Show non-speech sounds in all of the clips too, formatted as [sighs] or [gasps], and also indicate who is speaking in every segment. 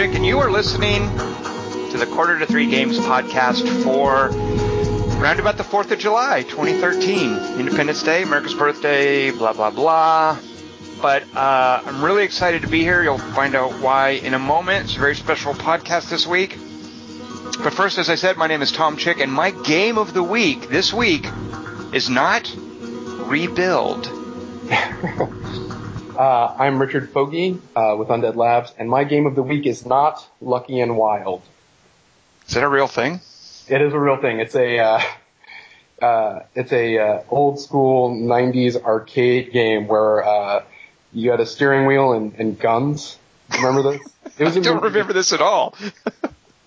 Speaker 1: Chick, and you are listening to the Quarter to Three Games podcast for around about the 4th of July, 2013. Independence Day, America's birthday, blah, blah, blah. But uh, I'm really excited to be here. You'll find out why in a moment. It's a very special podcast this week. But first, as I said, my name is Tom Chick, and my game of the week this week is not Rebuild.
Speaker 2: Uh, I'm Richard Foge uh, with Undead Labs, and my game of the week is not Lucky and Wild.
Speaker 1: Is that a real thing?
Speaker 2: It is a real thing. It's a uh, uh it's a uh, old school '90s arcade game where uh, you had a steering wheel and, and guns. Remember this?
Speaker 1: It was [laughs] I don't remember this at all.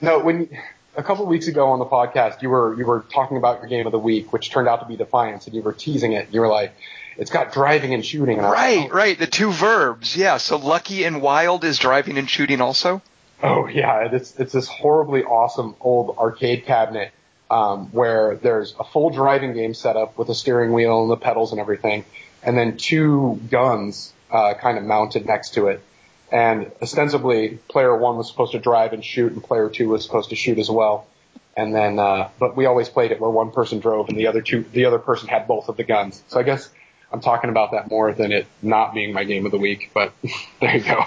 Speaker 2: no, when a couple of weeks ago on the podcast, you were you were talking about your game of the week, which turned out to be Defiance, and you were teasing it. You were like, it's got driving and shooting. And
Speaker 1: right, like, oh. right. The two verbs. Yeah. So lucky and wild is driving and shooting also.
Speaker 2: Oh yeah, it's it's this horribly awesome old arcade cabinet um, where there's a full driving game setup with a steering wheel and the pedals and everything, and then two guns uh, kind of mounted next to it. And ostensibly, player one was supposed to drive and shoot, and player two was supposed to shoot as well. And then, uh, but we always played it where one person drove and the other two, the other person had both of the guns. So I guess I'm talking about that more than it not being my game of the week, but [laughs] there you go.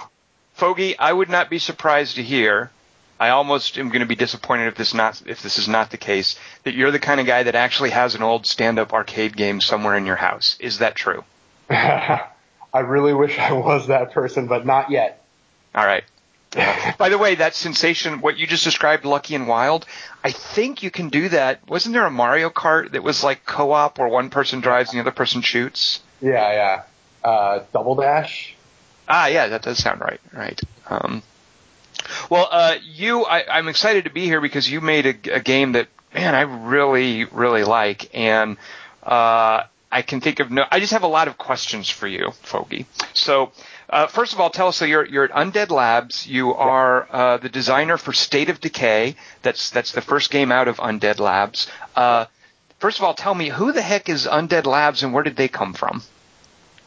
Speaker 1: Foge, I would not be surprised to hear. I almost am going to be disappointed if this not if this is not the case that you're the kind of guy that actually has an old stand-up arcade game somewhere in your house. Is that true? [laughs]
Speaker 2: I really wish I was that person, but not yet.
Speaker 1: All right. [laughs] By the way, that sensation, what you just described, Lucky and Wild, I think you can do that. Wasn't there a Mario Kart that was like co-op where one person drives and the other person shoots?
Speaker 2: Yeah, yeah. Uh, Double Dash.
Speaker 1: Ah, yeah, that does sound right. Right. Um, well, uh, you, I, am excited to be here because you made a, a, game that, man, I really, really like, and uh, I can think of no. I just have a lot of questions for you, Foge. So uh, first of all, tell us. So you're you're at Undead Labs. You are uh, the designer for State of Decay. That's that's the first game out of Undead Labs. Uh, first of all, tell me who the heck is Undead Labs and where did they come from?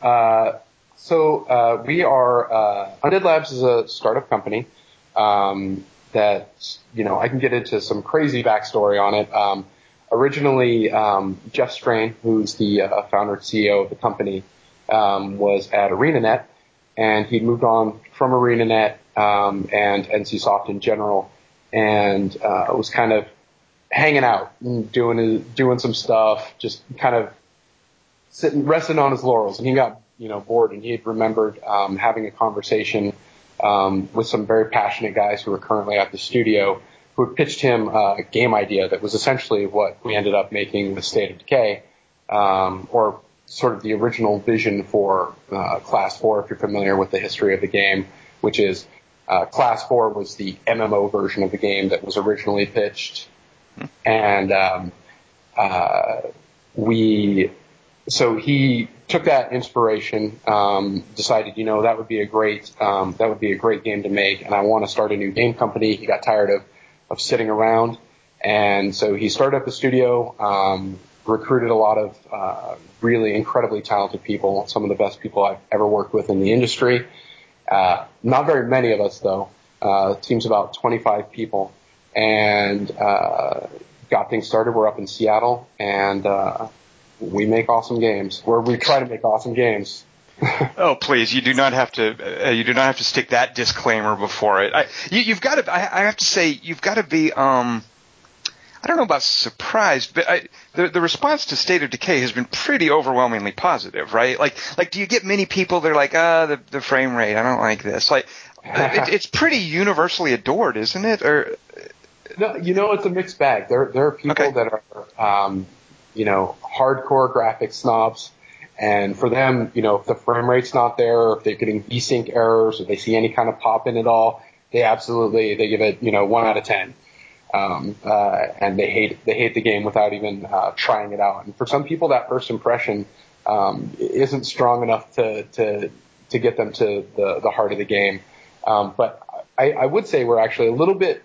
Speaker 2: Uh, so uh, we are uh, Undead Labs is a startup company um, that you know I can get into some crazy backstory on it. Um, originally, um, Jeff Strain, who's the founder and CEO of the company, um, was at ArenaNet and he'd moved on from ArenaNet um, and NCSoft in general, and uh, was kind of hanging out and doing doing some stuff, just kind of sitting resting on his laurels. And he got you know bored, and he had remembered um, having a conversation um, with some very passionate guys who were currently at the studio who had pitched him a game idea that was essentially what we ended up making the State of Decay, um, or sort of the original vision for uh, Class 4, if you're familiar with the history of the game, which is uh, Class 4 was the MMO version of the game that was originally pitched. And um, uh, we, so he took that inspiration, um, decided, you know, that would be a great, um, that would be a great game to make, and I want to start a new game company. He got tired of, of sitting around, and so he started up a studio. Um, recruited a lot of uh, really incredibly talented people, some of the best people I've ever worked with in the industry. Uh, not very many of us though. Uh, team's about 25 people, and uh, got things started. We're up in Seattle, and uh, we make awesome games. Where we try to make awesome games. [laughs]
Speaker 1: oh please, you do not have to. Uh, you do not have to stick that disclaimer before it. I, you, have got to. I, I, have to say, you've got to be. Um, I don't know about surprised, but I, the the response to State of Decay has been pretty overwhelmingly positive, right? Like like do you get many people that are like, ah, the the frame rate, I don't like this. Like it, it's pretty universally adored, isn't it? Or
Speaker 2: no, you know, it's a mixed bag. There there are people okay. that are, um, you know, hardcore graphic snobs. And for them, you know, if the frame rate's not there, if they're getting VSync errors, if they see any kind of pop in at all, they absolutely they give it, you know, one out of ten um, uh, and they hate they hate the game without even uh, trying it out. And for some people, that first impression um, isn't strong enough to to to get them to the the heart of the game. Um, but I, I would say we're actually a little bit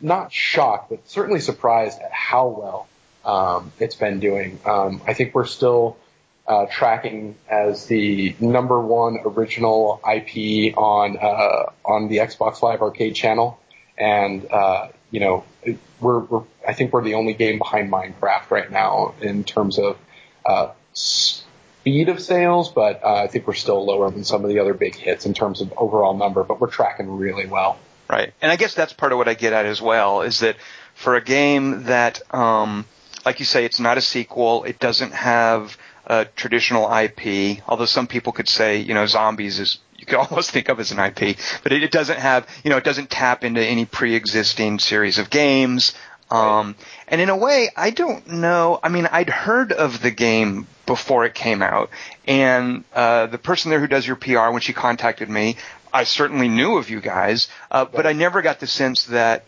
Speaker 2: not shocked, but certainly surprised at how well um, it's been doing. Um, I think we're still uh, tracking as the number one original IP on uh, on the Xbox Live Arcade channel, and uh, you know we're, we're I think we're the only game behind Minecraft right now in terms of uh, speed of sales, but uh, I think we're still lower than some of the other big hits in terms of overall number, but we're tracking really well.
Speaker 1: Right, and I guess that's part of what I get at as well is that for a game that, um, like you say, it's not a sequel, it doesn't have a traditional IP, although some people could say, you know, zombies is could [laughs] almost think of as an IP, but it, it doesn't have, you know, it doesn't tap into any pre-existing series of games. Um, and in a way, I don't know. I mean, I'd heard of the game before it came out, and uh, the person there who does your PR, when she contacted me, I certainly knew of you guys, uh, but I never got the sense that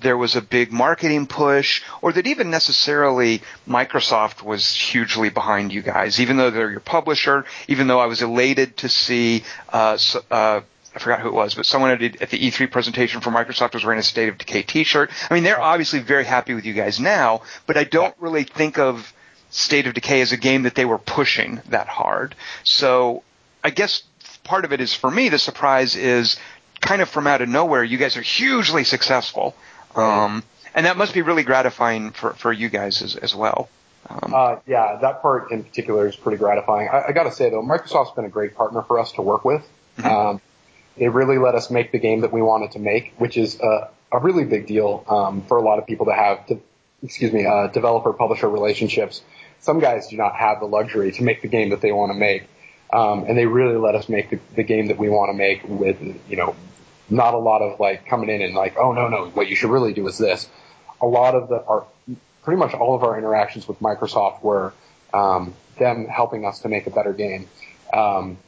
Speaker 1: there was a big marketing push or that even necessarily Microsoft was hugely behind you guys, even though they're your publisher, even though I was elated to see, uh, uh, I forgot who it was, but someone at, at the E3 presentation for Microsoft was wearing a State of Decay t-shirt. I mean, they're obviously very happy with you guys now, but I don't really think of State of Decay as a game that they were pushing that hard. So I guess part of it is for me, the surprise is kind of from out of nowhere, you guys are hugely successful. Um, and that must be really gratifying for, for you guys as, as well.
Speaker 2: Um, uh, yeah, that part in particular is pretty gratifying. I, I got to say though, Microsoft's been a great partner for us to work with. Mm-hmm. Um, they really let us make the game that we wanted to make, which is a, a really big deal um, for a lot of people to have. To, excuse me, uh, developer publisher relationships. Some guys do not have the luxury to make the game that they want to make, um, and they really let us make the, the game that we want to make with you know not a lot of like coming in and like, oh no, no, what you should really do is this. A lot of the, our, pretty much all of our interactions with Microsoft were, um, them helping us to make a better game. Um,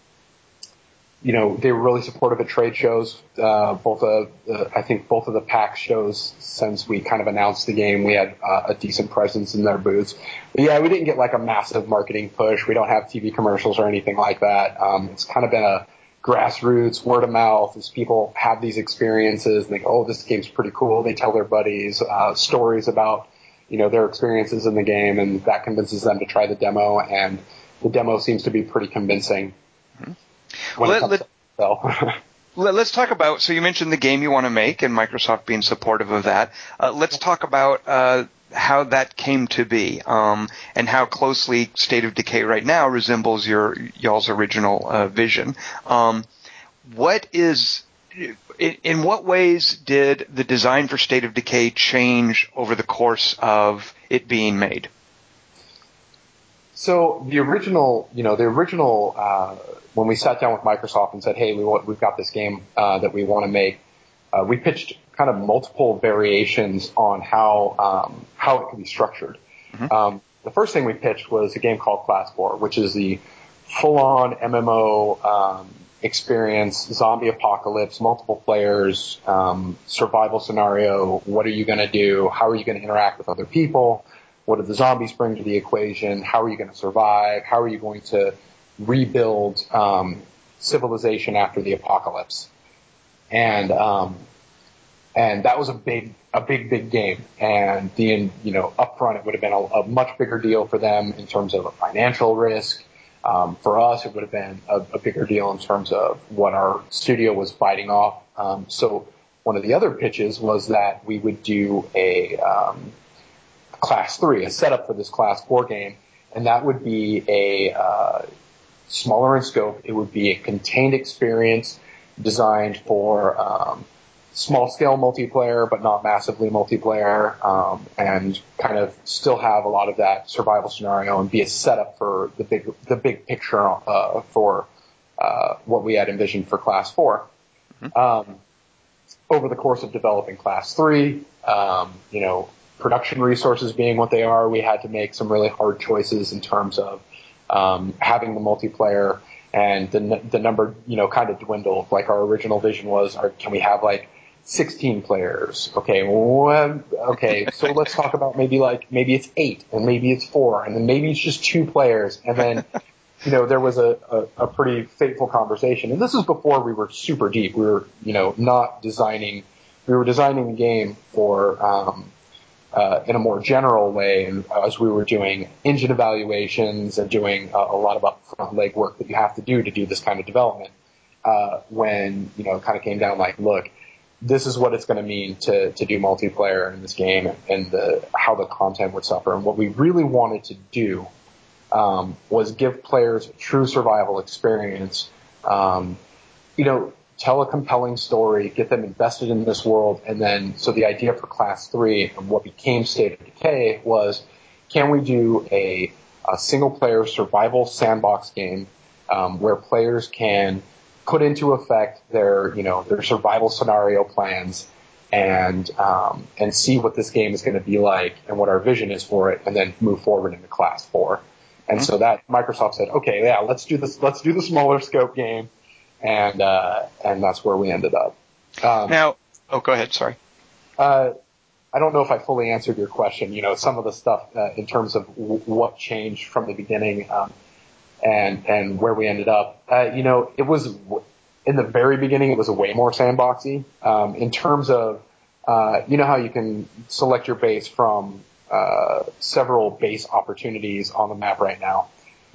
Speaker 2: you know, they were really supportive at trade shows. Uh, both of, uh, I think both of the PAX shows since we kind of announced the game, we had uh, a decent presence in their booths. But yeah, we didn't get like a massive marketing push. We don't have TV commercials or anything like that. Um, it's kind of been a, grassroots, word of mouth, as people have these experiences and they go, oh, this game's pretty cool. They tell their buddies uh, stories about, you know, their experiences in the game, and that convinces them to try the demo. And the demo seems to be pretty convincing.
Speaker 1: Mm-hmm. Well, let, let, us [laughs] talk about. So you mentioned the game you want to make, and Microsoft being supportive of that. Uh, let's talk about uh, how that came to be, um, and how closely State of Decay right now resembles your y'all's original uh, vision. Um, what is in, in, what ways did the design for State of Decay change over the course of it being made?
Speaker 2: So the original, you know, the original uh, when we sat down with Microsoft and said, "Hey, we want, we've got this game uh, that we want to make," uh, we pitched kind of multiple variations on how um, how it could be structured. Mm-hmm. Um, the first thing we pitched was a game called Class 4, which is the full-on MMO um, experience, zombie apocalypse, multiple players, um, survival scenario. What are you going to do? How are you going to interact with other people? What do the zombies bring to the equation? How are you going to survive? How are you going to rebuild um, civilization after the apocalypse? And um, and that was a big, a big, big game. And the, you know, upfront, it would have been a, a much bigger deal for them in terms of a financial risk. Um, for us, it would have been a, a, bigger deal in terms of what our studio was biting off. Um, so one of the other pitches was that we would do a um, class three, a setup for this class four game, and that would be a uh, smaller in scope. It would be a contained experience designed for um, small scale multiplayer, but not massively multiplayer, um, and kind of still have a lot of that survival scenario and be a setup for the big the big picture uh, for uh, what we had envisioned for Class 4 mm-hmm. um, over the course of developing Class Three, um, you know, production resources being what they are, we had to make some really hard choices in terms of um, having the multiplayer and the, the number, you know, kind of dwindled. Like our original vision was, or can we have like 16 players. Okay, well, okay, so [laughs] let's talk about maybe like, maybe it's eight, and maybe it's four, and then maybe it's just two players, and then, [laughs] you know, there was a, a, a pretty fateful conversation, and this is before we were super deep. We were, you know, not designing, we were designing the game for, um, uh, in a more general way, and as we were doing engine evaluations and doing a, a lot of upfront legwork that you have to do to do this kind of development, uh, when you know it kind of came down like, look, this is what it's going to mean to to do multiplayer in this game and the how the content would suffer. And what we really wanted to do um, was give players a true survival experience. Um, you know, tell a compelling story, get them invested in this world, and then so the idea for Class Three and what became State of Decay was, can we do a, a single player survival sandbox game um, where players can put into effect their, you know, their survival scenario plans and um, and see what this game is going to be like and what our vision is for it, and then move forward into Class Four. And mm-hmm. so that Microsoft said, okay, yeah, let's do this. Let's do the smaller scope game, and uh, and that's where we ended up.
Speaker 1: Um, now, oh, go ahead. Sorry.
Speaker 2: Uh, I don't know if I fully answered your question. You know, some of the stuff uh, in terms of w- what changed from the beginning. Um, and and where we ended up. Uh, you know, it was in the very beginning, it was a way more sandboxy um, in terms of uh, you know how you can select your base from uh, several base opportunities on the map right now.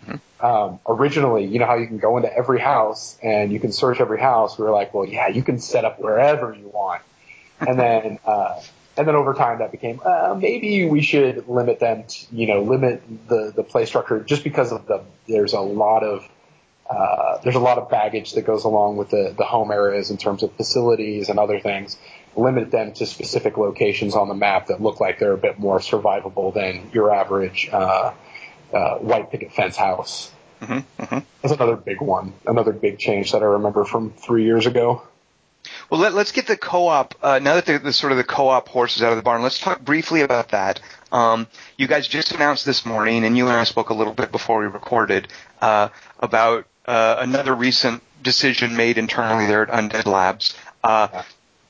Speaker 2: Mm-hmm. Um, originally, you know how you can go into every house and you can search every house. We were like, well, yeah, you can set up wherever you want, [laughs] and then uh, and then over time that became uh, maybe we should limit them to, you know limit the the play structure just because of the there's a lot of uh, there's a lot of baggage that goes along with the the home areas in terms of facilities and other things limit them to specific locations on the map that look like they're a bit more survivable than your average uh, uh, white picket fence house. Mm-hmm, mm-hmm. That's another big one, another big change that I remember from three years ago.
Speaker 1: Well, let, us get the co-op. Uh, now that the, the, sort of the co-op horse is out of the barn, let's talk briefly about that. Um, you guys just announced this morning, and you and I spoke a little bit before we recorded uh, about uh, another recent decision made internally there at Undead Labs. Uh,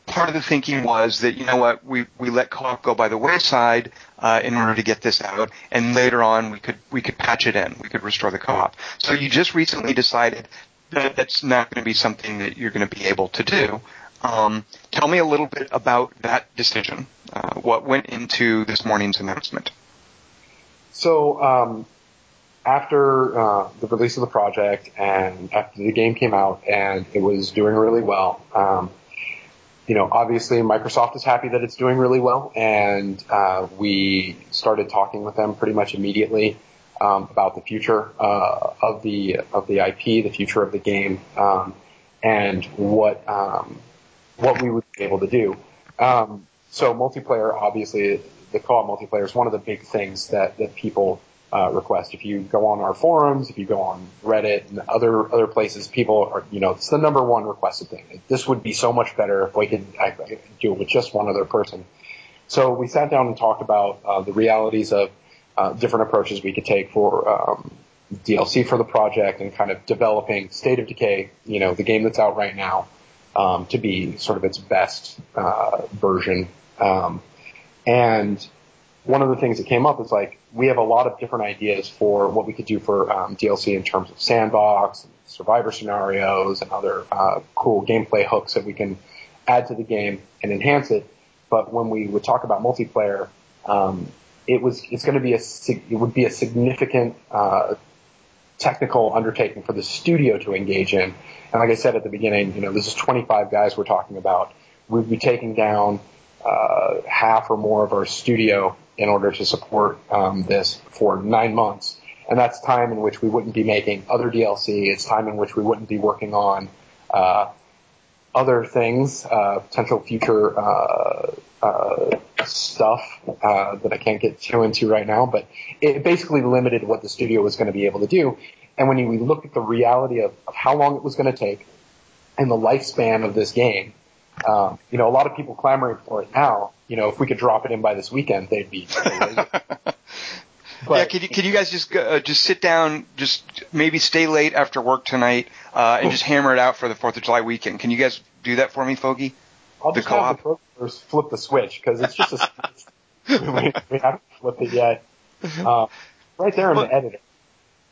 Speaker 1: part of the thinking was that you know what we we let co-op go by the wayside uh, in order to get this out, and later on we could we could patch it in, we could restore the co-op. So you just recently decided that that's not going to be something that you're going to be able to do. Um, tell me a little bit about that decision. Uh, what went into this morning's announcement?
Speaker 2: So um, after uh, the release of the project and after the game came out and it was doing really well, um, you know, obviously Microsoft is happy that it's doing really well, and uh, we started talking with them pretty much immediately um, about the future uh, of the of the IP, the future of the game, um, and what um, what we would be able to do. Um, so multiplayer, obviously, the co-op multiplayer is one of the big things that that people uh, request. If you go on our forums, if you go on Reddit and other other places, people are you know it's the number one requested thing. This would be so much better if we could, I, could do it with just one other person. So we sat down and talked about uh, the realities of uh, different approaches we could take for um, DLC for the project and kind of developing State of Decay, you know, the game that's out right now, um, to be sort of its best uh, version. Um, and one of the things that came up is like we have a lot of different ideas for what we could do for um, DLC in terms of sandbox, and survivor scenarios, and other uh, cool gameplay hooks that we can add to the game and enhance it. But when we would talk about multiplayer, um, it was it's going to be a it would be a significant uh, technical undertaking for the studio to engage in. And like I said at the beginning, you know, this is 25 guys we're talking about. We'd be taking down uh, half or more of our studio in order to support um, this for nine months. And that's time in which we wouldn't be making other DLC. It's time in which we wouldn't be working on uh, other things, uh, potential future uh, uh, stuff uh, that I can't get too into right now. But it basically limited what the studio was going to be able to do. And when we looked at the reality of, of how long it was going to take and the lifespan of this game, um, you know, a lot of people clamoring for it now. You know, if we could drop it in by this weekend, they'd be. [laughs]
Speaker 1: but, yeah, can you, can you guys just uh, just sit down, just maybe stay late after work tonight, uh, and just hammer it out for the Fourth of July weekend? Can you guys do that for me, Foge?
Speaker 2: I'll the just co-op? have the flip the switch because it's just a. we, [laughs] [laughs] we haven't flipped it yet. Uh, right there in well, the editor.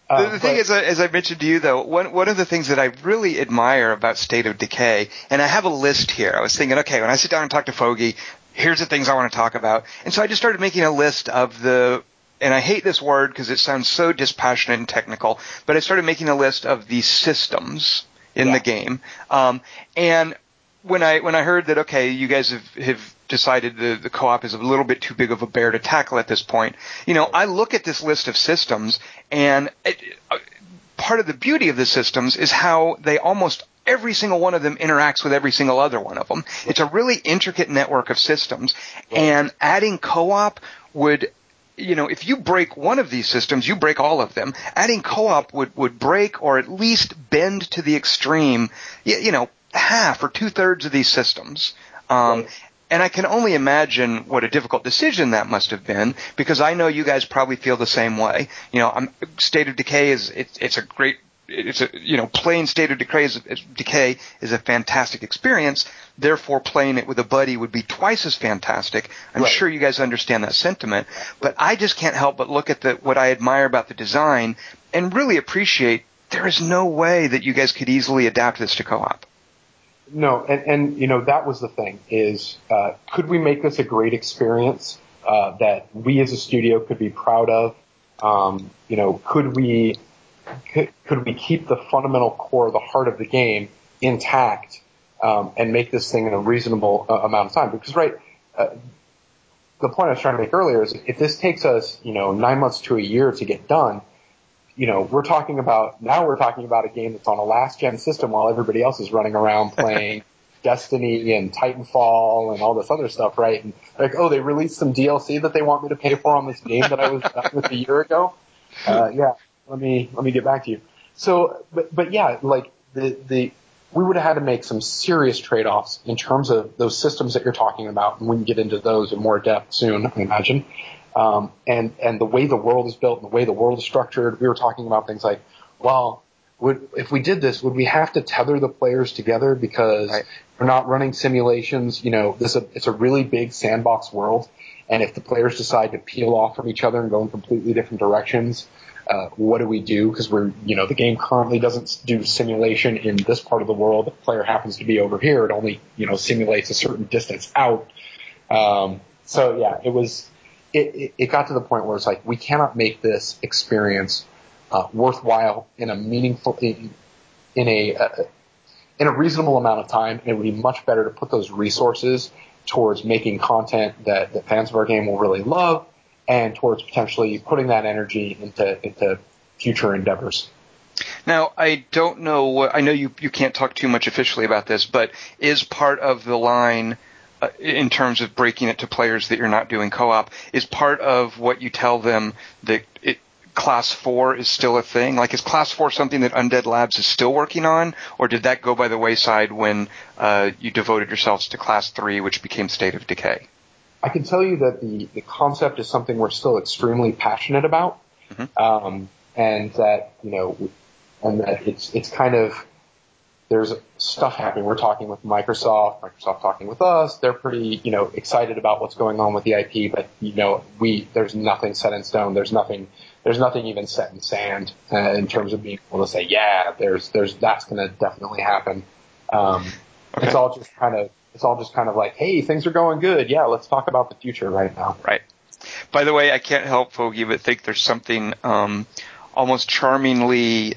Speaker 1: Uh, the, the thing is, uh, as I mentioned to you though, one one of the things that I really admire about State of Decay, and I have a list here. I was thinking, okay, when I sit down and talk to Foge, here's the things I want to talk about. And so I just started making a list of the and I hate this word because it sounds so dispassionate and technical, but I started making a list of the systems in yeah. the game. Um, and when I when I heard that okay, you guys have, have decided the, the co-op is a little bit too big of a bear to tackle at this point, you know, I look at this list of systems and it, uh, part of the beauty of the systems is how they almost every single one of them interacts with every single other one of them. It's a really intricate network of systems and adding co-op would you know, if you break one of these systems, you break all of them. Adding co-op would, would break or at least bend to the extreme, you, you know, half or two thirds of these systems. Um, right. And I can only imagine what a difficult decision that must have been because I know you guys probably feel the same way. You know, I'm, State of Decay is, it, it's a great it's a you know playing State of Decay is, Decay is a fantastic experience. Therefore, playing it with a buddy would be twice as fantastic. I'm right. sure you guys understand that sentiment, but I just can't help but look at the what I admire about the design and really appreciate. There is no way that you guys could easily adapt this to co-op.
Speaker 2: No, and and you know that was the thing is uh, could we make this a great experience uh, that we as a studio could be proud of? Um, you know, could we could, could we keep the fundamental core, the heart of the game intact, um, and make this thing in a reasonable uh, amount of time? Because right, uh, the point I was trying to make earlier is if this takes us, you know, nine months to a year to get done, you know, we're talking about now we're talking about a game that's on a last gen system while everybody else is running around [laughs] playing Destiny and Titanfall and all this other stuff, right? And like, oh, they released some DLC that they want me to pay for on this game that I was done with a year ago. [laughs] Uh, yeah, let me let me get back to you. So, but but yeah, like the the we would have had to make some serious trade-offs in terms of those systems that you're talking about, and we can get into those in more depth soon, I imagine. Um, and and the way the world is built and the way the world is structured, we were talking about things like, well, would if we did this, would we have to tether the players together because right. we're not running simulations? You know, this a, it's a really big sandbox world, and if the players decide to peel off from each other and go in completely different directions, uh, what do we do? Because we're, you know, the game currently doesn't do simulation in this part of the world. The player happens to be over here. It only, you know, simulates a certain distance out. Um, so yeah, it was, it, it, it, got to the point where it's like, we cannot make this experience, uh, worthwhile in a meaningful, in, in a, uh, in a reasonable amount of time. it would be much better to put those resources towards making content that, that fans of our game will really love and towards potentially putting that energy into into future endeavors.
Speaker 1: Now, I don't know. I know you you can't talk too much officially about this, but is part of the line uh, in terms of breaking it to players that you're not doing co-op is part of what you tell them that it class four is still a thing? Like, is class four something that Undead Labs is still working on, or did that go by the wayside when uh, you devoted yourselves to class three, which became State of Decay?
Speaker 2: I can tell you that the, the concept is something we're still extremely passionate about. Mm-hmm. Um, and that, you know, and that it's, it's kind of, there's stuff happening. We're talking with Microsoft, Microsoft talking with us. They're pretty, you know, excited about what's going on with the IP, but you know, we, there's nothing set in stone. There's nothing, there's nothing even set in sand uh, in terms of being able to say, yeah, there's, there's, that's going to definitely happen. Um, okay. it's all just kind of it's all just kind of like, hey, things are going good. Yeah, let's talk about the future right now.
Speaker 1: Right. By the way, I can't help Foge, but think there's something um, almost charmingly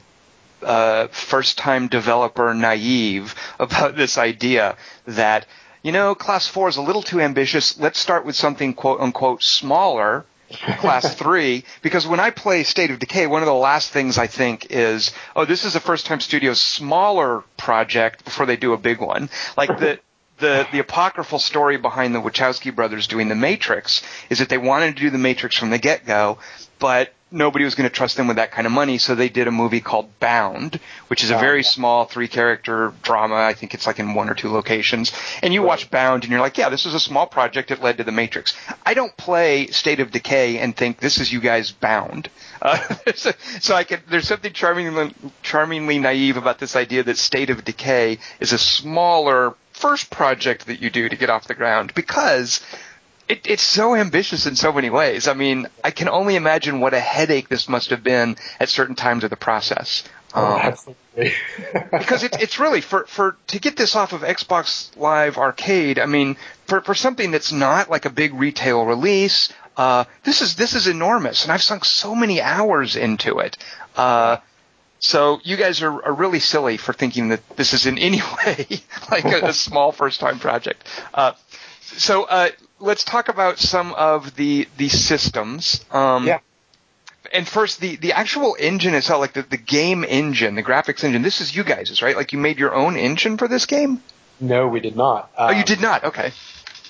Speaker 1: uh, first-time developer naive about [laughs] this idea that you know class four is a little too ambitious. Let's start with something quote unquote smaller. [laughs] class three because when I play State of Decay, one of the last things I think is, oh, this is a first time studio's smaller project before they do a big one. Like the the the apocryphal story behind the Wachowski brothers doing the Matrix is that they wanted to do the Matrix from the get go, but nobody was going to trust them with that kind of money, so they did a movie called Bound, which is a very small three character drama. I think it's like in one or two locations. And you right. watch Bound and you're like, yeah, this is a small project. It led to the Matrix. I don't play State of Decay and think this is you guys Bound. Uh, [laughs] so I could, there's something charmingly, charmingly naive about this idea that State of Decay is a smaller first project that you do to get off the ground because it, it's so ambitious in so many ways. I mean, I can only imagine what a headache this must have been at certain times of the process.
Speaker 2: Oh, um, absolutely. [laughs]
Speaker 1: because it's it's really for for to get this off of Xbox Live Arcade. I mean, for for something that's not like a big retail release, uh, this is this is enormous, and I've sunk so many hours into it. Uh, so you guys are, are really silly for thinking that this is in any [laughs] way like a, a [laughs] small first time project. Uh, so uh, let's talk about some of the the systems.
Speaker 2: Um, yeah
Speaker 1: and first the the actual engine itself, like the, the game engine, the graphics engine. This is you guys', right? Like you made your own engine for this game?
Speaker 2: No, we did not.
Speaker 1: Um, oh, you um, did not. Okay.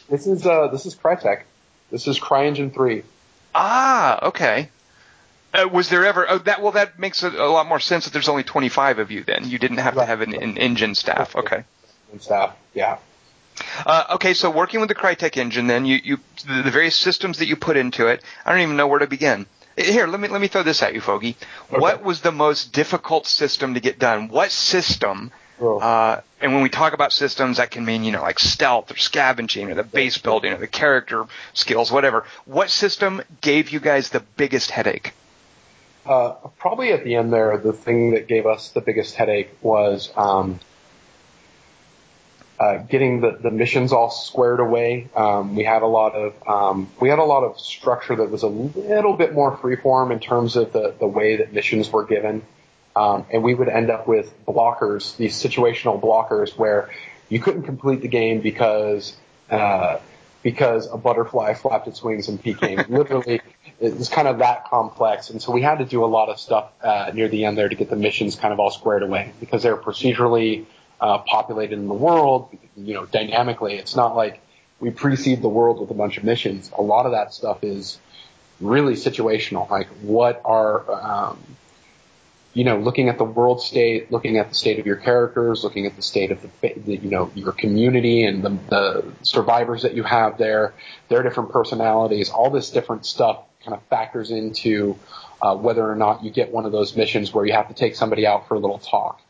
Speaker 2: This is uh this is Crytek. This is CryEngine three.
Speaker 1: Ah, okay. Uh, was there ever oh, that? Well, that makes a, a, lot more sense that there's only 25 of you. Then you didn't have right. to have an, an, engine staff. Okay.
Speaker 2: Staff, yeah.
Speaker 1: Uh, okay, so working with the Crytek engine, then you, you the, the various systems that you put into it. I don't even know where to begin. Here, let me let me throw this at you, Foge. Okay. What was the most difficult system to get done? What system? Oh. Uh, and when we talk about systems, that can mean you know like stealth or scavenging or the base building or the character skills, whatever. What system gave you guys the biggest headache?
Speaker 2: Uh, probably at the end there, the thing that gave us the biggest headache was um, uh, getting the, the missions all squared away. Um, we had a lot of um, we had a lot of structure that was a little bit more freeform in terms of the the way that missions were given, um, and we would end up with blockers, these situational blockers, where you couldn't complete the game because uh, because a butterfly flapped its wings and Peking. [laughs] Literally, it was kind of that complex, and so we had to do a lot of stuff uh, near the end there to get the missions kind of all squared away because they're procedurally uh, populated in the world, you know, dynamically. It's not like we precede the world with a bunch of missions. A lot of that stuff is really situational. Like what are, um, you know, looking at the world state, looking at the state of your characters, looking at the state of the, the you know, your community and the, the survivors that you have there, their different personalities, all this different stuff kind of factors into uh, whether or not you get one of those missions where you have to take somebody out for a little talk.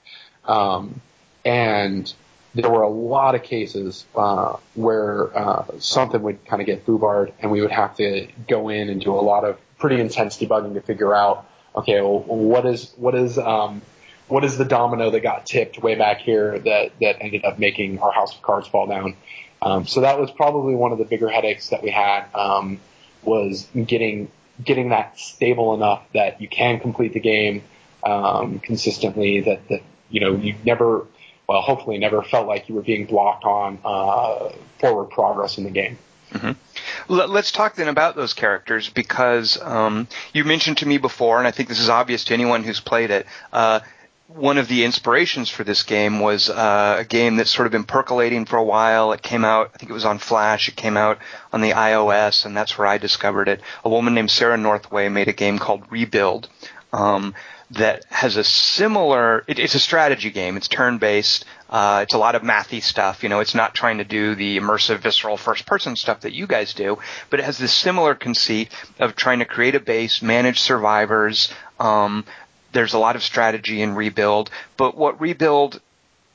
Speaker 2: Um, and there were a lot of cases uh, where uh, something would kind of get foobarred, and we would have to go in and do a lot of pretty intense debugging to figure out, okay, well, what is what is um, what is the domino that got tipped way back here that that ended up making our house of cards fall down? Um, so that was probably one of the bigger headaches that we had um, was getting getting that stable enough that you can complete the game um, consistently. That that you know you never well, hopefully never felt like you were being blocked on uh, forward progress in the game.
Speaker 1: Mm-hmm. Let's talk then about those characters because um, you mentioned to me before, and I think this is obvious to anyone who's played it. Uh, one of the inspirations for this game was uh, a game that's sort of been percolating for a while. It came out, I think it was on Flash. It came out on the iOS, and that's where I discovered it. A woman named Sarah Northway made a game called Rebuild. Um, that has a similar. It, it's a strategy game. It's turn based. Uh, it's a lot of mathy stuff. You know, it's not trying to do the immersive, visceral first person stuff that you guys do, but it has this similar conceit of trying to create a base, manage survivors. Um, there's a lot of strategy in rebuild, but what rebuild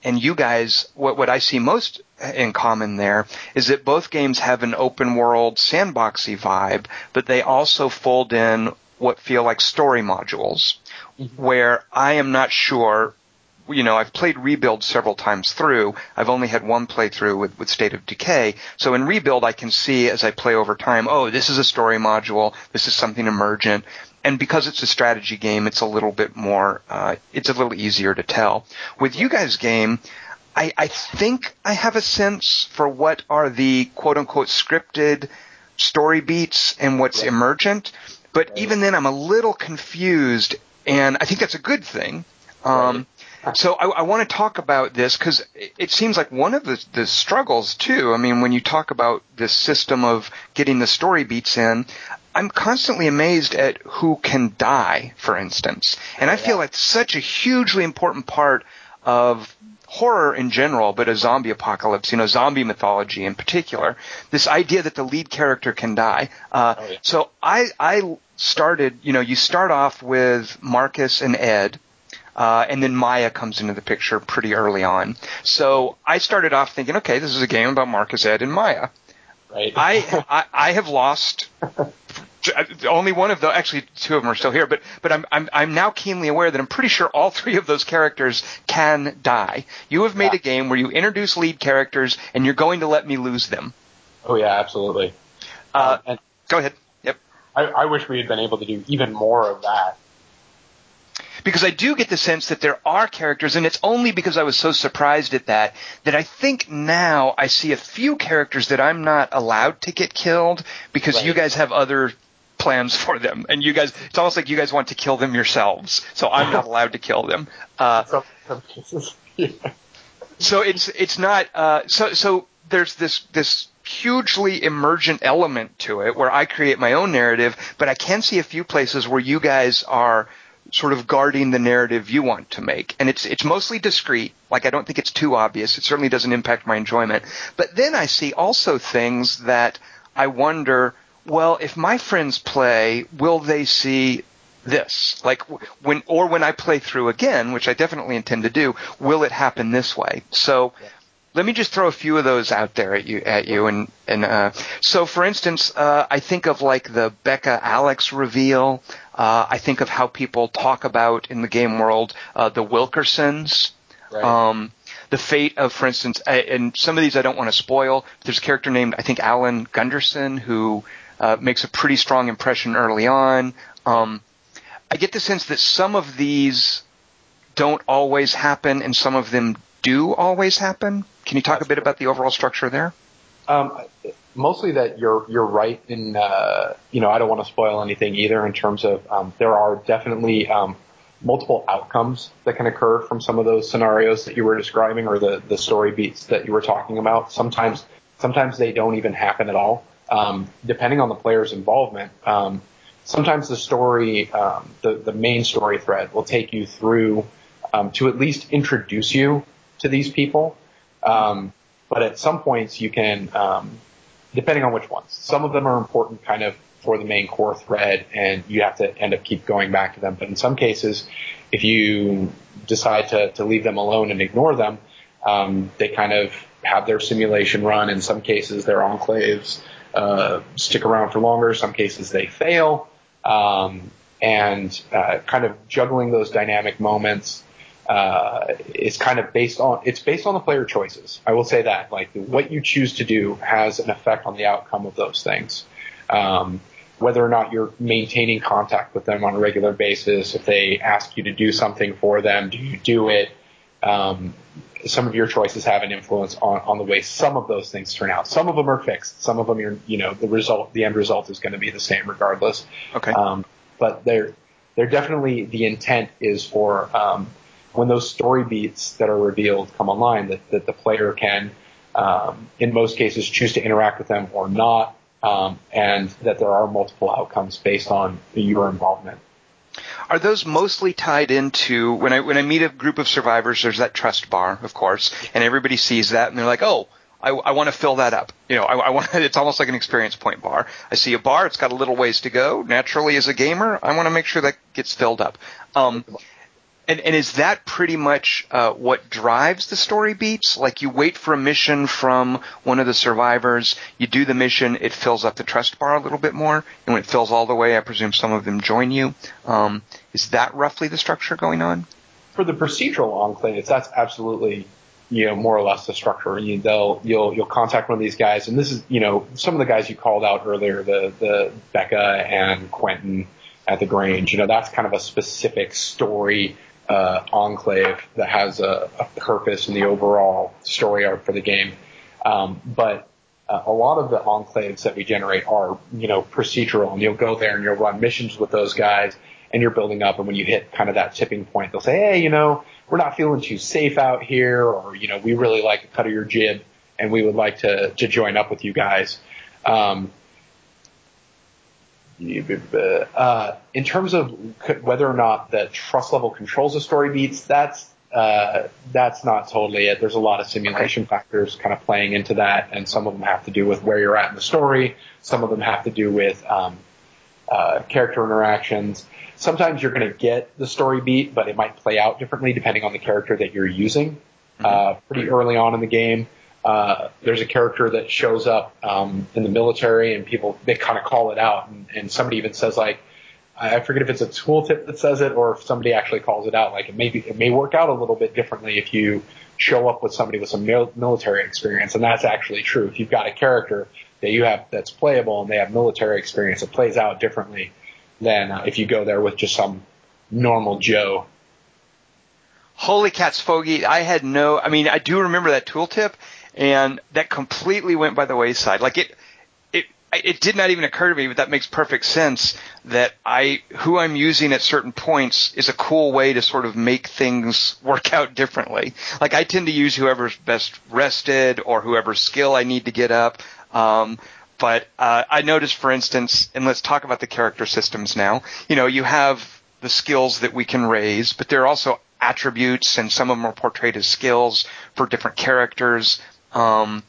Speaker 1: and you guys, what, what I see most in common there is that both games have an open world sandboxy vibe, but they also fold in what feel like story modules mm-hmm. where I am not sure. You know, I've played Rebuild several times through. I've only had one playthrough with, with State of Decay. So in Rebuild, I can see as I play over time, oh, this is a story module. This is something emergent. And because it's a strategy game, it's a little bit more, uh, it's a little easier to tell. With you guys' game, I, I think I have a sense for what are the quote unquote scripted story beats and what's right. emergent. But right. even then, I'm a little confused and I think that's a good thing. Um, right. So I, I want to talk about this because it seems like one of the, the struggles too. I mean, when you talk about this system of getting the story beats in, I'm constantly amazed at who can die, for instance. And I feel like such a hugely important part of horror in general, but a zombie apocalypse, you know, zombie mythology in particular, this idea that the lead character can die. Uh, oh, yeah. So I, I started, you know, you start off with Marcus and Ed, uh, and then Maya comes into the picture pretty early on. So I started off thinking, okay, this is a game about Marcus, Ed, and Maya.
Speaker 2: Right.
Speaker 1: I, [laughs] I, I have lost only one of the actually two of them are still here, but but I'm I'm I'm now keenly aware that I'm pretty sure all [laughs] three of those characters can die. You have made yeah. a game where you introduce lead characters and you're going to let me lose them.
Speaker 2: Oh yeah, absolutely.
Speaker 1: Uh, um, and go ahead. Yep.
Speaker 2: I, I wish we had been able to do even more of that
Speaker 1: because I do get the sense that there are characters, and it's only because I was so surprised at that that I think now I see a few characters that I'm not allowed to get killed because right. you guys have other plans for them, and you guys it's almost like you guys want to kill them yourselves, so I'm not [laughs] allowed to kill them. Uh, some, some cases, yeah. So it's it's not uh, so so there's this this hugely emergent element to it where I create my own narrative, but I can see a few places where you guys are sort of guarding the narrative you want to make. And it's, it's mostly discreet. Like I don't think it's too obvious. It certainly doesn't impact my enjoyment. But then I see also things that I wonder, well, if my friends play, will they see this? Like when, or when I play through again, which I definitely intend to do, will it happen this way? So, yeah let me just throw a few of those out there at you at you and and uh, so for instance uh, I think of like the Becca Alex reveal uh, I think of how people talk about in the game world uh, the Wilkersons right. um, the fate of for instance and some of these I don't want to spoil there's a character named I think Alan Gunderson who uh, makes a pretty strong impression early on um, I get the sense that some of these don't always happen and some of them do always happen. Can you talk a bit about the overall structure there?
Speaker 2: Um, mostly that you're you're right in uh, you know I don't want to spoil anything either in terms of um, there are definitely um, multiple outcomes that can occur from some of those scenarios that you were describing or the the story beats that you were talking about. Sometimes sometimes they don't even happen at all, um, depending on the player's involvement. Um, sometimes the story, um, the the main story thread, will take you through um, to at least introduce you to these people. Um, but at some points you can, um, depending on which ones, some of them are important kind of for the main core thread and you have to end up keep going back to them. But in some cases, if you decide to, to leave them alone and ignore them, they kind of have their simulation run. In some cases, their enclaves uh, stick around for longer. Some cases, they fail. Um, and uh, kind of juggling those dynamic moments uh, is kind of based on it's based on the player choices. I will say that like what you choose to do has an effect on the outcome of those things. Um, whether or not you're maintaining contact with them on a regular basis, if they ask you to do something for them, do you do it? Um, some of your choices have an influence on, on the way some of those things turn out. Some of them are fixed. Some of them, you're, you know, the result, the end result is going to be the same regardless.
Speaker 1: Okay.
Speaker 2: Um, but they're, they're definitely, the intent is for, um, when those story beats that are revealed come online, that, that the player can, um, in most cases, choose to interact with them or not, um, and that there are multiple outcomes based on your involvement.
Speaker 1: Are those mostly tied into when I when I meet a group of survivors? There's that trust bar, of course, and everybody sees that and they're like, "Oh, I, I want to fill that up. You know, I, I want [laughs] it's almost like an experience point bar. I see a bar, it's got a little ways to go. Naturally, as a gamer, I want to make sure that gets filled up. Um, and, and is that pretty much uh, what drives the story beats? Like you wait for a mission from one of the survivors, you do the mission, it fills up the trust bar a little bit more, and when it fills all the way, I presume some of them join you. Um, is that roughly the structure going on?
Speaker 2: For the procedural enclaves, that's absolutely you know, more or less the structure. You, they'll, you'll, you'll contact one of these guys, and this is, you know, some of the guys you called out earlier, the, the Becca and Quentin at the Grange. You know, that's kind of a specific story uh, enclave that has a, a, purpose in the overall story arc for the game. Um, but uh, a lot of the enclaves that we generate are, you know, procedural, and you'll go there and you'll run missions with those guys, and you're building up. And when you hit kind of that tipping point, they'll say, "Hey, you know, we're not feeling too safe out here," or you know, we really like the cut of your jib, and we would like to to join up with you guys. Um, uh, in terms of whether or not the trust level controls the story beats, that's uh, that's not totally it. There's a lot of simulation factors kind of playing into that, and some of them have to do with where you're at in the story. Some of them have to do with um, uh, character interactions. Sometimes you're going to get the story beat, but it might play out differently depending on the character that you're using. Mm-hmm. Uh, pretty early on in the game, uh, there's a character that shows up um, in the military and people they kind of call it out and, and somebody even says like I forget if it's a tooltip that says it or if somebody actually calls it out. Like it may be, it may work out a little bit differently if you show up with somebody with some mil- military experience, and that's actually true. If you've got a character that you have that's playable and they have military experience, it plays out differently than uh, if you go there with just some normal Joe.
Speaker 1: Holy cats, Foge! I had no. I mean, I do remember that tooltip, and that completely went by the wayside. Like it, it, it did not even occur to me, but that makes perfect sense. That I, who I'm using at certain points, is a cool way to sort of make things [laughs] work out differently. Like I tend to use whoever's best rested or whoever's skill I need to get up. Um, but uh, I noticed, for instance, and let's talk about the character systems now. You know, you have the skills that we can raise, but there are also attributes, and some of them are portrayed as skills for different characters um,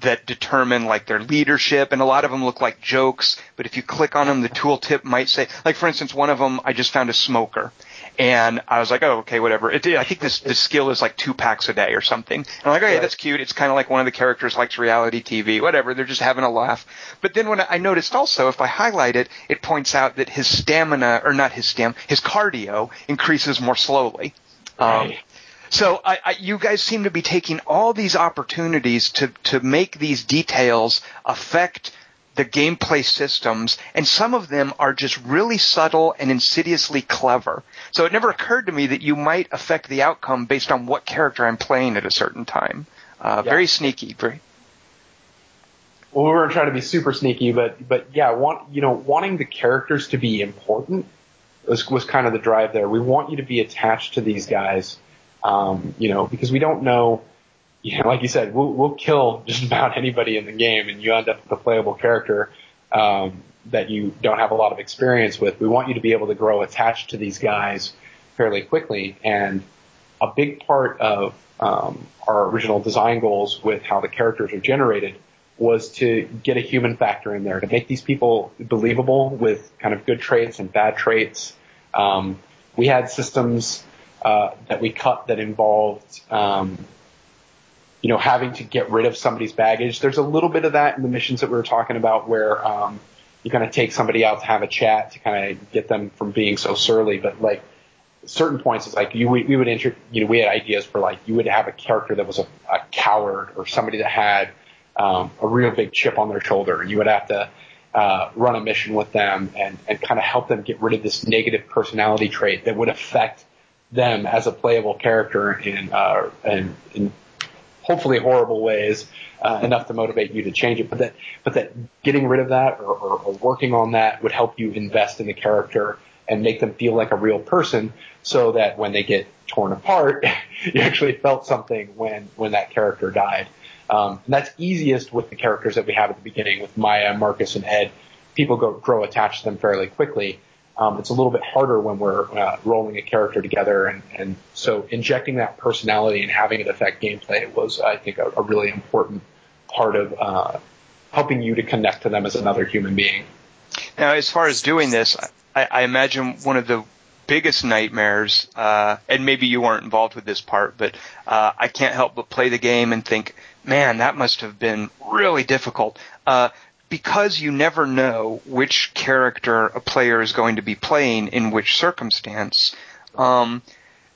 Speaker 1: that determine like their leadership, and a lot of them look like jokes. But if you click on them, the tooltip might say, like for instance, one of them I just found a smoker, and I was like, oh, okay, whatever. It, I think this this skill is like two packs a day or something. And I'm like, oh yeah, that's cute. It's kind of like one of the characters likes reality TV, whatever. They're just having a laugh. But then when I noticed also, if I highlight it, it points out that his stamina, or not his stam, his cardio increases more slowly. Um, so I, I, you guys seem to be taking all these opportunities to to make these details affect the gameplay systems, and some of them are just really subtle and insidiously clever. So it never occurred to me that you might affect the outcome based on what character I'm playing at a certain time. Uh, yeah. Very sneaky. Very.
Speaker 2: Well, we weren't trying to be super sneaky, but but yeah, want you know wanting the characters to be important was was kind of the drive there. We want you to be attached to these guys, um, you know, because we don't know. You know, like you said, we'll, we'll kill just about anybody in the game, and you end up with a playable character um, that you don't have a lot of experience with. We want you to be able to grow attached to these guys fairly quickly, and a big part of um, our original design goals with how the characters are generated was to get a human factor in there to make these people believable with kind of good traits and bad traits. Um, we had systems uh, that we cut that involved, um, you know, having to get rid of somebody's baggage. There's a little bit of that in the missions that we were talking about, where um, you kind of take somebody out to have a chat to kind of get them from being so surly. But like certain points, it's like you we would enter, you know, we had ideas for like you would have a character that was a, a coward or somebody that had um, a real big chip on their shoulder. You would have to uh, run a mission with them and, and kind of help them get rid of this negative personality trait that would affect them as a playable character in, uh, in, in hopefully horrible ways, uh, enough to motivate you to change it. But that, but that getting rid of that or, or, or working on that would help you invest in the character and make them feel like a real person so that when they get torn apart, [laughs] you actually felt something when, when that character died. Um, and that's easiest with the characters that we have at the beginning with Maya, Marcus, and Ed. People go, grow attached to them fairly quickly. Um, it's a little bit harder when we're uh, rolling a character together, and, and so injecting that personality and having it affect gameplay was, I think, a, a really important part of uh, helping you to connect to them as another human being.
Speaker 1: Now, as far as doing this, I, I imagine one of the biggest nightmares, uh, and maybe you weren't involved with this part, but uh, I can't help but play the game and think, man, that must have been really difficult. Uh, because you never know which character a player is going to be playing in which circumstance, um,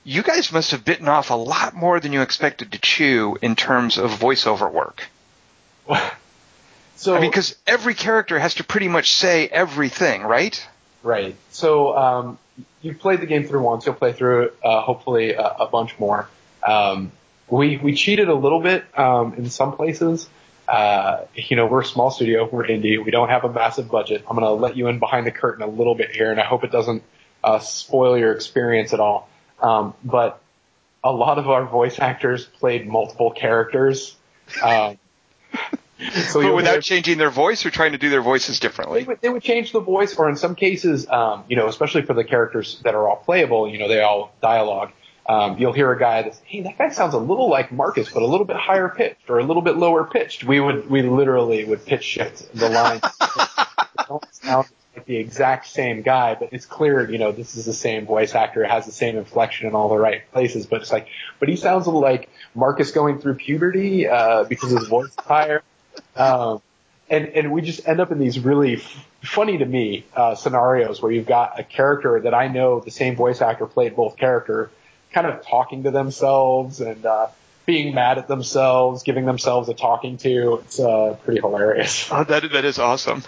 Speaker 1: you guys must have bitten off a lot more than you expected to chew in terms of voiceover work. [laughs] so, I mean, because every character has to pretty much say everything, right?
Speaker 2: Right. So, um, you've played the game through once. You'll play through it, uh, hopefully a, a, bunch more. Um, we we cheated a little bit um, in some places. Uh, you know, we're a small studio, we're indie, we don't have a massive budget. I'm gonna let you in behind the curtain a little bit here, and I hope it doesn't uh, spoil your experience at all. Um, but a lot of our voice actors played multiple characters. Um,
Speaker 1: so [laughs] but without changing their voice or trying to do their voices differently?
Speaker 2: They would, they would change the voice, or in some cases, um, you know, especially for the characters that are all playable, you know, they all dialogue um, you'll hear a guy that's, hey, that guy sounds a little like Marcus, but a little bit higher pitched or a little bit lower pitched. We would, we literally would pitch shift the line. [laughs] don't sound like the exact same guy, but it's clear, you know, this is the same voice actor, has the same inflection in all the right places, but it's like, but he sounds a little like Marcus going through puberty, uh, because his voice is higher. Um, and, and we just end up in these really f- funny to me, uh, scenarios where you've got a character that I know the same voice actor played both character, kind of talking to themselves and, uh, being mad at themselves, giving themselves a talking to. It's uh, pretty hilarious. [laughs]
Speaker 1: Oh, that that is awesome.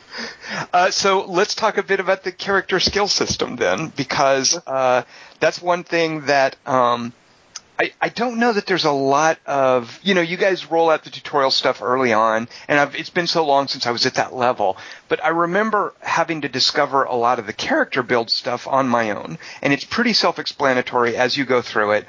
Speaker 1: [laughs] uh, so let's talk a bit about the character skill system then, because uh, that's one thing that. Um, I, I don't know that there's a lot of, you know, you guys roll out the tutorial stuff early on, and I've, it's been so long since I was at that level, but I remember having to discover a lot of the character build stuff on my own, and it's pretty self-explanatory as you go through it.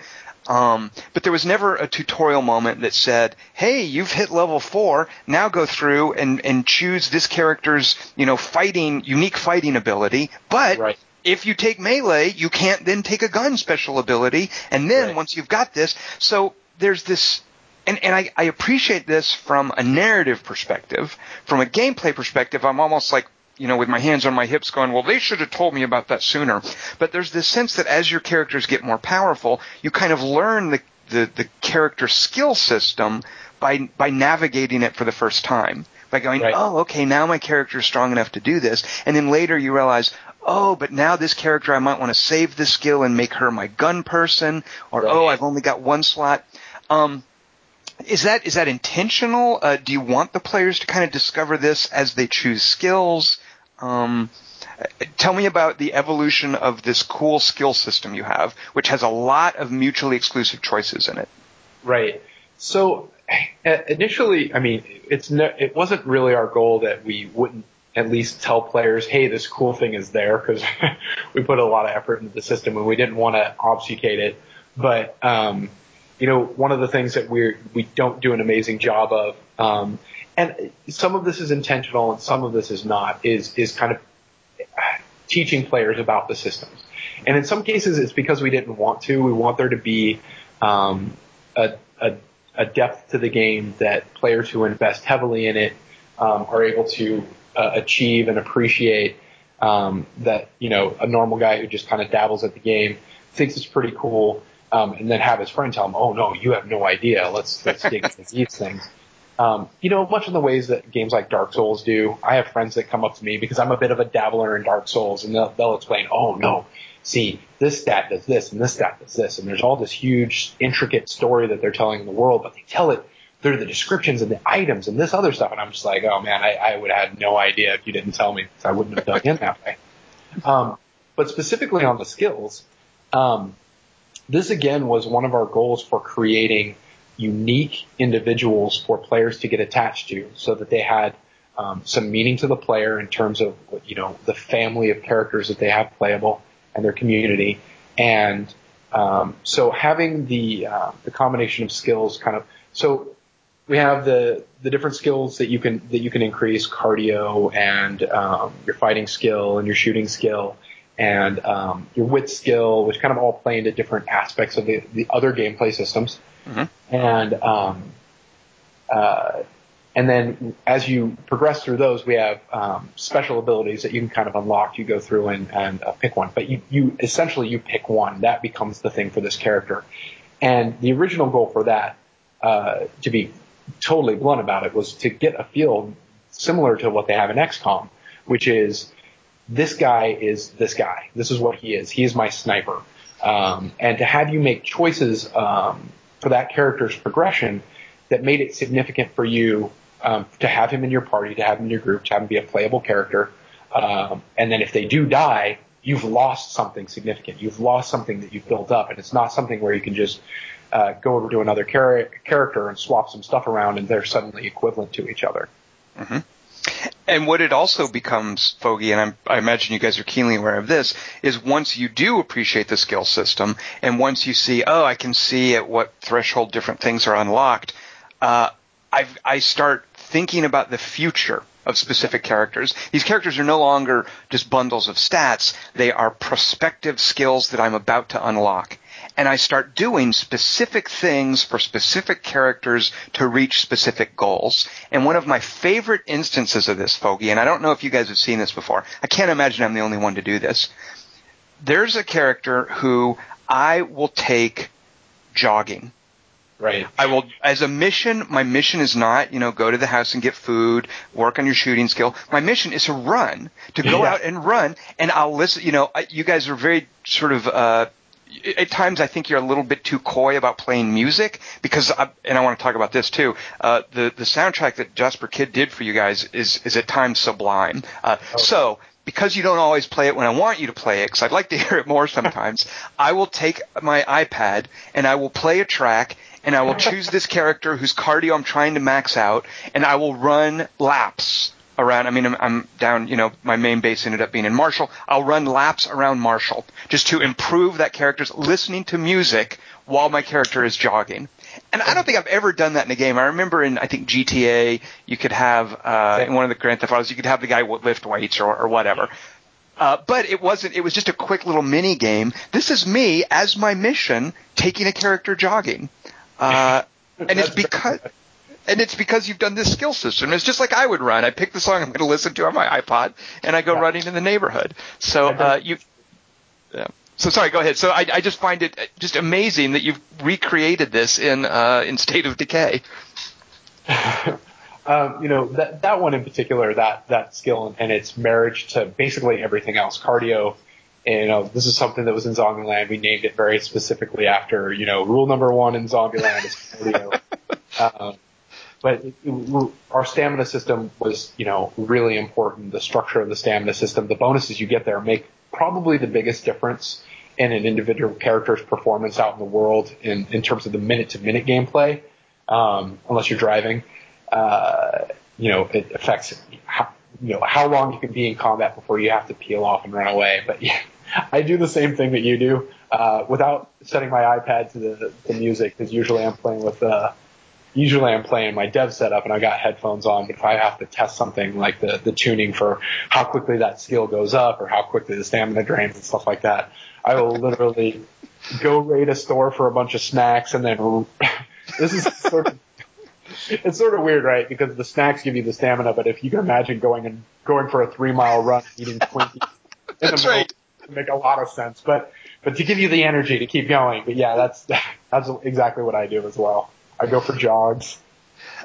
Speaker 1: Um, but there was never a tutorial moment that said, "Hey, you've hit level four. Now go through and and choose this character's you know fighting unique fighting ability." But
Speaker 2: Right.
Speaker 1: If you take melee, you can't then take a gun special ability, and then
Speaker 2: Right.
Speaker 1: once you've got this, so there's this. And, and I, I appreciate this from a narrative perspective. From a gameplay perspective, I'm almost like, you know, with my hands on my hips going, well, they should have told me about that sooner. But there's this sense that as your characters get more powerful, you kind of learn the, the, the character skill system by, by navigating it for the first time. By going,
Speaker 2: Right.
Speaker 1: oh, okay, now my character is strong enough to do this. And then later you realize, oh, but now this character, I might want to save this skill and make her my gun person. Or,
Speaker 2: Right.
Speaker 1: oh, I've only got one slot. Um, is that is that intentional? Uh, do you want the players to kind of discover this as they choose skills? Um, tell me about the evolution of this cool skill system you have, which has a lot of mutually exclusive choices in it.
Speaker 2: Right. So uh, initially, I mean, it's no, it wasn't really our goal that we wouldn't at least tell players, hey, this cool thing is there because [laughs] we put a lot of effort into the system and we didn't want to obfuscate it. But um, you know, one of the things that we we don't do an amazing job of, um, and some of this is intentional and some of this is not, is is kind of teaching players about the systems. And in some cases, it's because we didn't want to. We want there to be um, a, a, a depth to the game that players who invest heavily in it um, are able to uh, achieve and appreciate. Um, that you know, a normal guy who just kind of dabbles at the game thinks it's pretty cool, um, and then have his friend tell him, "Oh no, you have no idea. Let's let's dig into [laughs] these things." Um, you know, much in the ways that games like Dark Souls do. I have friends that come up to me because I'm a bit of a dabbler in Dark Souls, and they'll, they'll explain, "Oh no, see, this stat does this, and this stat does this," and there's all this huge, intricate story that they're telling in the world, but they tell it through the descriptions and the items and this other stuff, and I'm just like, "Oh man, I, I would have had no idea if you didn't tell me. I wouldn't have dug in that way." Um, but specifically on the skills, um, this again was one of our goals for creating unique individuals for players to get attached to so that they had um, some meaning to the player in terms of you know the family of characters that they have playable and their community and um, so having the uh, the combination of skills kind of so we have the the different skills that you can that you can increase cardio and um, your fighting skill and your shooting skill and um, your wit skill, which kind of all play into different aspects of the, the other gameplay systems.
Speaker 1: Mhm.
Speaker 2: And um, uh, and then as you progress through those, we have um, special abilities that you can kind of unlock. You go through and, and uh, pick one, but you, you essentially you pick one. That becomes the thing for this character. And the original goal for that, uh, to be totally blunt about it, was to get a feel similar to what they have in XCOM, which is this guy is this guy. This is what he is. He is my sniper. Um, and to have you make choices um, for that character's progression that made it significant for you um, to have him in your party, to have him in your group, to have him be a playable character. Um, and then if they do die, you've lost something significant. You've lost something that you've built up, and it's not something where you can just uh, go over to another char- character and swap some stuff around, and they're suddenly equivalent to each other.
Speaker 1: And what it also becomes, Foge, and I'm, I imagine you guys are keenly aware of this, is once you do appreciate the skill system, and once you see, oh, I can see at what threshold different things are unlocked, uh, I start thinking about the future of specific characters. These characters are no longer just bundles of stats; they are prospective skills that I'm about to unlock. And I start doing specific things for specific characters to reach specific goals. And one of my favorite instances of this, Foge, and I don't know if you guys have seen this before. I can't imagine I'm the only one to do this. There's a character who I will take jogging.
Speaker 2: Right.
Speaker 1: I will, as a mission, my mission is not, you know, go to the house and get food, work on your shooting skill. My mission is to run, to go yeah. out and run, and I'll listen, you know, you guys are very sort of, uh, at times I think you're a little bit too coy about playing music because, I, and I want to talk about this too. Uh, the the soundtrack that Jesper Kyd did for you guys is is at times sublime. Uh, okay. So because you don't always play it when I want you to play it, because I'd like to [laughs] hear it more sometimes, I will take my iPad and I will play a track and I will choose this character whose cardio I'm trying to max out, and I will run laps around. I mean, I'm, I'm, down. You know, my main base ended up being in Marshall. I'll run laps around Marshall just to improve that character's listening to music while my character is jogging. And I don't think I've ever done that in a game. I remember in I think GTA, you could have uh, in one of the Grand Theft Autos, you could have the guy lift weights or, or whatever. Uh, but it wasn't. It was just a quick little mini game. This is me as my mission taking a character jogging. Uh, [laughs] and it's because and it's because you've done this skill system. It's just like I would run. I pick the song I'm going to listen to on my iPod, and I go yeah. running in the neighborhood. So uh, you, yeah. So sorry, go ahead. So I, I just find it just amazing that you've recreated this in uh, in State of Decay. [laughs]
Speaker 2: um, you know that that one in particular, that that skill and, and its marriage to basically everything else, cardio, and, you know, this is something that was in Zombieland. We named it very specifically after, you know, rule number one in Zombieland is cardio. [laughs] um, but it, it, our stamina system was, you know, really important. The structure of the stamina system, the bonuses you get there make probably the biggest difference in an individual character's performance out in the world in, in terms of the minute to minute gameplay. Um, unless you're driving, uh, you know, it affects how, you know, how long you can be in combat before you have to peel off and run away. But yeah, I do the same thing that you do uh, without setting my iPad to the, the music because usually I'm playing with uh, usually I'm playing my dev setup and I got headphones on. But if I have to test something like the the tuning for how quickly that skill goes up or how quickly the stamina drains and stuff like that, I will literally go raid a store for a bunch of snacks and then [laughs] this is sort of it's sort of weird, right? Because the snacks give you the stamina, but if you can imagine going and going for a three mile run eating Twinkies,
Speaker 1: that's right
Speaker 2: make a lot of sense. But but to give you the energy to keep going. But yeah, that's [laughs] that's exactly what I do as well. I go for jogs.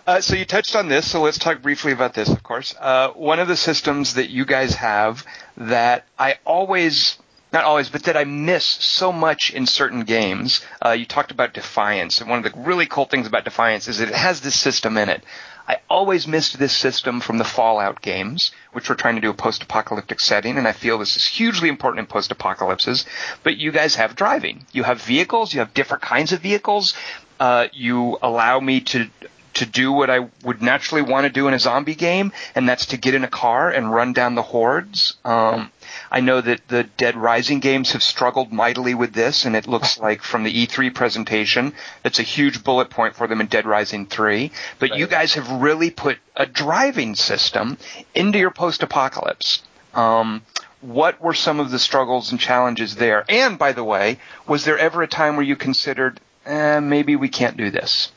Speaker 1: Uh, so you touched on this, so let's talk briefly about this, of course. Uh, one of the systems that you guys have that I always, not always, but that I miss so much in certain games. Uh, you talked about Defiance, and one of the really cool things about Defiance is that it has this system in it. I always missed this system from the Fallout games, which were trying to do a post-apocalyptic setting, and I feel this is hugely important in post-apocalypses. But you guys have driving. You have vehicles. You have different kinds of vehicles. Uh, you allow me to to do what I would naturally want to do in a zombie game, and that's to get in a car and run down the hordes. Um, I know that the Dead Rising games have struggled mightily with this, and it looks [laughs] like from the E3 presentation, that's a huge bullet point for them in Dead Rising 3. But right. you guys have really put a driving system into your post-apocalypse. Um, what were some of the struggles and challenges there? And by the way, was there ever a time where you considered, eh, maybe we can't do this?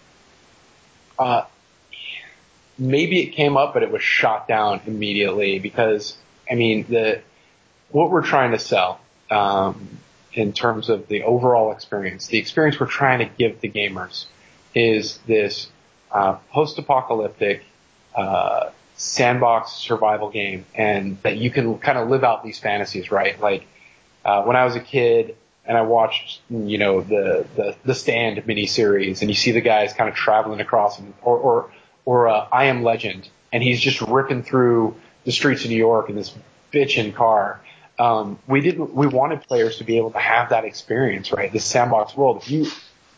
Speaker 2: Uh, maybe it came up, but it was shot down immediately because, I mean, the what we're trying to sell um, in terms of the overall experience, the experience we're trying to give the gamers is this uh, post-apocalyptic uh, sandbox survival game, and that you can kind of live out these fantasies, right? Like uh, when I was a kid and I watched, you know, the the, the Stand miniseries, and you see the guys kind of traveling across, and, or or or uh, I Am Legend, and he's just ripping through the streets of New York in this bitchin' car um, we didn't we wanted players to be able to have that experience, right? This sandbox world. If you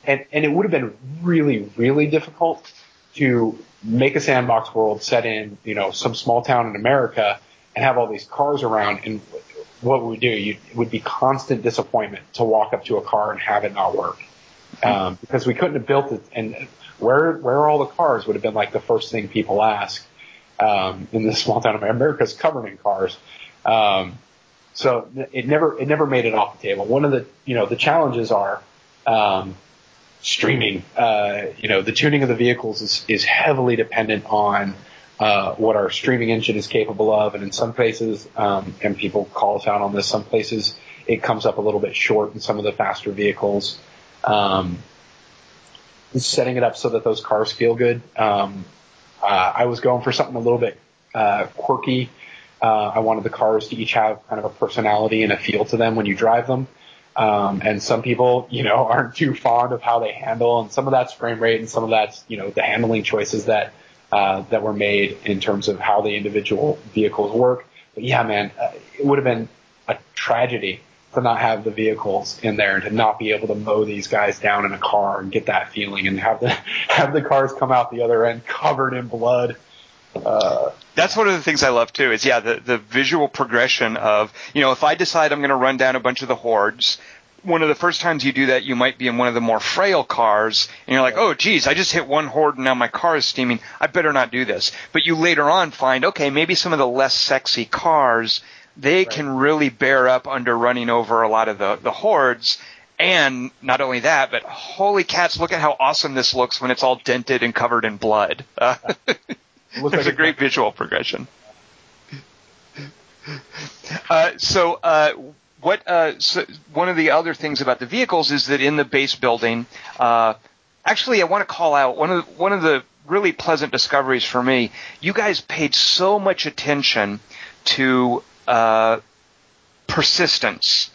Speaker 2: and and it would have been really really difficult to make a sandbox world set in you know some small town in America and have all these cars around and what would we do? You, it would be constant disappointment to walk up to a car and have it not work. Um, because we couldn't have built it and where, where are all the cars would have been like the first thing people ask, um, in this small town of America's covered in cars. Um, so it never it never made it off the table. One of the you know the challenges are um, streaming. Uh, you know, the tuning of the vehicles is, is heavily dependent on uh, what our streaming engine is capable of, and in some places, um, and people call us out on this, some places it comes up a little bit short in some of the faster vehicles. Um, setting it up so that those cars feel good. Um, uh, I was going for something a little bit uh, quirky. Uh, I wanted the cars to each have kind of a personality and a feel to them when you drive them. Um, and some people, you know, [laughs] aren't too fond of how they handle, and some of that's frame rate, and some of that's, you know, the handling choices that uh, that were made in terms of how the individual vehicles work. But yeah, man, uh, it would have been a tragedy to not have the vehicles in there and to not be able to mow these guys down in a car and get that feeling and have the [laughs] have the cars come out the other end covered in blood.
Speaker 1: Uh, That's one of the things I love too. Is yeah, the the visual progression of you know if I decide I'm going to run down a bunch of the hordes, one of the first times you do that, you might be in one of the more frail cars, and you're like, oh, geez, I just hit one horde and now my car is steaming. I better not do this. But you later on find, okay, maybe some of the less sexy cars, they right. can really bear up under running over a lot of the, the hordes. And not only that, but holy cats, look at how awesome this looks when it's all dented and covered in blood. [laughs] Uh, there's like a great visual progression. Uh, so, uh, what uh, so one of the other things about the vehicles is that in the base building, uh, actually, I want to call out one of the, one of the really pleasant discoveries for me. You guys paid so much attention to uh, persistence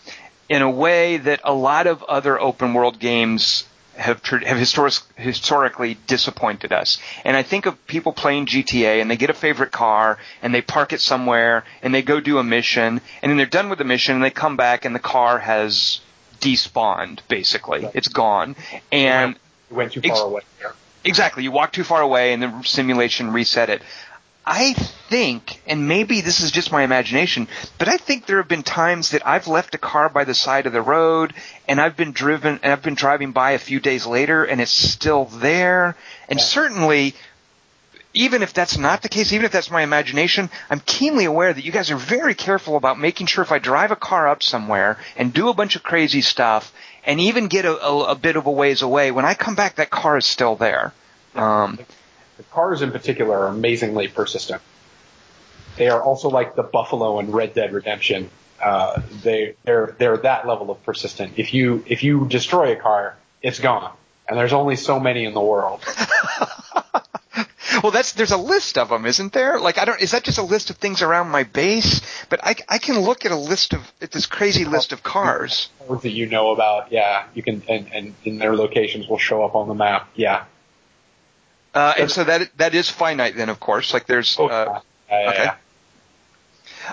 Speaker 1: in a way that a lot of other open world games have have historic, historically disappointed us. And I think of people playing GTA and they get a favorite car and they park it somewhere and they go do a mission and then they're done with the mission and they come back and the car has despawned basically. Right. It's gone. And
Speaker 2: you went too far ex- away.
Speaker 1: Exactly. You walk too far away and the simulation reset it. I think, and maybe this is just my imagination, but I think there have been times that I've left a car by the side of the road and I've been driven and I've been driving by a few days later and it's still there. And yeah. certainly, even if that's not the case, even if that's my imagination, I'm keenly aware that you guys are very careful about making sure if I drive a car up somewhere and do a bunch of crazy stuff and even get a, a, a bit of a ways away, when I come back, that car is still there. Um,
Speaker 2: the cars in particular are amazingly persistent. They are also like the Buffalo and Red Dead Redemption. Uh, they they're they're that level of persistent. If you if you destroy a car, it's gone, and there's only so many in the world. [laughs]
Speaker 1: well, that's there's a list of them, isn't there? Like I don't is that just a list of things around my base? But I, I can look at a list of at this crazy list of cars
Speaker 2: that you know about. Yeah, you can and and in their locations will show up on the map. Yeah,
Speaker 1: uh, and so that that is finite then, of course. Like there's oh, uh, yeah, okay.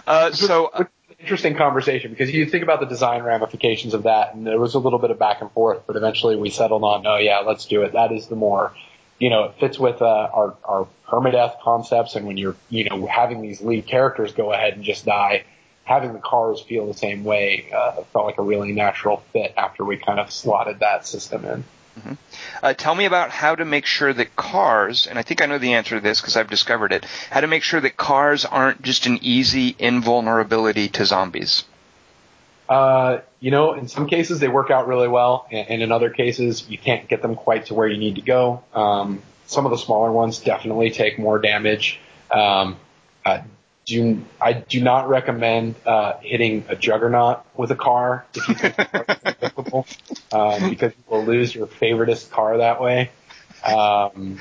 Speaker 1: Uh, so
Speaker 2: interesting conversation because you think about the design ramifications of that, and there was a little bit of back and forth, but eventually we settled on, oh yeah, let's do it. That is the more, you know, it fits with uh, our our permadeath concepts, and when you're, you know, having these lead characters go ahead and just die, having the cars feel the same way uh, felt like a really natural fit after we kind of slotted that system in.
Speaker 1: Mm-hmm. Uh, tell me about how to make sure that cars, and I think I know the answer to this because I've discovered it, how to make sure that cars aren't just an easy invulnerability to zombies.
Speaker 2: Uh, you know, in some cases they work out really well, and, in other cases you can't get them quite to where you need to go. Um, some of the smaller ones definitely take more damage. Um, uh, do I do not recommend uh, hitting a juggernaut with a car if you think applicable, [laughs] um, because you will lose your favoritist car that way. Um,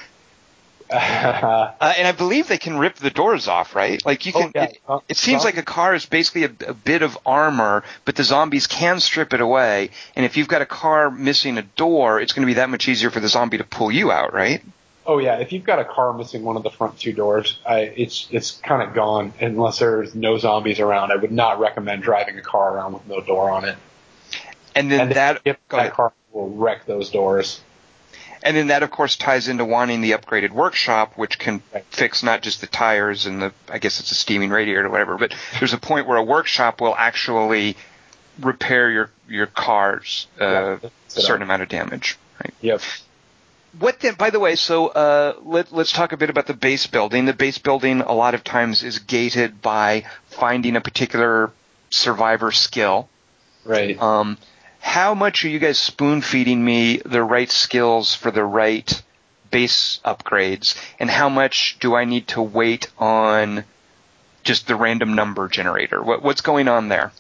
Speaker 1: uh, and I believe they can rip the doors off, right? Like you oh, can. Oh, yeah. it, uh, it, seems like a car is basically a, a, bit of armor, but the zombies can strip it away. And if you've got a car missing a door, it's going to be that much easier for the zombie to pull you out, right?
Speaker 2: Oh yeah, if you've got a car missing one of the front two doors, I, it's it's kind of gone unless there's no zombies around. I would not recommend driving a car around with no door on it.
Speaker 1: And then and that
Speaker 2: if that car will wreck those doors.
Speaker 1: And then that of course ties into wanting the upgraded workshop, which can right. fix not just the tires and the I guess it's a steaming radiator or whatever, but there's a point where a workshop will actually repair your your car's uh, yeah, certain amount of damage. Right?
Speaker 2: Yep
Speaker 1: what then, by the way, so uh, let, us talk a bit about the base building. The base building a lot of times is gated by finding a particular survivor skill.
Speaker 2: Right.
Speaker 1: Um, how much are you guys spoon feeding me the right skills for the right base upgrades, and how much do I need to wait on just the random number generator? What, what's going on there?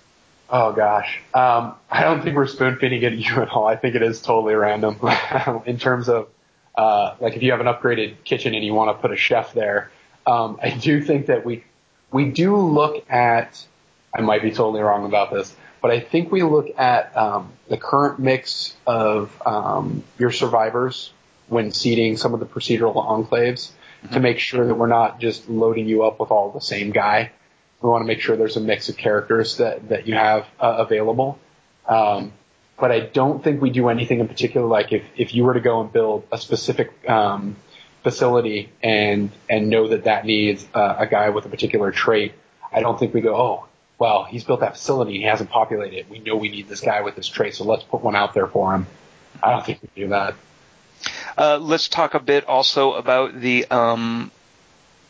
Speaker 2: Oh gosh, um, I don't think we're spoon feeding it you at all. I think it is totally random [laughs] in terms of uh, like if you have an upgraded kitchen and you want to put a chef there. Um, I do think that we we do look at. I might be totally wrong about this, but I think we look at um, the current mix of um, your survivors when seeding some of the procedural enclaves mm-hmm. to make sure that we're not just loading you up with all the same guy. We want to make sure there's a mix of characters that that you have uh, available. Um, but I don't think we do anything in particular. Like if if you were to go and build a specific um, facility and and know that that needs uh, a guy with a particular trait, I don't think we go, oh, well, he's built that facility, he hasn't populated it. We know we need this guy with this trait, so let's put one out there for him. I don't think we do that.
Speaker 1: Uh, let's talk a bit also about the. Um,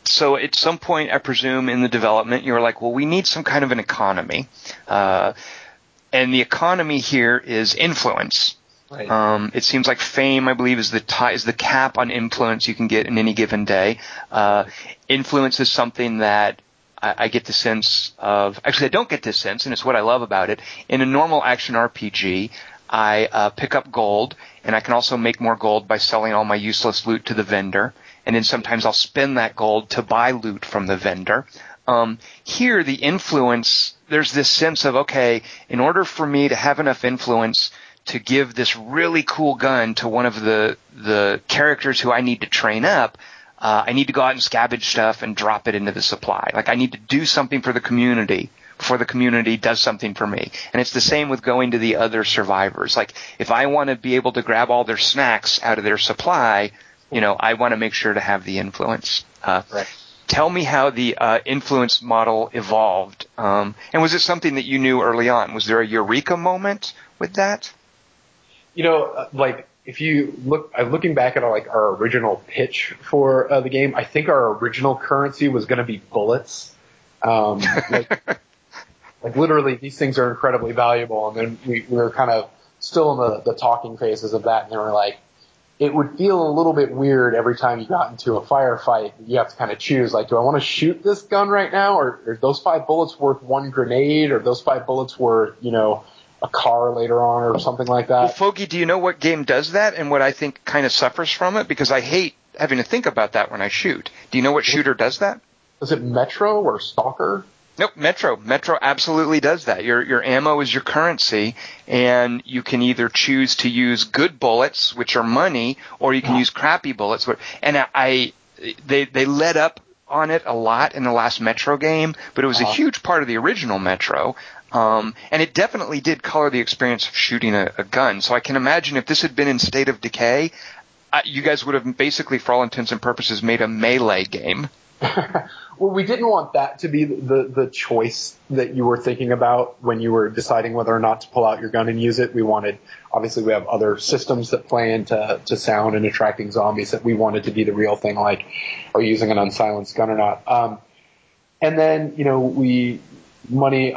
Speaker 1: so at some point, I presume in the development, you were like, well, we need some kind of an economy, uh, and the economy here is influence. Right. Um, it seems like fame, I believe, is the t- is the cap on influence you can get in any given day. Uh, influence is something that I, I, get the sense of. Actually, I don't get this sense, and it's what I love about it. In a normal action RPG, I uh, pick up gold, and I can also make more gold by selling all my useless loot to the vendor. And then sometimes I'll spend that gold to buy loot from the vendor. Um, here, the influence, there's this sense of, okay, in order for me to have enough influence to give this really cool gun to one of the, the characters who I need to train up, uh, I need to go out and scavenge stuff and drop it into the supply. Like I need to do something for the community before the community does something for me. And it's the same with going to the other survivors. Like if I want to be able to grab all their snacks out of their supply, you know, I want to make sure to have the influence. Uh, right. Tell me how the uh, influence model evolved, um, and was it something that you knew early on? Was there a eureka moment with that?
Speaker 2: You know, uh, like if you look, I'm looking back at our, like our original pitch for uh, the game. I think our original currency was going to be bullets. Um, [laughs] like, like literally, these things are incredibly valuable, and then we, we were kind of still in the, the talking phases of that, and they were like, it would feel a little bit weird every time you got into a firefight. You have to kind of choose, like, do I want to shoot this gun right now, or are those five bullets worth one grenade, or those five bullets worth, you know, a car later on or something like that.
Speaker 1: Well, Foge, do you know what game does that and what I think kind of suffers from it? Because I hate having to think about that when I shoot. Do you know what shooter does that?
Speaker 2: Is it Metro or Stalker?
Speaker 1: Nope, Metro. Metro absolutely does that. Your your ammo is your currency, and you can either choose to use good bullets, which are money, or you can use crappy bullets. And I, they they let up on it a lot in the last Metro game, but it was uh-huh. a huge part of the original Metro. Um, and it definitely did color the experience of shooting a, a, gun. So I can imagine if this had been in State of Decay, uh, you guys would have basically, for all intents and purposes, made a melee game. [laughs]
Speaker 2: well, we didn't want that to be the, the choice that you were thinking about when you were deciding whether or not to pull out your gun and use it. We wanted, obviously, we have other systems that play into to sound and attracting zombies that we wanted to be the real thing, like are you using an unsilenced gun or not. Um, and then, you know, we money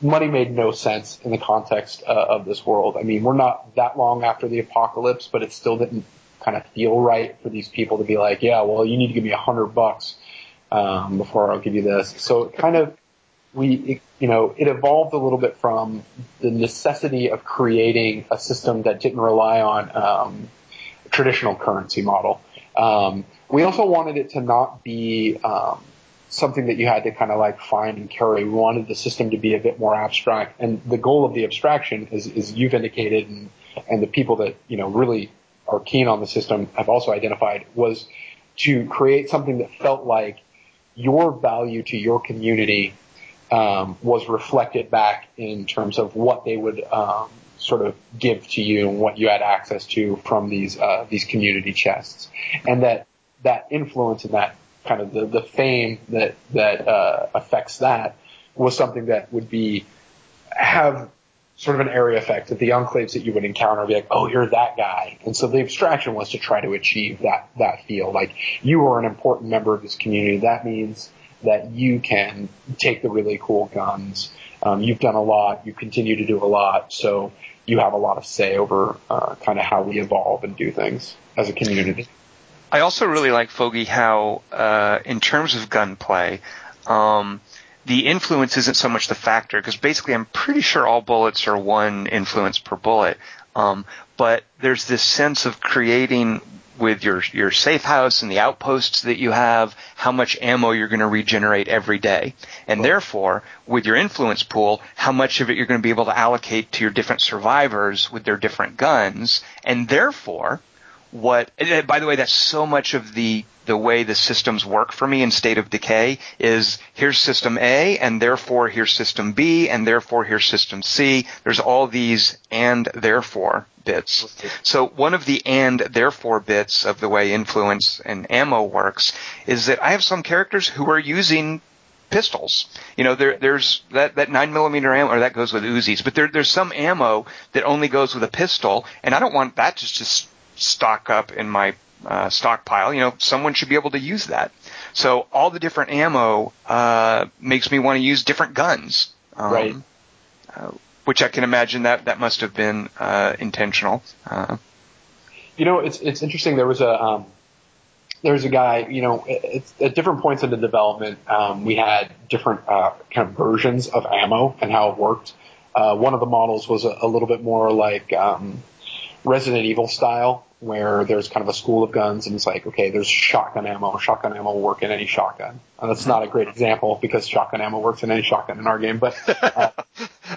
Speaker 2: money made no sense in the context uh, of this world. I mean, we're not that long after the apocalypse, but it still didn't kind of feel right for these people to be like, yeah, well, you need to give me a hundred bucks um, before I'll give you this. So it kind of we, it, you know, it evolved a little bit from the necessity of creating a system that didn't rely on um, traditional currency model. Um, we also wanted it to not be um, something that you had to kind of like find and carry. We wanted the system to be a bit more abstract, and the goal of the abstraction is, is you've indicated, and, and the people that you know really are keen on the system have also identified was to create something that felt like your value to your community um, was reflected back in terms of what they would um, sort of give to you and what you had access to from these uh, these community chests, and that that influence and that kind of the, the fame that that uh, affects that was something that would be have sort of an area effect that the enclaves that you would encounter would be like, oh, you're that guy. And so the abstraction was to try to achieve that that feel like you are an important member of this community. That means that you can take the really cool guns. Um, you've done a lot. You continue to do a lot. So you have a lot of say over uh, kind of how we evolve and do things as a community.
Speaker 1: I also really like Foge how, uh, in terms of gunplay, um, the influence isn't so much the factor because basically I'm pretty sure all bullets are one influence per bullet. Um, but there's this sense of creating with your your safe house and the outposts that you have, how much ammo you're going to regenerate every day, and therefore with your influence pool, how much of it you're going to be able to allocate to your different survivors with their different guns, and therefore what by the way that's so much of the the way the systems work for me in state of decay is here's system A and therefore here's system B and therefore here's system C there's all these and therefore bits so one of the and therefore bits of the way influence and ammo works is that I have some characters who are using pistols. You know, there, there's that, that nine millimeter ammo, or that goes with Uzis, but there, there's some ammo that only goes with a pistol, and I don't want that just to just stock up in my uh, stockpile. You know, someone should be able to use that. So all the different ammo uh, makes me want to use different guns.
Speaker 2: Um, right.
Speaker 1: Uh, which I can imagine that that must have been uh, intentional. Uh,
Speaker 2: you know, it's it's interesting. There was a um, there was a guy. You know, it's, at different points in the development, um, we had different uh, kind of versions of ammo and how it worked. one of the models was a, a little bit more like um, Resident Evil style, where there's kind of a school of guns and it's like, okay, there's shotgun ammo. Shotgun ammo will work in any shotgun. Uh, that's not a great example because shotgun ammo works in any shotgun in our game, but [laughs] uh,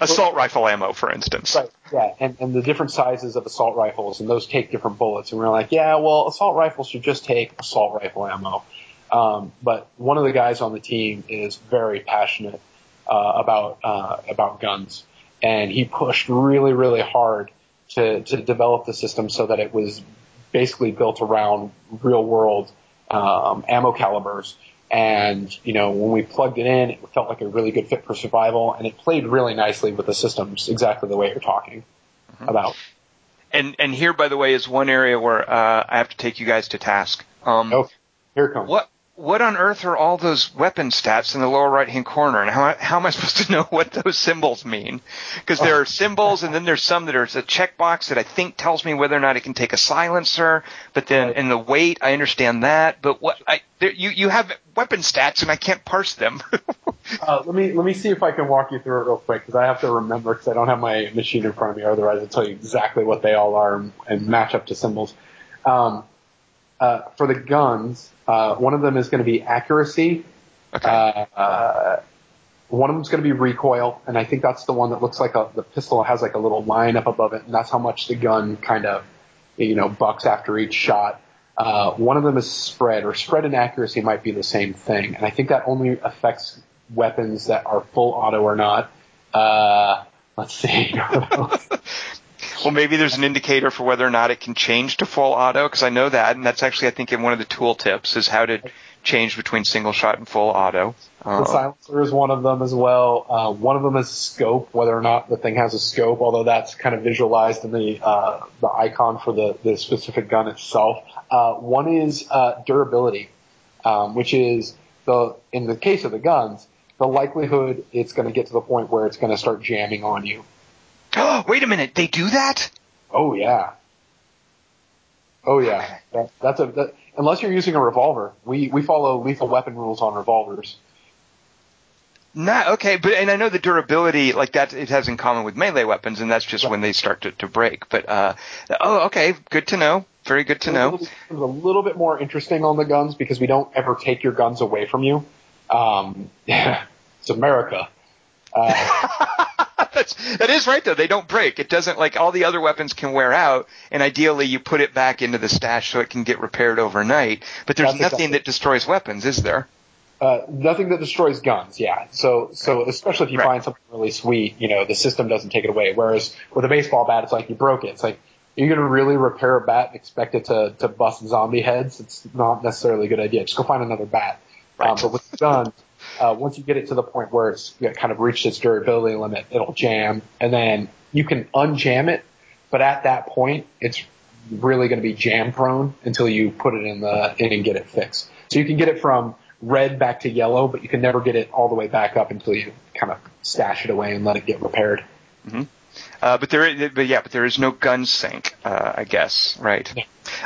Speaker 1: assault rifle ammo, for instance.
Speaker 2: Right. Yeah, and, and the different sizes of assault rifles and those take different bullets. And we're like, yeah, well, assault rifles should just take assault rifle ammo. Um, but one of the guys on the team is very passionate uh, about uh, about guns, and he pushed really, really hard to, to develop the system so that it was basically built around real world um, ammo calibers. And, you know, when we plugged it in, it felt like a really good fit for survival and it played really nicely with the systems exactly the way you're talking mm-hmm. about.
Speaker 1: And, and here, by the way, is one area where, uh, I have to take you guys to task. Um,
Speaker 2: oh, here it comes.
Speaker 1: What, what on earth are all those weapon stats in the lower right hand corner, and how how am I supposed to know [laughs] what those symbols mean? Because there are symbols, and then there's some that are a checkbox that I think tells me whether or not it can take a silencer. But then in the weight, I understand that. But what I there, you you have weapon stats, and I can't parse them. [laughs]
Speaker 2: uh, let me let me see if I can walk you through it real quick because I have to remember because I don't have my machine in front of me. Otherwise, I'll tell you exactly what they all are and, and match up to symbols. Um, uh, for the guns, uh, one of them is going to be accuracy.
Speaker 1: Okay. Uh,
Speaker 2: uh, one of them is going to be recoil, and I think that's the one that looks like a, the pistol has like a little line up above it, and that's how much the gun kind of, you know, bucks after each shot. Uh, one of them is spread, or spread and accuracy might be the same thing, and I think that only affects weapons that are full auto or not. Uh, let's see. [laughs] [laughs]
Speaker 1: Well, maybe there's an indicator for whether or not it can change to full auto, because I know that, and that's actually, I think, in one of the tool tips is how to change between single shot and full auto.
Speaker 2: Um, the silencer is one of them as well. Uh, one of them is scope, whether or not the thing has a scope, although that's kind of visualized in the uh, the icon for the, the specific gun itself. Uh, one is uh, durability, um, which is the in the case of the guns, the likelihood it's going to get to the point where it's going to start jamming on you.
Speaker 1: Oh, [gasps] wait a minute, they do that?
Speaker 2: Oh yeah. Oh yeah. That, that's a that, unless you're using a revolver. We we follow lethal weapon rules on revolvers.
Speaker 1: Not okay, but and I know the durability like that it has in common with melee weapons, and that's just right. when they start to, to break. But uh, oh, okay, good to know. Very good to know.
Speaker 2: It's a little bit more interesting on the guns because we don't ever take your guns away from you. Um, yeah, [laughs] it's America. Uh, [laughs]
Speaker 1: That's, [laughs] that is right though. They don't break. It doesn't like all the other weapons can wear out, and ideally you put it back into the stash so it can get repaired overnight. But there's That's nothing exactly. that destroys weapons, is there?
Speaker 2: Uh, nothing that destroys guns, yeah. So, so especially if you right. find something really sweet, you know, the system doesn't take it away. Whereas with a baseball bat, it's like you broke it. It's like, are you're going to really repair a bat and expect it to, to bust zombie heads? It's not necessarily a good idea. Just go find another bat. Right. Um, but with guns, uh, once you get it to the point where it's you know, kind of reached its durability limit, it'll jam, and then you can unjam it. But at that point, it's really going to be jam prone until you put it in the in and get it fixed. So you can get it from red back to yellow, but you can never get it all the way back up until you kind of stash it away and let it get repaired.
Speaker 1: Mm-hmm. Uh, but there, but yeah, but there is no gun sink, uh, I guess, right?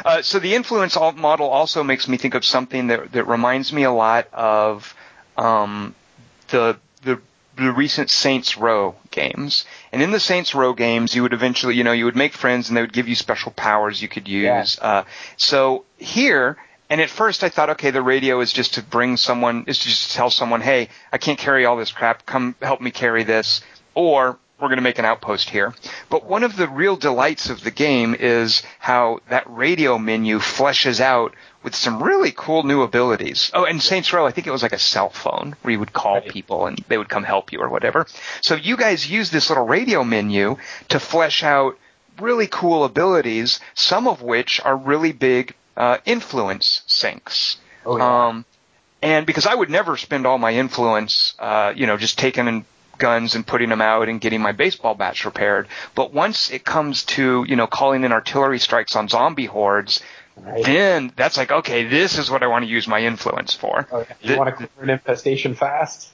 Speaker 1: Uh, so the influence model also makes me think of something that that reminds me a lot of um, the the the recent Saints Row games. And in the Saints Row games, you would eventually, you know, you would make friends and they would give you special powers you could use. Yeah. Uh, so here, and at first I thought, okay, the radio is just to bring someone, is just to just tell someone, hey, I can't carry all this crap, come help me carry this. Or we're going to make an outpost here. But one of the real delights of the game is how that radio menu fleshes out with some really cool new abilities. Oh, and Saints Row, I think it was like a cell phone where you would call right. people and they would come help you or whatever. So you guys use this little radio menu to flesh out really cool abilities, some of which are really big uh, influence sinks.
Speaker 2: Oh, yeah. Um,
Speaker 1: and because I would never spend all my influence, uh, you know, just taking and guns and putting them out and getting my baseball bats repaired. But once it comes to, you know, calling in artillery strikes on zombie hordes, right. then that's like, okay, this is what I want to use my influence for.
Speaker 2: Oh, you the, want to clear an infestation fast?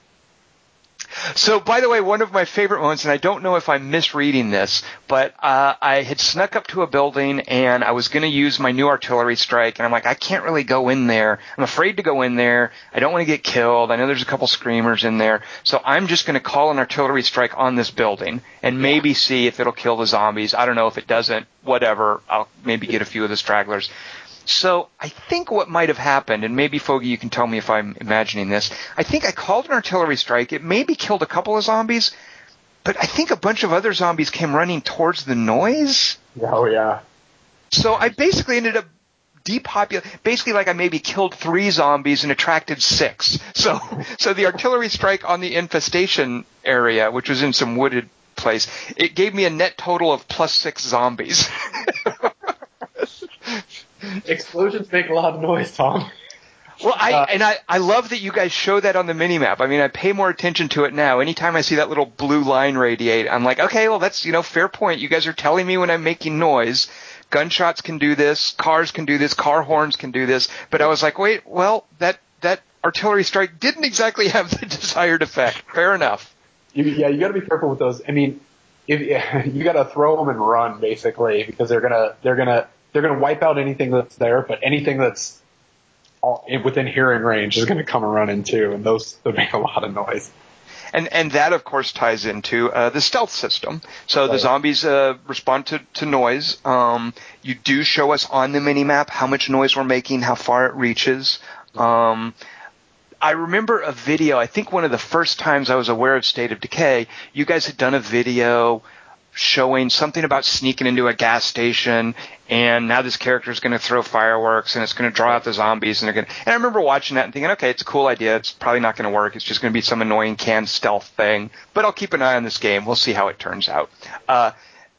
Speaker 1: So, by the way, one of my favorite moments, and I don't know if I'm misreading this, but uh, I had snuck up to a building and I was going to use my new artillery strike, and I'm like, I can't really go in there. I'm afraid to go in there. I don't want to get killed. I know there's a couple screamers in there, so I'm just going to call an artillery strike on this building and maybe see if it'll kill the zombies. I don't know if it doesn't. Whatever. I'll maybe get a few of the stragglers. So I think what might have happened, and maybe Foge, you can tell me if I'm imagining this. I think I called an artillery strike. It maybe killed a couple of zombies, but I think a bunch of other zombies came running towards the noise.
Speaker 2: Oh yeah.
Speaker 1: So I basically ended up depopulating. Basically, like I maybe killed three zombies and attracted six. So, [laughs] so the artillery strike on the infestation area, which was in some wooded place, it gave me a net total of plus six zombies. [laughs]
Speaker 2: Explosions make a lot of noise, Tom.
Speaker 1: Well, I uh, and I I love that you guys show that on the mini map. I mean, I pay more attention to it now. Anytime I see that little blue line radiate, I'm like, okay, well, that's you know fair point. You guys are telling me when I'm making noise. Gunshots can do this, cars can do this, car horns can do this. But I was like, wait, well, that that artillery strike didn't exactly [laughs] have the desired effect. Fair enough.
Speaker 2: You, yeah, you got to be careful with those. I mean, if, [laughs] you got to throw them and run basically because they're gonna they're gonna they're going to wipe out anything that's there, but anything that's all, within hearing range is going to come running too, and those would make a lot of noise.
Speaker 1: And and that of course ties into uh, the stealth system. So right. the zombies uh, respond to, to noise. Um, you do show us on the mini map how much noise we're making, how far it reaches. Um, I remember a video. I think one of the first times I was aware of State of Decay, you guys had done a video showing something about sneaking into a gas station and now this character is going to throw fireworks and it's going to draw out the zombies and they're going to, and I remember watching that and thinking, okay, it's a cool idea. It's probably not going to work. It's just going to be some annoying canned stealth thing, but I'll keep an eye on this game. We'll see how it turns out. Uh,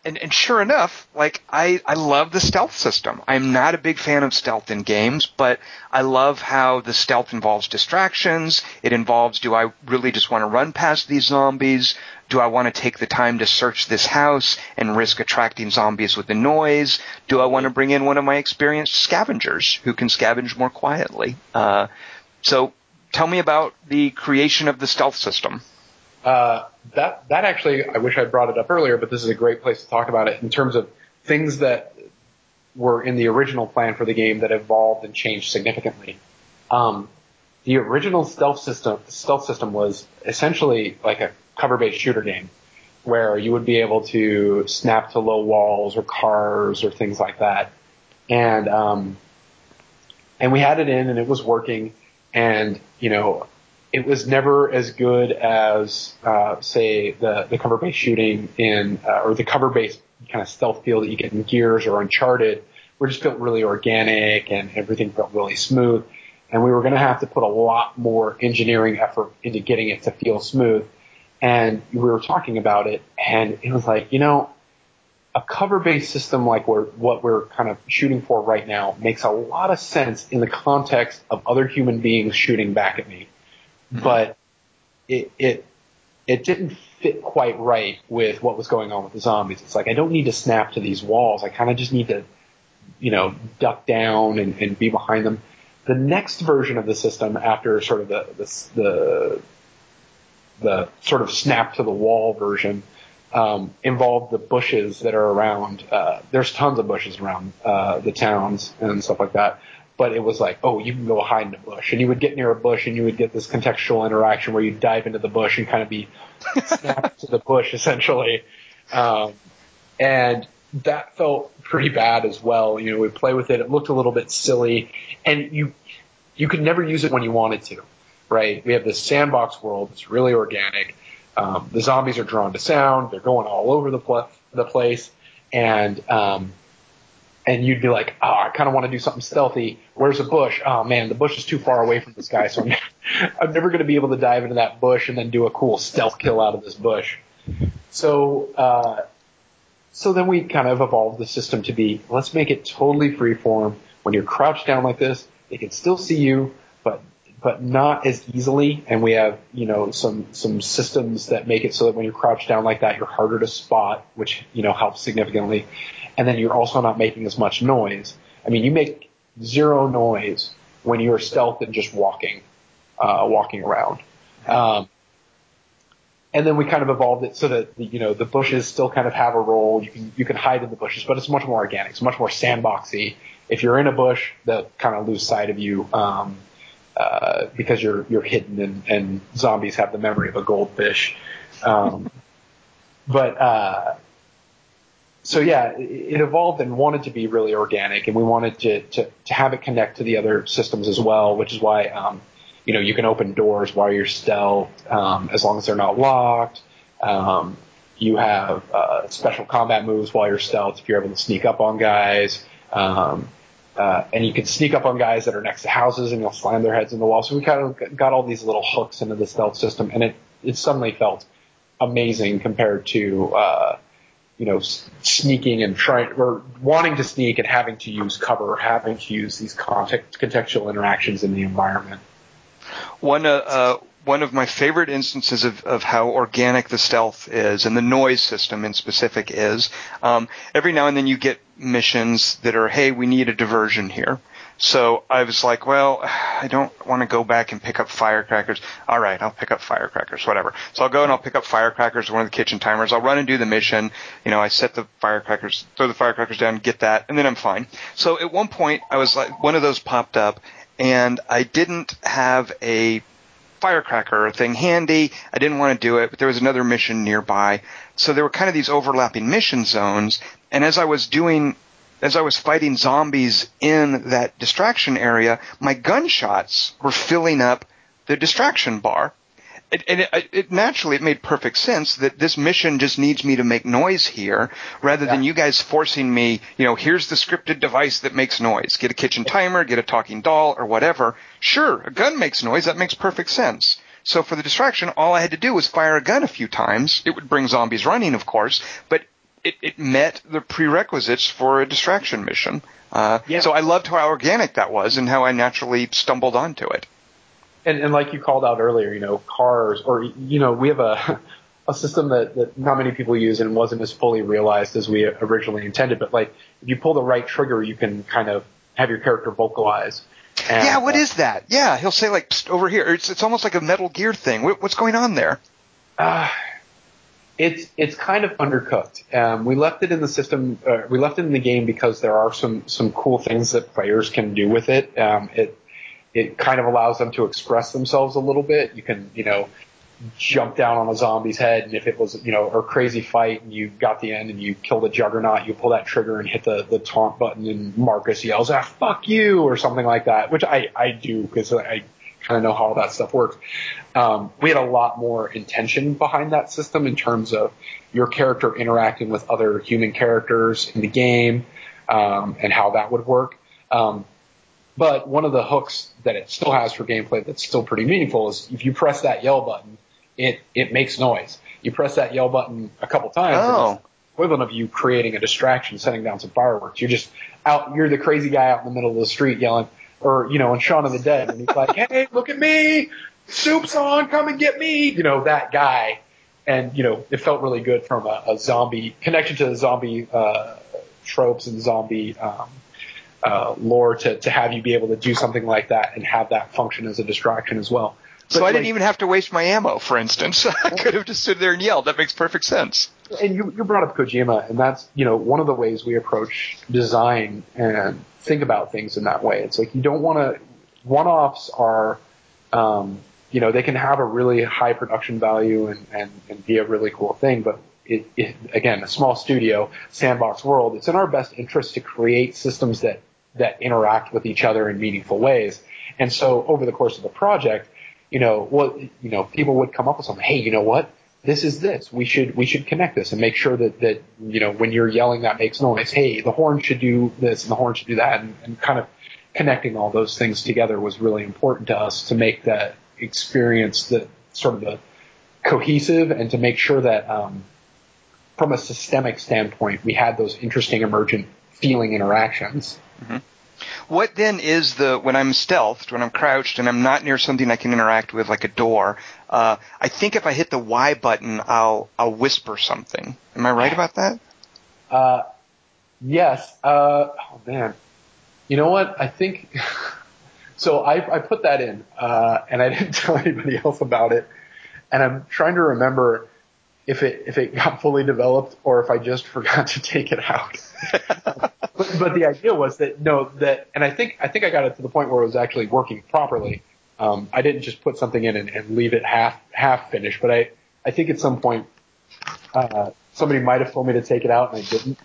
Speaker 1: and, and sure enough, like I, I love the stealth system. I'm not a big fan of stealth in games, but I love how the stealth involves distractions. It involves, do I really just want to run past these zombies? Do I want to take the time to search this house and risk attracting zombies with the noise? Do I want to bring in one of my experienced scavengers who can scavenge more quietly? Uh, so tell me about the creation of the stealth system.
Speaker 2: Uh, that that actually, I wish I brought it up earlier, but this is a great place to talk about it in terms of things that were in the original plan for the game that evolved and changed significantly. Um, the original stealth system stealth system was essentially like a cover-based shooter game where you would be able to snap to low walls or cars or things like that, and um, and we had it in and it was working, and you know it was never as good as, uh, say, the, the cover-based shooting in, uh, or the cover-based kind of stealth feel that you get in Gears or Uncharted, where it just felt really organic and everything felt really smooth. And we were going to have to put a lot more engineering effort into getting it to feel smooth. And we were talking about it, and it was like, you know, a cover-based system like we're, what we're kind of shooting for right now makes a lot of sense in the context of other human beings shooting back at me but it, it, it didn't fit quite right with what was going on with the zombies. It's like, I don't need to snap to these walls. I kind of just need to, you know, duck down and, and be behind them. The next version of the system after sort of the, the, the, the sort of snap to the wall version um, involved the bushes that are around. Uh, there's tons of bushes around uh, the towns and stuff like that. But it was like, oh, you can go hide in a bush, and you would get near a bush, and you would get this contextual interaction where you dive into the bush and kind of be [laughs] snapped to the bush essentially. Um, and that felt pretty bad as well. You know, we play with it. It looked a little bit silly, and you you could never use it when you wanted to, right? We have this sandbox world. It's really organic. Um, the zombies are drawn to sound. They're going all over the pl- the place, and um, and you'd be like, oh, I kind of want to do something stealthy. Where's a bush? Oh man, the bush is too far away from this guy, so I'm, [laughs] I'm never going to be able to dive into that bush and then do a cool stealth kill out of this bush. So, uh, so then we kind of evolved the system to be, let's make it totally freeform. When you're crouched down like this, they can still see you, but but not as easily. And we have, you know, some, some systems that make it so that when you're crouched down like that, you're harder to spot, which, you know, helps significantly. And then you're also not making as much noise. I mean, you make zero noise when you're stealth and just walking, uh, walking around. Um, and then we kind of evolved it so that you know the bushes still kind of have a role. You can you can hide in the bushes, but it's much more organic. It's much more sandboxy. If you're in a bush, they'll kind of lose sight of you. Um, uh, because you're you're hidden and, and zombies have the memory of a goldfish. Um, [laughs] but uh, so yeah, it, evolved and wanted to be really organic, and we wanted to, to to have it connect to the other systems as well, which is why um, you know you can open doors while you're stealth um, as long as they're not locked. Um, you have uh, special combat moves while you're stealth if you're able to sneak up on guys. Um, uh, and you can sneak up on guys that are next to houses and you'll slam their heads in the wall. So we kind of got all these little hooks into the stealth system and it, it suddenly felt amazing compared to, uh, you know, sneaking and trying or wanting to sneak and having to use cover, having to use these context, contextual interactions in the environment.
Speaker 1: One, uh, uh one of my favorite instances of, of how organic the stealth is and the noise system in specific is um, every now and then you get missions that are hey we need a diversion here so I was like, well, [sighs] I don't want to go back and pick up firecrackers. All right, I'll pick up firecrackers, whatever. So I'll go and I'll pick up firecrackers, one of the kitchen timers. I'll run and do the mission. You know, I set the firecrackers, throw the firecrackers down, get that, and then I'm fine. So at one point, I was like, one of those popped up, and I didn't have a firecracker thing handy. I didn't want to do it, but there was another mission nearby. So there were kind of these overlapping mission zones. And as I was doing, as I was fighting zombies in that distraction area, my gunshots were filling up the distraction bar it, and it, it, naturally it made perfect sense that this mission just needs me to make noise here rather yeah. than you guys forcing me, you know, here's the scripted device that makes noise. Get a kitchen timer, get a talking doll or whatever. Sure, a gun makes noise. That makes perfect sense. So for the distraction, all I had to do was fire a gun a few times. It would bring zombies running, of course, but it, it met the prerequisites for a distraction mission. Uh, yeah. So I loved how organic that was and how I naturally stumbled onto it
Speaker 2: and, and like you called out earlier, you know, cars or, you know, we have a, a system that, that not many people use and wasn't as fully realized as we originally intended. But like, if you pull the right trigger, you can kind of have your character vocalize.
Speaker 1: And, yeah, what uh, that? Yeah, he'll say like over here. It's it's almost like a Metal Gear thing. What, what's going on there?
Speaker 2: Uh, it's it's kind of undercooked. Um, we left it in the system. Uh, we left it in the game because there are some some cool things that players can do with it. Um, it it kind of allows them to express themselves a little bit. You can, you know, jump down on a zombie's head and if it was, you know, a crazy fight and you got the end and you kill the juggernaut, you pull that trigger and hit the, the taunt button and Marcus yells, ah, fuck you or something like that, which I, I do because I kind of know how all that stuff works. Um, we had a lot more intention behind that system in terms of your character interacting with other human characters in the game, um, and how that would work. Um, but one of the hooks that it still has for gameplay that's still pretty meaningful is if you press that yell button, it it makes noise. You press that yell button a couple times,
Speaker 1: oh.
Speaker 2: equivalent of you creating a distraction, setting down some fireworks. You're just out. You're the crazy guy out in the middle of the street yelling, or you know, in Shaun of the Dead, and he's like, [laughs] "Hey, look at me! Soup's on! Come and get me!" You know that guy. And you know, it felt really good from a, a zombie connection to the zombie uh, tropes and zombie um, uh, lore to, to have you be able to do something like that and have that function as a distraction as well.
Speaker 1: So I didn't even have to waste my ammo, for instance. [laughs] I could have just stood there and yelled. That makes perfect sense.
Speaker 2: And you, you brought up Kojima, and that's you know one of the ways we approach design and think about things in that way. It's like you don't want to. One-offs are, um, you know, they can have a really high production value and, and, and be a really cool thing, but it, it, again, a small studio, sandbox world, it's in our best interest to create systems that, that interact with each other in meaningful ways. And so over the course of the project, you know, what, you know, people would come up with something, hey, you know what? This is this. We should, we should connect this and make sure that, that, you know, when you're yelling that makes noise, hey, the horn should do this and the horn should do that and, and kind of connecting all those things together was really important to us to make that experience the sort of the cohesive and to make sure that, um, from a systemic standpoint, we had those interesting emergent feeling interactions.
Speaker 1: Mm-hmm. What then is the when I'm stealthed, when I'm crouched, and I'm not near something I can interact with, like a door? Uh, I think if I hit the Y button, I'll I'll whisper something. Am I right about that?
Speaker 2: Uh, yes. Uh, oh man, you know what? I think. [laughs] so I I put that in, uh, and I didn't [laughs] tell anybody else about it, and I'm trying to remember if it if it got fully developed or if I just forgot to take it out. [laughs] but, but the idea was that no that and I think I think I got it to the point where it was actually working properly. Um, I didn't just put something in and, and leave it half half finished, but I I think at some point uh, somebody might have told me to take it out and I didn't.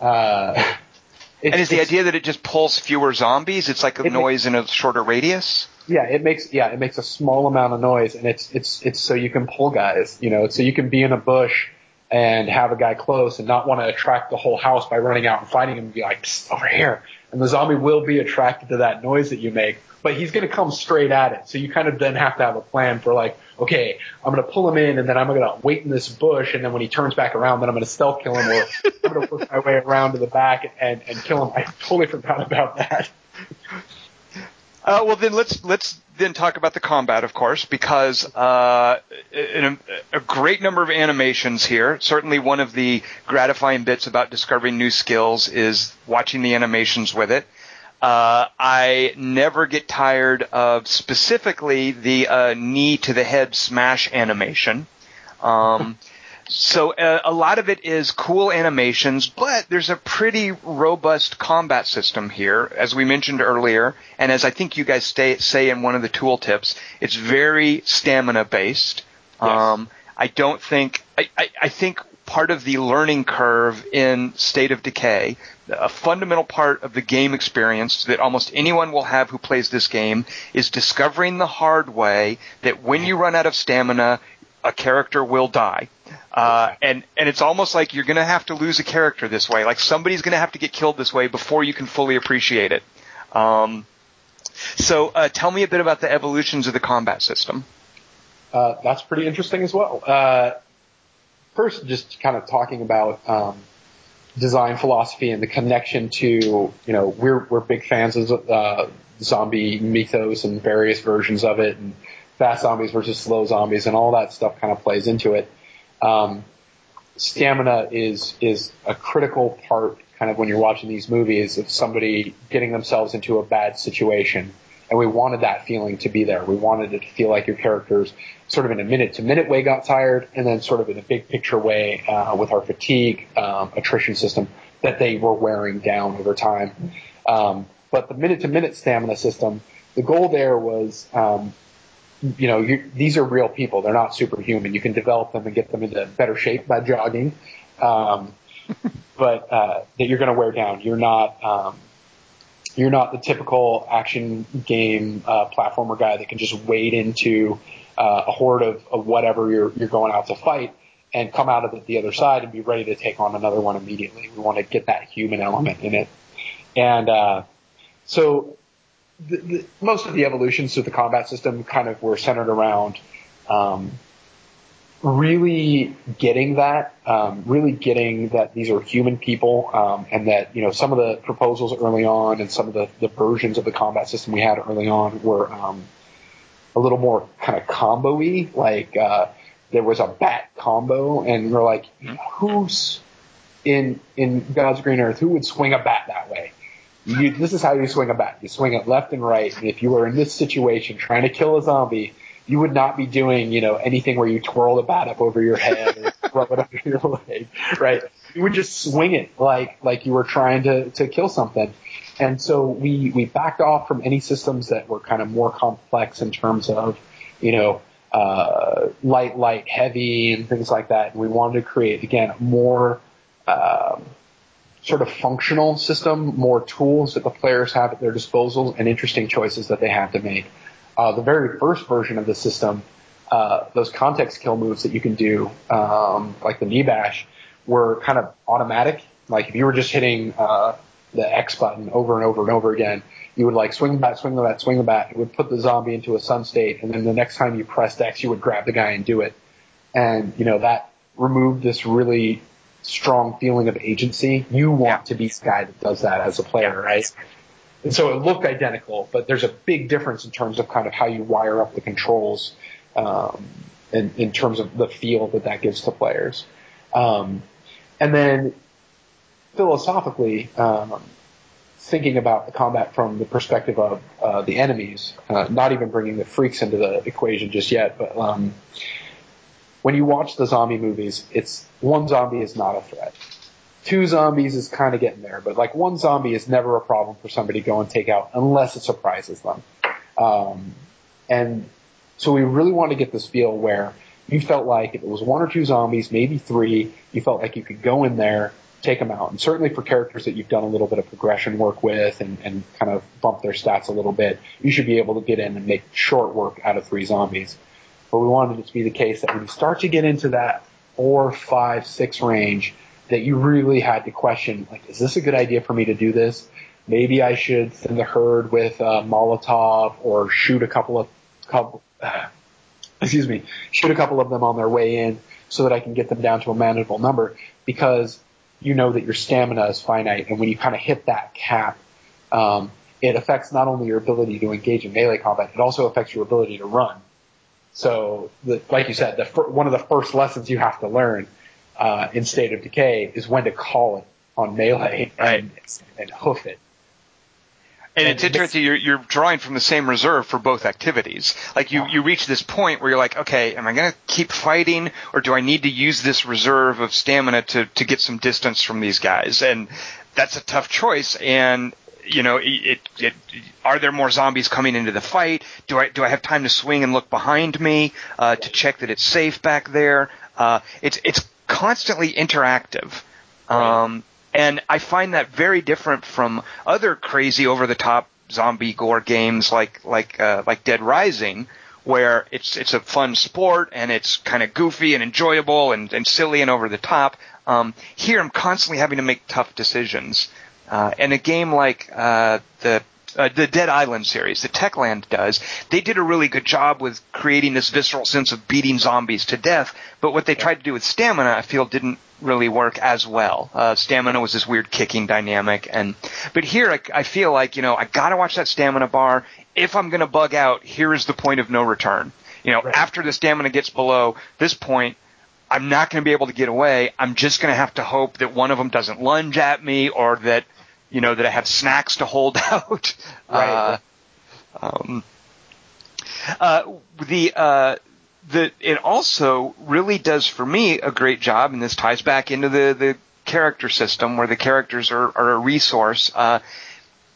Speaker 2: Uh, [laughs]
Speaker 1: and is the idea that it just pulls fewer zombies? It's like a noise in a shorter radius.
Speaker 2: Yeah, it makes yeah it makes a small amount of noise, and it's it's it's so you can pull guys, you know, so you can be in a bush and have a guy close and not want to attract the whole house by running out and fighting him and be like over here, and the zombie will be attracted to that noise that you make, but he's going to come straight at it. So you kind of then have to have a plan for like, okay, I'm going to pull him in and then I'm going to wait in this bush and then when he turns back around, then I'm going to stealth kill him or [laughs] I'm going to work my way around to the back and, and kill him. I totally forgot about that.
Speaker 1: Uh, well, then let's let's then talk about the combat, of course, because uh, a, a, great number of animations here. Certainly, one of the gratifying bits about discovering new skills is watching the animations with it. Uh, I never get tired of specifically the uh, knee to the head smash animation. Um, so uh, a lot of it is cool animations, but there's a pretty robust combat system here, as we mentioned earlier, and as I think you guys stay, say in one of the tooltips, it's very stamina based. Yes. Um, I don't think I, I, I think part of the learning curve in State of Decay, a fundamental part of the game experience that almost anyone will have who plays this game is discovering the hard way that when you run out of stamina, a character will die. Uh, and, and it's almost like you're gonna have to lose a character this way. Like somebody's gonna have to get killed this way before you can fully appreciate it. Um, so, uh, tell me a bit about the evolutions of the combat system.
Speaker 2: Uh, that's pretty interesting as well. Uh, first, just kind of talking about, um, design philosophy and the connection to, you know, we're, we're big fans of, uh, zombie mythos and various versions of it and fast zombies versus slow zombies and all that stuff kind of plays into it. Um, stamina is is a critical part, kind of when you're watching these movies, of somebody getting themselves into a bad situation. And we wanted that feeling to be there. We wanted it to feel like your characters, sort of in a minute to minute way, got tired, and then sort of in a big picture way, uh, with our fatigue um, attrition system, that they were wearing down over time. Um, but the minute to minute stamina system, the goal there was um, you know, these are real people. They're not superhuman. You can develop them and get them into better shape by jogging. Um, [laughs] but, uh, that you're going to wear down. You're not, um, you're not the typical action game, uh, platformer guy that can just wade into, uh, a horde of, of whatever you're, you're going out to fight and come out of it the other side and be ready to take on another one immediately. We want to get that human element in it. And, uh, so the, the, most of the evolutions to the combat system kind of were centered around um, really getting that, um, really getting that these are human people, um, and that you know some of the proposals early on and some of the, the versions of the combat system we had early on were um, a little more kind of combo-y, like uh, there was a bat combo, and we're like, who's in in God's green earth who would swing a bat that way? You, this is how you swing a bat. You swing it left and right. And if you were in this situation trying to kill a zombie, you would not be doing, you know, anything where you twirl the bat up over your head [laughs] or rub it under your leg, right? You would just swing it like, like you were trying to, to kill something. And so we, we backed off from any systems that were kind of more complex in terms of, you know, uh, light, light, heavy and things like that. And we wanted to create, again, more, um, sort of functional system, more tools that the players have at their disposal and interesting choices that they have to make. Uh, the very first version of the system, uh, those context kill moves that you can do, um, like the knee bash, were kind of automatic. Like if you were just hitting uh, the X button over and over and over again, you would like swing the bat, swing the bat, swing the bat. It would put the zombie into a sun state, and then the next time you pressed X, you would grab the guy and do it. And you know that removed this really strong feeling of agency. You want yeah. to be the guy that does that as a player, right? And so it looked identical, but there's a big difference in terms of kind of how you wire up the controls, um, in, in terms of the feel that that gives to players. Um, and then philosophically, um, thinking about the combat from the perspective of uh, the enemies, uh, not even bringing the freaks into the equation just yet, but um, when you watch the zombie movies, it's one zombie is not a threat. Two zombies is kind of getting there, but like one zombie is never a problem for somebody to go and take out unless it surprises them. Um, and so we really want to get this feel where you felt like if it was one or two zombies, maybe three, you felt like you could go in there, take them out. And certainly for characters that you've done a little bit of progression work with and, and kind of bump their stats a little bit, you should be able to get in and make short work out of three zombies. But we wanted it to be the case that when you start to get into that four, five, six range, that you really had to question, like, is this a good idea for me to do this? Maybe I should send the herd with a Molotov or shoot a couple of, couple, uh, [sighs] excuse me, shoot a couple of them on their way in so that I can get them down to a manageable number because you know that your stamina is finite and when you kind of hit that cap, um, it affects not only your ability to engage in melee combat, it also affects your ability to run. So, the, like you said, the, one of the first lessons you have to learn uh, in State of Decay is when to call it on melee and, right. and hoof it.
Speaker 1: And, and it's interesting, you're, you're drawing from the same reserve for both activities. Like you, you reach this point where you're like, okay, am I going to keep fighting or do I need to use this reserve of stamina to, to get some distance from these guys? And that's a tough choice. And you know, it, it, are there more zombies coming into the fight? Do I do I have time to swing and look behind me uh, to check that it's safe back there? Uh, it's it's constantly interactive, um, and I find that very different from other crazy over the top zombie gore games like like uh, like Dead Rising, where it's it's a fun sport and it's kind of goofy and enjoyable and, and silly and over the top. Um, here, I'm constantly having to make tough decisions. Uh, and a game like uh, the uh, the Dead Island series that Techland does, they did a really good job with creating this visceral sense of beating zombies to death. But what they tried to do with stamina, I feel, didn't really work as well. Uh, stamina was this weird kicking dynamic, and but here I, I feel like you know I gotta watch that stamina bar. If I'm gonna bug out, here is the point of no return. You know, right. after the stamina gets below this point, I'm not going to be able to get away. I'm just going to have to hope that one of them doesn't lunge at me or that you know, that I have snacks to hold [laughs] out.
Speaker 2: Right.
Speaker 1: Uh, um, uh, the, uh, the, it also really does for me a great job, and this ties back into the, the character system where the characters are, are a resource. Uh,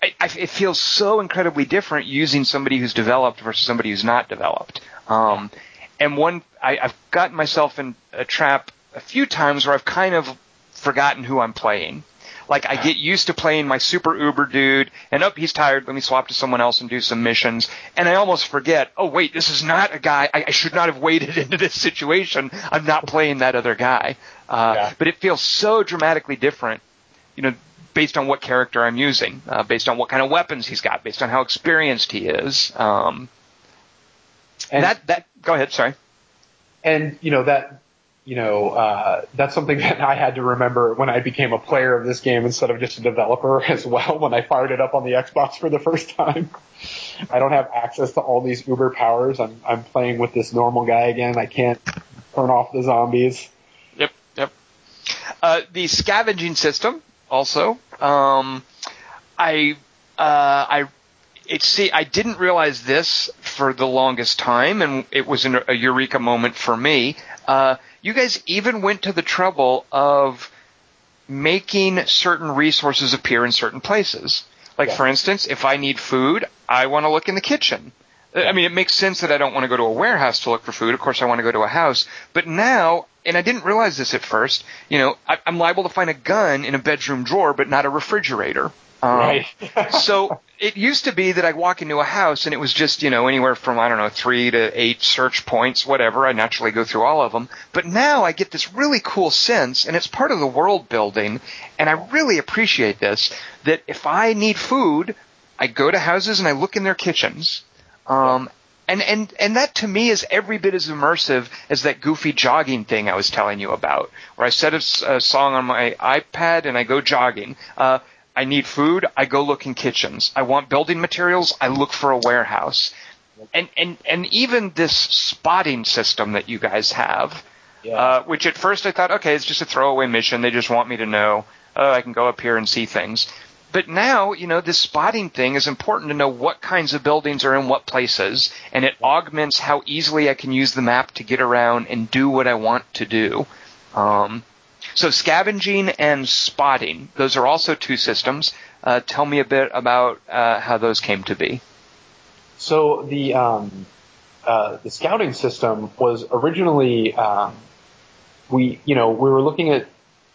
Speaker 1: I, I, it feels so incredibly different using somebody who's developed versus somebody who's not developed. Um, and one, I, I've gotten myself in a trap a few times where I've kind of forgotten who I'm playing. Like I get used to playing my super uber dude, and up oh, he's tired. Let me swap to someone else and do some missions. And I almost forget. Oh wait, this is not a guy. I, I should not have waded [laughs] into this situation. I'm not playing that other guy. Uh, yeah. But it feels so dramatically different. You know, based on what character I'm using, uh, based on what kind of weapons he's got, based on how experienced he is. Um, and that that go ahead, sorry.
Speaker 2: And you know that you know, uh, that's something [laughs] that I had to remember when I became a player of this game instead of just a developer [laughs] as well when I fired it up on the Xbox for the first time. [laughs] I don't have access to all these uber powers. I'm, I'm playing with this normal guy again. I can't turn off the zombies.
Speaker 1: Yep, yep. Uh, the scavenging system also, um, I, uh, I, it, see, I didn't realize this for the longest time, and it was an, a eureka moment for me. Uh, you guys even went to the trouble of making certain resources appear in certain places. Like, yeah. for instance, if I need food, I want to look in the kitchen. I mean, it makes sense that I don't want to go to a warehouse to look for food. Of course, I want to go to a house. But now, and I didn't realize this at first, you know, I, am liable to find a gun in a bedroom drawer, but not a refrigerator. Um, right. [laughs] so it used to be that I'd walk into a house and it was just, you know, anywhere from, I don't know, three to eight search points, whatever. I naturally go through all of them. But now I get this really cool sense, and it's part of the world building, and I really appreciate this, that if I need food, I go to houses and I look in their kitchens. Um, and, and, and that to me is every bit as immersive as that goofy jogging thing I was telling you about, where I set a, a song on my iPad and I go jogging. Uh, I need food, I go look in kitchens. I want building materials, I look for a warehouse. And and and even this spotting system that you guys have, yeah. uh, which at first I thought, okay, it's just a throwaway mission. They just want me to know, oh, I can go up here and see things. But now, you know, this spotting thing is important to know what kinds of buildings are in what places, and it augments how easily I can use the map to get around and do what I want to do. Um, so scavenging and spotting, those are also two systems. Uh, tell me a bit about uh, how those came to be.
Speaker 2: So the um, uh, the scouting system was originally um, we you know we were looking at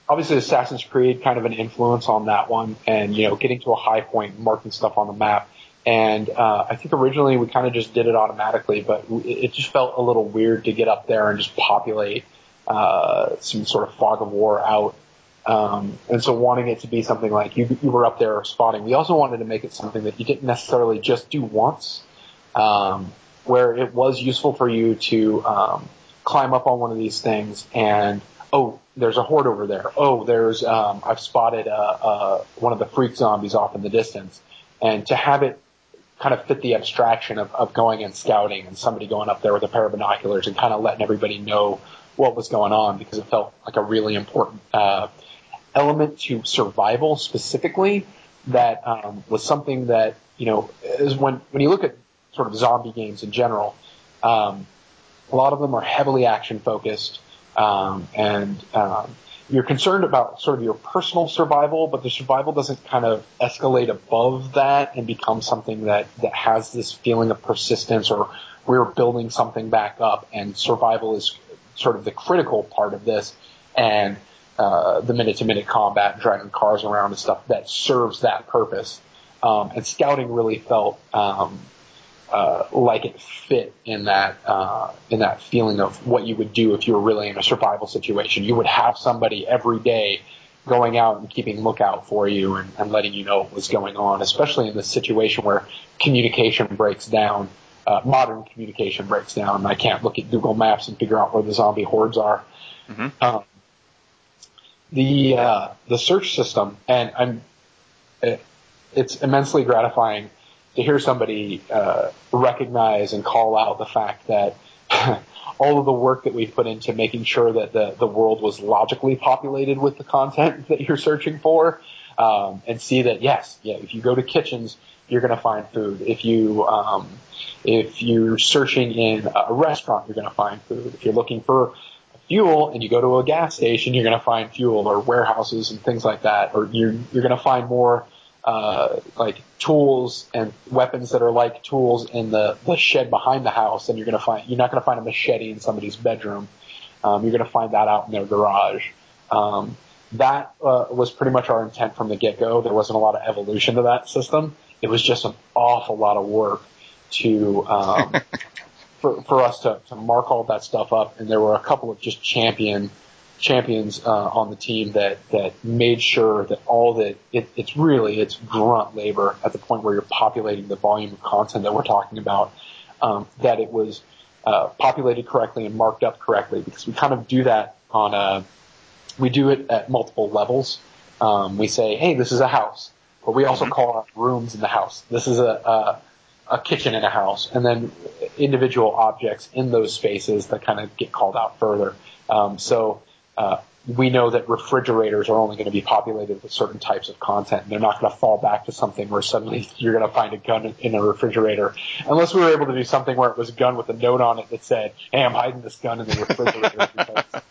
Speaker 2: obviously Assassin's Creed kind of an influence on that one, and you know getting to a high point, marking stuff on the map. And uh, I think originally we kind of just did it automatically, but it just felt a little weird to get up there and just populate uh, some sort of fog of war out. Um, and so wanting it to be something like you, you were up there spotting. We also wanted to make it something that you didn't necessarily just do once, um, where it was useful for you to um, climb up on one of these things and oh, there's a horde over there. Oh, there's um, I've spotted one of the freak zombies off in the distance, and to have it kind of fit the abstraction of, of going and scouting and somebody going up there with a pair of binoculars and kind of letting everybody know what was going on because it felt like a really important uh, element to survival specifically that um, was something that you know is when when you look at sort of zombie games in general, um, a lot of them are heavily action focused um, and um, you're concerned about sort of your personal survival, but the survival doesn't kind of escalate above that and become something that that has this feeling of persistence or we're building something back up and survival is sort of the critical part of this, and uh, the minute-to-minute combat, driving cars around and stuff that serves that purpose. Um, and scouting really felt um, uh, like it fit in that uh, in that feeling of what you would do if you were really in a survival situation. You would have somebody every day going out and keeping lookout for you and, and letting you know what was going on, especially in this situation where communication breaks down uh, modern communication breaks down, and I can't look at Google Maps and figure out where the zombie hordes are. Mm-hmm. Um, the uh, the search system, and I'm it, it's immensely gratifying to hear somebody uh, recognize and call out the fact that [laughs] all of the work that we've put into making sure that the, the world was logically populated with the content [laughs] that you're searching for, um, and see that yes, yeah, if you go to kitchens, you're going to find food. If you um, if you're searching in a restaurant, you're going to find food. If you're looking for fuel and you go to a gas station, you're going to find fuel or warehouses and things like that. Or you're you're going to find more uh, like tools and weapons that are like tools in the, the shed behind the house. And you're going to find you're not going to find a machete in somebody's bedroom. Um, you're going to find that out in their garage. Um, that uh, was pretty much our intent from the get go. There wasn't a lot of evolution to that system it was just an awful lot of work to um, [laughs] for for us to, to mark all that stuff up. And there were a couple of just champion champions uh, on the team that that made sure that all that it, it's really it's grunt labor at the point where you're populating the volume of content that we're talking about. Um, that it was uh, populated correctly and marked up correctly because we kind of do that on a we do it at multiple levels. Um, we say, hey, this is a house but we also mm-hmm. call out rooms in the house. This is a, a, a kitchen in a house, and then individual objects in those spaces that kind of get called out further. Um, so uh, we know that refrigerators are only going to be populated with certain types of content. They're not going to fall back to something where suddenly [laughs] you're going to find a gun in a refrigerator. Unless we were able to do something where it was a gun with a note on it that said, hey, I'm hiding this gun in the refrigerator.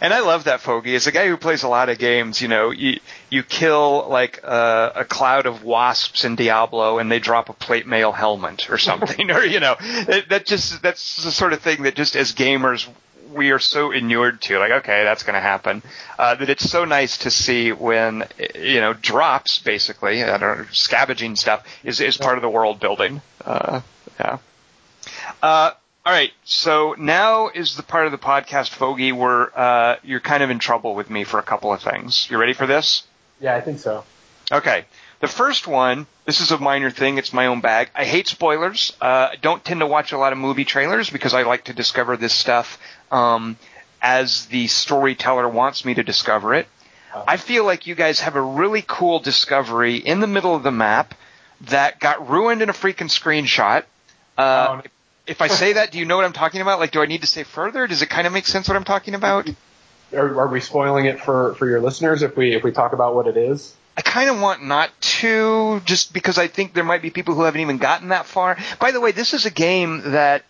Speaker 1: And I love that, Foge. As a guy who plays a lot of games, you know, you, you kill like a, a cloud of wasps in Diablo and they drop a plate mail helmet or something. [laughs] or, you know, that, that just, that's the sort of thing that just as gamers we are so inured to, like, okay, that's going to happen, uh, that it's so nice to see when, you know, drops, basically, I don't know, scavenging stuff is, is part of the world building. Uh, yeah. Uh, all right, so now is the part of the podcast, Foge, where uh, you're kind of in trouble with me for a couple of things. You ready for this?
Speaker 2: Yeah, I think so.
Speaker 1: Okay. The first one, this is a minor thing. It's my own bag. I hate spoilers. Uh, I don't tend to watch a lot of movie trailers because I like to discover this stuff um, as the storyteller wants me to discover it. I feel like you guys have a really cool discovery in the middle of the map that got ruined in a freaking screenshot. Uh, oh, if I say that, do you know what I'm talking about? Like, do I need to say further? Does it kind of make sense what I'm talking about?
Speaker 2: Are, are we spoiling it for, for your listeners if we if we talk about what it is?
Speaker 1: I kind of want not to, just because I think there might be people who haven't even gotten that far. By the way, this is a game that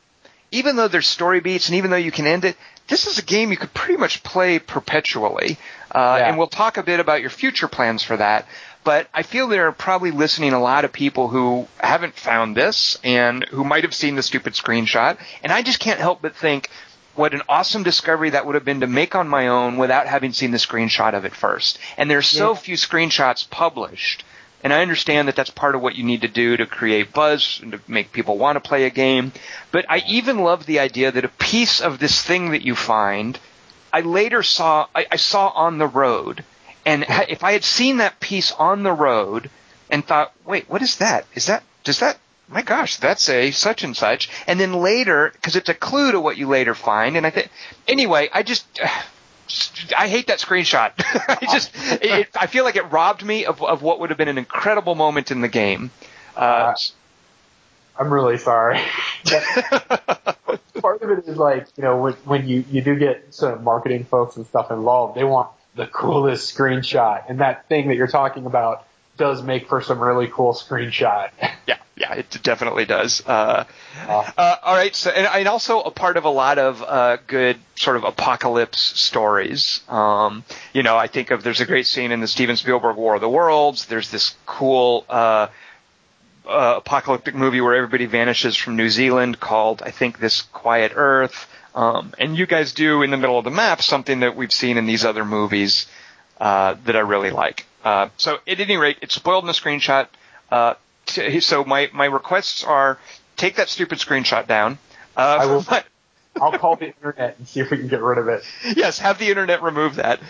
Speaker 1: even though there's story beats and even though you can end it, this is a game you could pretty much play perpetually. Uh, yeah. And we'll talk a bit about your future plans for that. But I feel there are probably listening a lot of people who haven't found this and who might have seen the stupid screenshot. And I just can't help but think what an awesome discovery that would have been to make on my own without having seen the screenshot of it first. And there's so yeah. few screenshots published and I understand that that's part of what you need to do to create buzz and to make people want to play a game. But I even love the idea that a piece of this thing that you find, I later saw, I, I saw on the road. And if I had seen that piece on the road and thought, wait, what is that? Is that, does that, my gosh, that's a such and such. And then later, because it's a clue to what you later find. And I think, anyway, I just, [sighs] I hate that screenshot. [laughs] I just, it, I feel like it robbed me of, of what would have been an incredible moment in the game. Uh, uh,
Speaker 2: I'm really sorry. [laughs] Part of it is like, you know, when, when you, you do get some marketing folks and stuff involved, they want the coolest screenshot. And that thing that you're talking about does make for some really cool screenshot. [laughs]
Speaker 1: Yeah, yeah, it definitely does. Uh, uh, all right, so and, and, also a part of a lot of uh, good sort of apocalypse stories. Um, you know, I think of there's a great scene in the Steven Spielberg War of the Worlds. There's this cool uh, uh, apocalyptic movie where everybody vanishes from New Zealand called I think This Quiet Earth. Um, and you guys do in the middle of the map something that we've seen in these other movies uh, that I really like. so at any rate, it's spoiled in the screenshot so my my requests are take that stupid screenshot down.
Speaker 2: Uh, I will. [laughs] I'll call the internet and see if we can get rid of it. [laughs]
Speaker 1: Yes, have the internet remove that.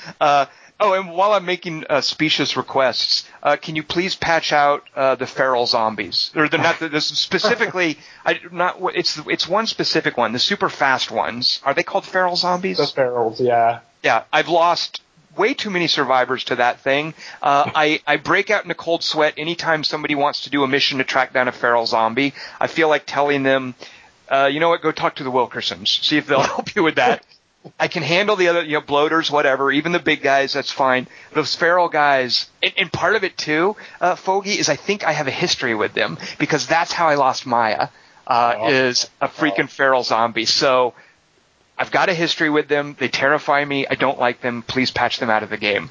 Speaker 1: Oh, and while I'm making uh, specious requests, uh, can you please patch out uh, the feral zombies? Or the not the, specifically. [laughs] I not it's it's one specific one. The super fast ones. Are they called feral zombies?
Speaker 2: The ferals, yeah.
Speaker 1: Yeah, I've lost way too many survivors to that thing. Uh, I, I break out in a cold sweat anytime somebody wants to do a mission to track down a feral zombie. I feel like telling them, uh, you know what, go talk to the Wilkersons, see if they'll [laughs] help you with that. I can handle the other, you know, bloaters, whatever, even the big guys, that's fine. Those feral guys, and, and part of it too, uh, Foge, is I think I have a history with them because that's how I lost Maya, uh, oh, is a freaking feral zombie. So, I've got a history with them. They terrify me. I don't like them. Please patch them out of the game.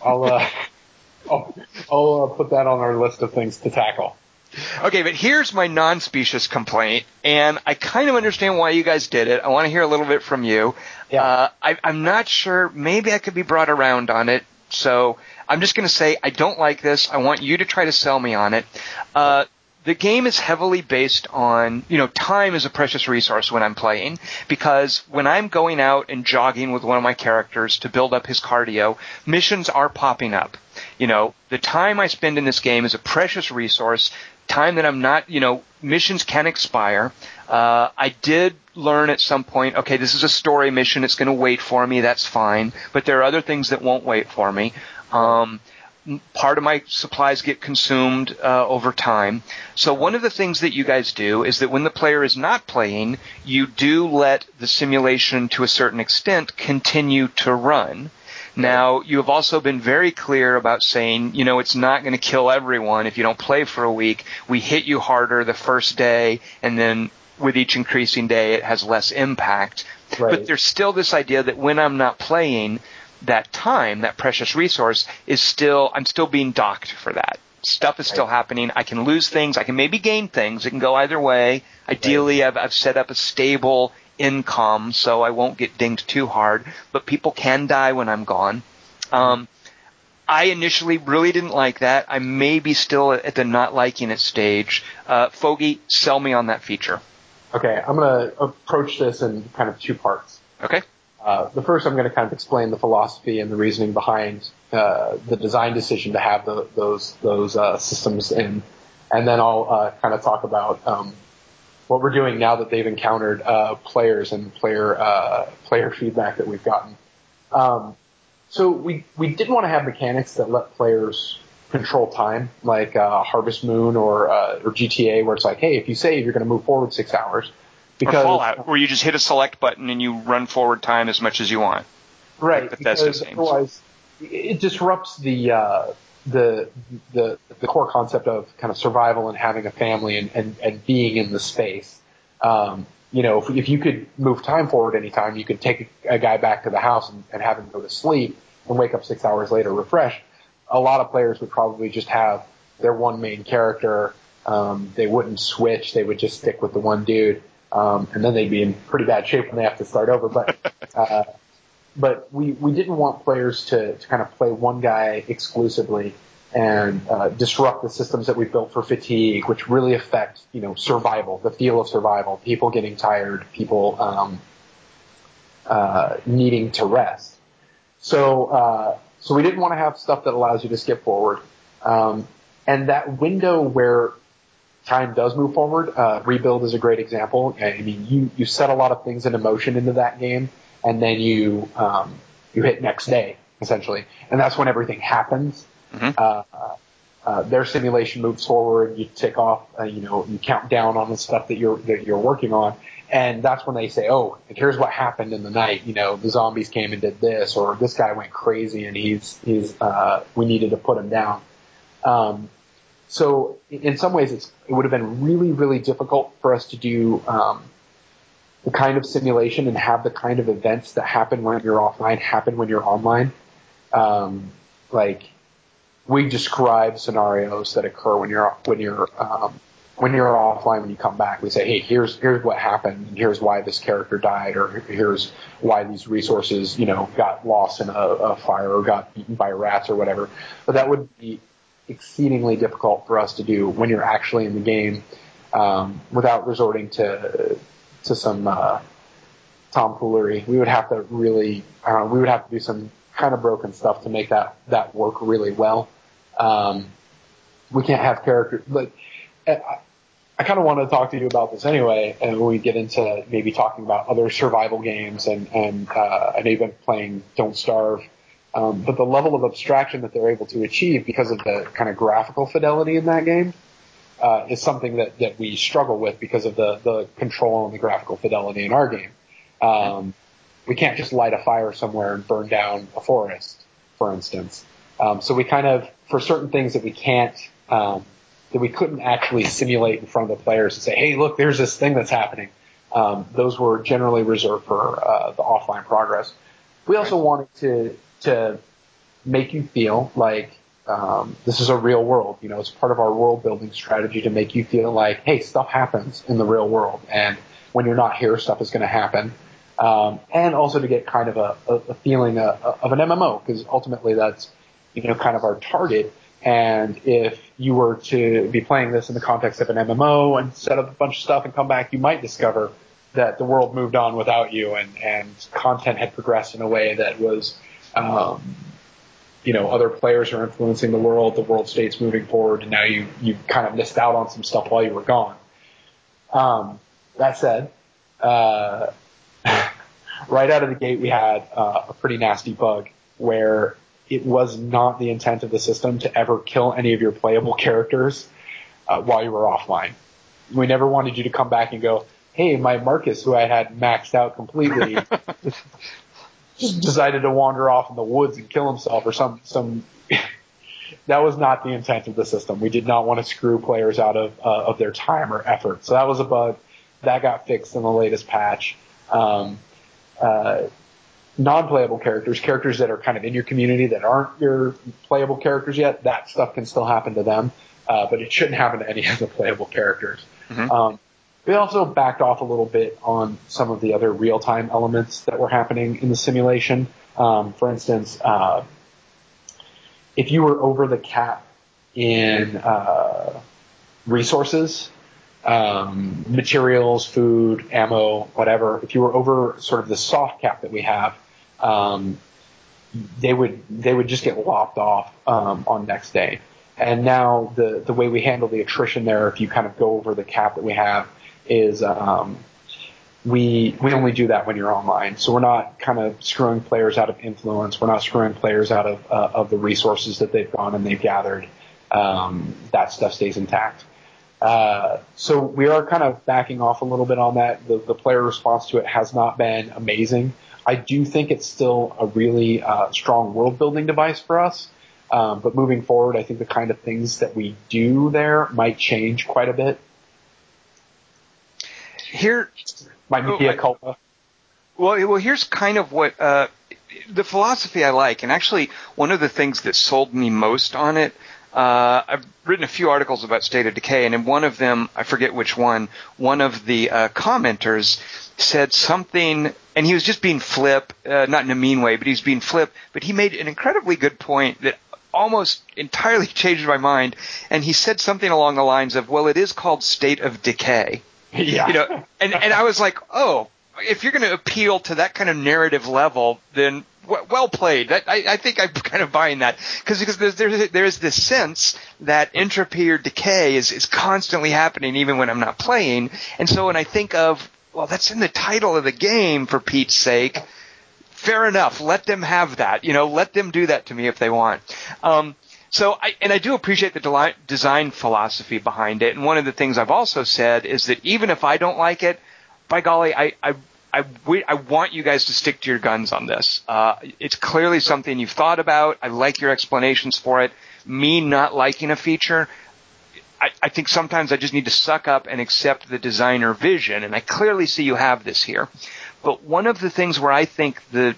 Speaker 2: I'll uh, [laughs] I'll, I'll uh, put that on our list of things to tackle.
Speaker 1: Okay, but here's my non-specious complaint, and I kind of understand why you guys did it. I want to hear a little bit from you. Yeah. Uh, I, I'm not sure. Maybe I could be brought around on it. So I'm just going to say I don't like this. I want you to try to sell me on it. Uh, the game is heavily based on, you know, time is a precious resource when I'm playing because when I'm going out and jogging with one of my characters to build up his cardio, missions are popping up. You know, the time I spend in this game is a precious resource, time that I'm not, you know, missions can expire. Uh, I did learn at some point, okay, this is a story mission, it's going to wait for me, that's fine, but there are other things that won't wait for me. Um, part of my supplies get consumed uh, over time. So one of the things that you guys do is that when the player is not playing, you do let the simulation to a certain extent continue to run. Now, you have also been very clear about saying, you know, it's not going to kill everyone if you don't play for a week. We hit you harder the first day, and then with each increasing day, it has less impact. Right. But there's still this idea that when I'm not playing, that time, that precious resource, is still, I'm still being docked for that. Stuff is still right. happening. I can lose things. I can maybe gain things. It can go either way. Ideally, right. I've, I've set up a stable income so I won't get dinged too hard, but people can die when I'm gone. Um, I initially really didn't like that. I may be still at the not liking it stage. Uh, Foge, sell me on that feature.
Speaker 2: Okay, I'm going to approach this in kind of two parts.
Speaker 1: Okay.
Speaker 2: Uh, the first, I'm going to kind of explain the philosophy and the reasoning behind uh, the design decision to have the, those those uh, systems in, and then I'll uh, kind of talk about um, what we're doing now that they've encountered uh, players and player uh, player feedback that we've gotten. Um, so we we didn't want to have mechanics that let players control time, like Harvest Moon or or GTA, where it's like, hey, if you save, you're going to move forward six hours
Speaker 1: because, or Fallout, where you just hit a select button and you run forward time as much as you want.
Speaker 2: Right. Like because otherwise, it disrupts the, uh, the, the, the core concept of kind of survival and having a family and, and, and being in the space. Um, you know, if, if you could move time forward anytime, you could take a, a guy back to the house and, and have him go to sleep and wake up six hours later refreshed. A lot of players would probably just have their one main character. Um, they wouldn't switch. They would just stick with the one dude. Um, and then they'd be in pretty bad shape when they have to start over. But, [laughs] uh, but we, we didn't want players to, to kind of play one guy exclusively and uh, disrupt the systems that we built for fatigue, which really affect you know survival, the feel of survival, people getting tired, people um, uh, needing to rest. So uh, so we didn't want to have stuff that allows you to skip forward, um, and that window where time does move forward. Uh, rebuild is a great example. I mean, you you set a lot of things into motion into that game, and then you um, you hit next day essentially, and that's when everything happens. Mm-hmm. Uh, uh, their simulation moves forward. You tick off, uh, you know, you count down on the stuff that you're that you're working on, and that's when they say, "Oh, here's what happened in the night." You know, the zombies came and did this, or this guy went crazy and he's he's uh, we needed to put him down. Um, so in some ways, it would have been really, really difficult for us to do um, the kind of simulation and have the kind of events that happen when you're offline happen when you're online. Um, like we describe scenarios that occur when you're when you're um, when you're offline when you come back. We say, hey, here's here's what happened, and here's why this character died, or here's why these resources, you know, got lost in a, a fire or got eaten by rats or whatever. But that would be exceedingly difficult for us to do when you're actually in the game um, without resorting to to some uh, tomfoolery. We would have to really, uh, we would have to do some kind of broken stuff to make that that work really well. Um, we can't have characters, but I, I kind of want to talk to you about this anyway, and when we get into maybe talking about other survival games and and uh, and even playing Don't Starve um, but the level of abstraction that they're able to achieve because of the kind of graphical fidelity in that game uh, is something that, that we struggle with because of the, the control and the graphical fidelity in our game. Um, we can't just light a fire somewhere and burn down a forest, for instance. Um, so we kind of, for certain things that we can't, um, that we couldn't actually simulate in front of the players and say, hey, look, there's this thing that's happening. Um, those were generally reserved for uh, the offline progress. We also wanted to to make you feel like um, this is a real world. You know, it's part of our world building strategy to make you feel like, hey, stuff happens in the real world, and when you're not here, stuff is going to happen. Um, and also to get kind of a, a feeling of, of an MMO, because ultimately that's you know kind of our target. And if you were to be playing this in the context of an MMO and set up a bunch of stuff and come back, you might discover that the world moved on without you and, and content had progressed in a way that was um, you know, other players are influencing the world, the world state's moving forward, and now you, you kind of missed out on some stuff while you were gone. Um, that said, uh, [laughs] right out of the gate, we had uh, a pretty nasty bug where it was not the intent of the system to ever kill any of your playable [laughs] characters uh, while you were offline. We never wanted you to come back and go, hey, my Marcus, who I had maxed out completely, [laughs] just decided to wander off in the woods and kill himself or some, some, [laughs] that was not the intent of the system. We did not want to screw players out of, uh, of their time or effort. So that was a bug that got fixed in the latest patch. Um, uh, non-playable characters, characters that are kind of in your community that aren't your playable characters yet, that stuff can still happen to them, uh, but it shouldn't happen to any [laughs] of the playable characters. Mm-hmm. Um, we also backed off a little bit on some of the other real-time elements that were happening in the simulation. Um, for instance, uh, if you were over the cap in uh, resources, um, materials, food, ammo, whatever, if you were over sort of the soft cap that we have, um, they would they would just get lopped off um, on next day. And now the the way we handle the attrition there, if you kind of go over the cap that we have, is um, we we only do that when you're online. So we're not kind of screwing players out of influence. We're not screwing players out of uh, of the resources that they've gone and they've gathered. Um, that stuff stays intact. Uh, so we are kind of backing off a little bit on that. The, the player response to it has not been amazing. I do think it's still a really uh, strong world building device for us. Um, but moving forward, I think the kind of things that we do there might change quite a bit.
Speaker 1: Here,
Speaker 2: my media culpa.
Speaker 1: Well, well, here's kind of what uh, the philosophy I like, and actually one of the things that sold me most on it. Uh, I've written a few articles about State of Decay, and in one of them, I forget which one, one of the uh, commenters said something, and he was just being flip, uh, not in a mean way, but he was being flip, but he made an incredibly good point that almost entirely [laughs] changed my mind, and he said something along the lines of, well, it is called State of Decay.
Speaker 2: Yeah.
Speaker 1: You know, and, and I was like, oh, if you're going to appeal to that kind of narrative level, then well played. That, I, I think I'm [laughs] kind of buying that because because there's, there's there's this sense that entropy or decay is is constantly happening even when I'm not playing, and so when I think of well, that's in the title of the game for Pete's sake. Fair enough. Let them have that. You know, let them do that to me if they want. Um, so, I, and I do appreciate the design philosophy behind it. And one of the things I've also said is that even if I don't like it, by golly, I, I, I, I want you guys to stick to your guns on this. Uh, it's clearly something you've thought about. I like your explanations for it. Me not liking a feature, I, I think sometimes I just need to suck up and accept the designer vision. And I clearly see you have this here. But one of the things where I think the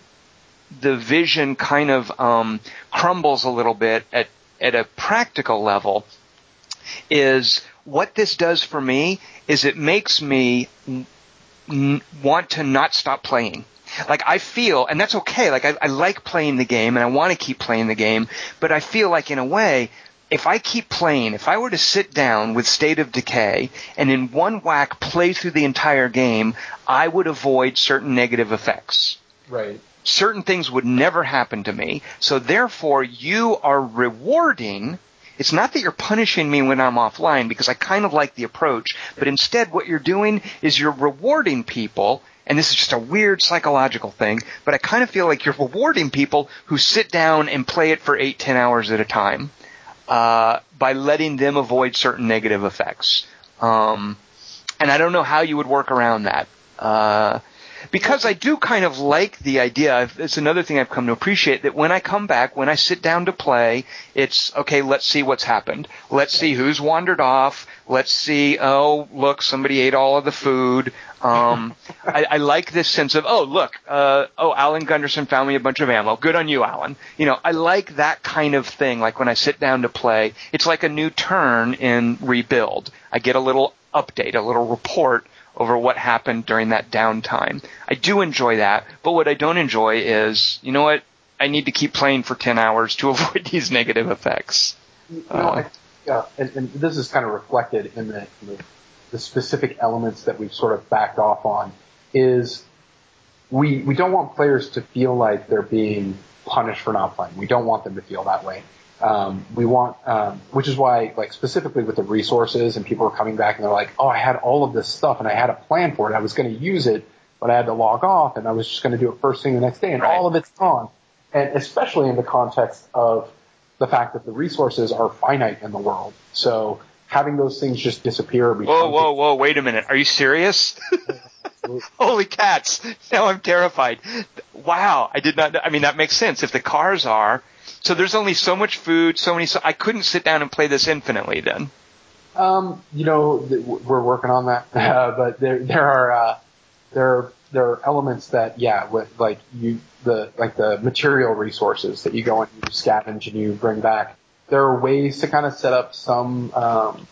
Speaker 1: the vision kind of um, crumbles a little bit at at a practical level is what this does for me is it makes me n- want to not stop playing. Like I feel, and that's okay. Like I, I like playing the game and I want to keep playing the game, but I feel like in a way, if I keep playing, if I were to sit down with State of Decay and in one whack play through the entire game, I would avoid certain negative effects.
Speaker 2: Right
Speaker 1: certain things would never happen to me. So therefore, you are rewarding. It's not that you're punishing me when I'm offline because I kind of like the approach, but instead what you're doing is you're rewarding people and this is just a weird psychological thing, but I kind of feel like you're rewarding people who sit down and play it for eight, ten hours at a time, uh, by letting them avoid certain negative effects. Um, and I don't know how you would work around that. Uh, because I do kind of like the idea. It's another thing I've come to appreciate that when I come back, when I sit down to play, it's okay. Let's see what's happened. Let's see who's wandered off. Let's see. Oh, look, somebody ate all of the food. Um, [laughs] I, I like this sense of oh, look. Uh, oh, Alan Gunderson found me a bunch of ammo. Good on you, Alan. You know, I like that kind of thing. Like when I sit down to play, it's like a new turn in Rebuild. I get a little update, a little report over what happened during that downtime. I do enjoy that, but what I don't enjoy is, you know what? I need to keep playing for 10 hours to [laughs] avoid these negative effects.
Speaker 2: You know, uh, I, yeah, and, and, this is kind of reflected in the, in the, the specific elements that we've sort of backed off on is we, we don't want players to feel like they're being punished for not playing. We don't want them to feel that way. Um, we want, um, which is why, like specifically with the resources, and people are coming back and they're like, "Oh, I had all of this stuff and I had a plan for it. I was going to use it, but I had to log off, and I was just going to do it first thing the next day, and right. all of it's gone." and especially in the context of the fact that the resources are finite in the world. So having those things just disappear.
Speaker 1: Whoa, whoa, whoa! Wait a minute. Are you serious? [laughs] Holy cats! Now I'm terrified. Wow, I did not. I mean, that makes sense if the cars are. So there's only so much food, so many. So I couldn't sit down and play this infinitely then.
Speaker 2: Um, you know, we're working on that, [laughs] uh, but there there are uh, there there are elements that yeah, with like you the like the material resources that you go and you scavenge and you bring back. There are ways to kind of set up some um,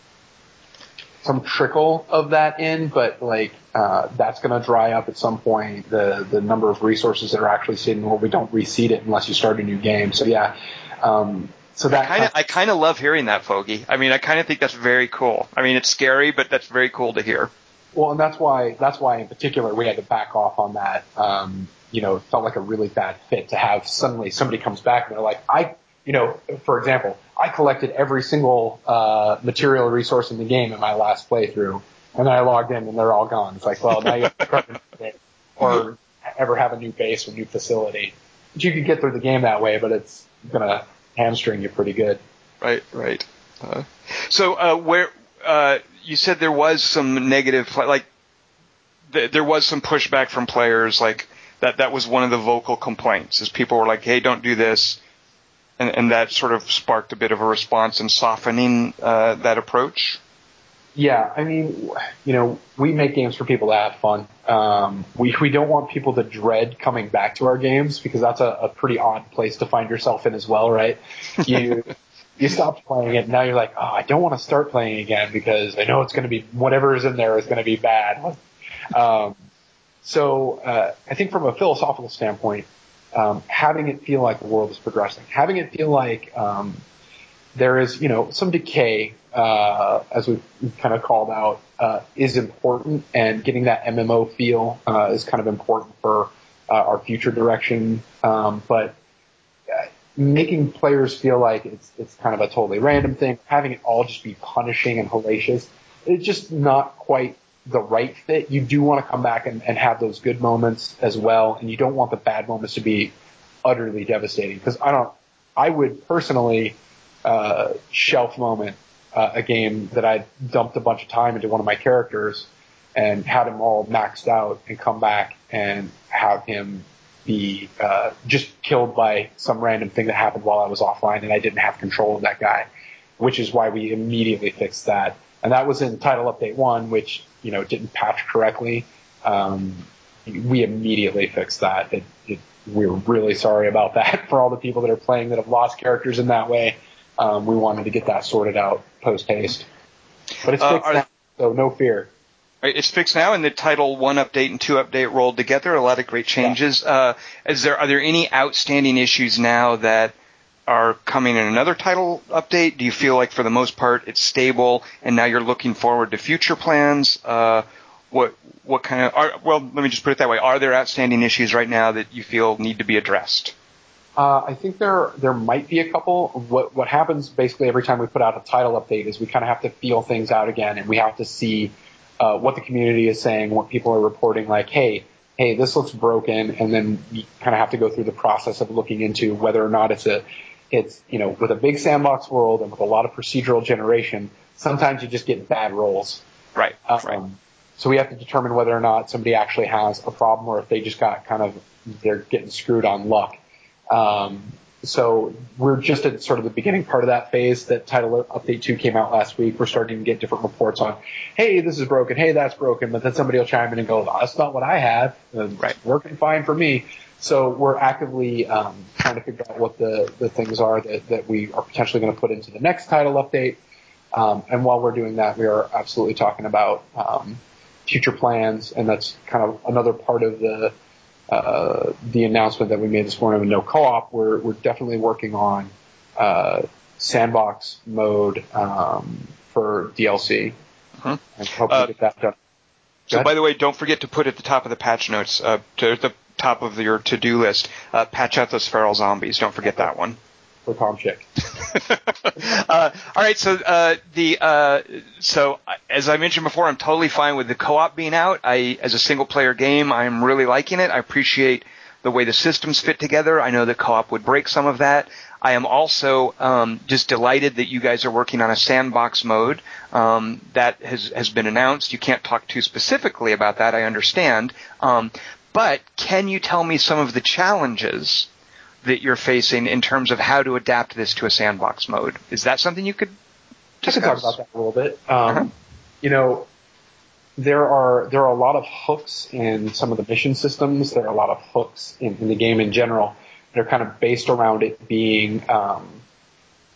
Speaker 2: some trickle of that in, but like uh, that's going to dry up at some point. The the number of resources that are actually sitting where we don't reseed it unless you start a new game. So yeah, um, so that
Speaker 1: kind of I kind of love hearing that, Foge. I mean, I kind of think that's very cool. I mean, it's scary, but that's very cool to hear.
Speaker 2: Well, and that's why that's why in particular we had to back off on that. Um, you know, it felt like a really bad fit to have suddenly somebody comes back and they're like, I, you know, for example, I collected every single uh, material resource in the game in my last playthrough, and then I logged in and they're all gone. It's like, well, now you have to or ever have a new base or new facility. But you could get through the game that way, but it's gonna hamstring you pretty good.
Speaker 1: Right, right. Uh, so uh, where uh, you said there was some negative, like th- there was some pushback from players, like that. That was one of the vocal complaints, is people were like, "Hey, don't do this," and, and that sort of sparked a bit of a response in softening uh, that approach.
Speaker 2: Yeah, I mean, you know, we make games for people to have fun. Um, we we don't want people to dread coming back to our games because that's a, a pretty odd place to find yourself in as well, right? [laughs] You you stopped playing it, and now you're like, oh, I don't want to start playing again because I know it's going to be whatever is in there is going to be bad. Um, so uh, I think from a philosophical standpoint, um, having it feel like the world is progressing, having it feel like um, there is, you know, some decay, uh, as we've kind of called out, uh, is important, and getting that MMO feel uh, is kind of important for uh, our future direction. Um, but uh, making players feel like it's it's kind of a totally random thing, having it all just be punishing and hellacious, it's just not quite the right fit. You do want to come back and, and have those good moments as well, and you don't want the bad moments to be utterly devastating. Because I don't, I would personally uh, shelf moment uh, a game that I dumped a bunch of time into one of my characters and had him all maxed out and come back and have him be uh, just killed by some random thing that happened while I was offline and I didn't have control of that guy, which is why we immediately fixed that. And that was in title update one, which you know didn't patch correctly. Um, we immediately fixed that. It, it, we're really sorry about [laughs] that for all the people that are playing that have lost characters in that way. Um, we wanted to get that sorted out post haste. But it's uh, fixed now, so no fear.
Speaker 1: It's fixed now, and the title one update and two update rolled together. A lot of great changes. Yeah. Uh, is there are there any outstanding issues now that are coming in another title update? Do you feel like for the most part it's stable, and now you're looking forward to future plans? Uh, what what kind of are, well? Let me just put it that way. Are there outstanding issues right now that you feel need to be addressed?
Speaker 2: Uh, I think there there might be a couple. What what happens basically every time we put out a title update is we kind of have to feel things out again, and we have to see uh, what the community is saying, what people are reporting. Like, hey, hey, this looks broken, and then you kind of have to go through the process of looking into whether or not it's a it's you know with a big sandbox world and with a lot of procedural generation, sometimes you just get bad rolls.
Speaker 1: Right. Um, right.
Speaker 2: So we have to determine whether or not somebody actually has a problem or if they just got kind of they're getting screwed on luck. Um, so we're just at sort of the beginning part of that phase. That title update two came out last week. We're starting to get different reports on, hey, this is broken, hey, that's broken, but then somebody will chime in and go, that's not what I have. right. working fine for me. So we're actively um, trying to figure out what the, the things are that, that we are potentially going to put into the next title update. Um, and while we're doing that, we are absolutely talking about um, future plans, and that's kind of another part of the uh, the announcement that we made this morning with no co-op, we're, we're definitely working on uh, sandbox mode um, for DLC. Uh-huh. And hope uh, get that done.
Speaker 1: So, by the way, don't forget to put at the top of the patch notes, uh, to the top of your to-do list, uh, patch out those feral zombies. Don't forget that one
Speaker 2: for Tom Chick. [laughs]
Speaker 1: uh, all right, so uh, the uh, so as I mentioned before, I'm totally fine with the co-op being out. I as a single player game, I'm really liking it. I appreciate the way the systems fit together. I know that co-op would break some of that. I am also um, just delighted that you guys are working on a sandbox mode um, that has has been announced. You can't talk too specifically about that. I understand, um, but can you tell me some of the challenges that you're facing in terms of how to adapt this to a sandbox mode? Is that something you could
Speaker 2: discuss? I could talk about that a little bit. Um, uh-huh. You know, there are there are a lot of hooks in some of the mission systems. There are a lot of hooks in, in the game in general. They're kind of based around it being um,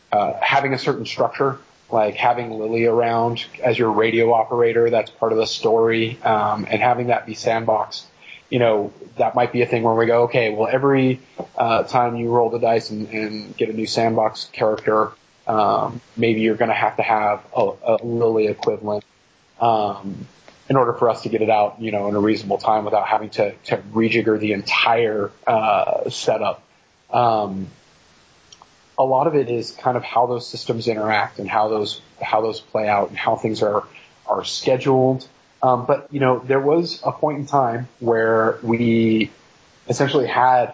Speaker 2: uh, having a certain structure, like having Lily around as your radio operator. That's part of the story, um, and having that be sandboxed. You know, that might be a thing where we go, okay, well, every uh, time you roll the dice and, and get a new sandbox character, um, maybe you're going to have to have a, a Lily equivalent. Um, in order for us to get it out, you know, in a reasonable time without having to, to rejigger the entire uh, setup. Um, a lot of it is kind of how those systems interact and how those how those play out and how things are are scheduled. Um, but you know, there was a point in time where we essentially had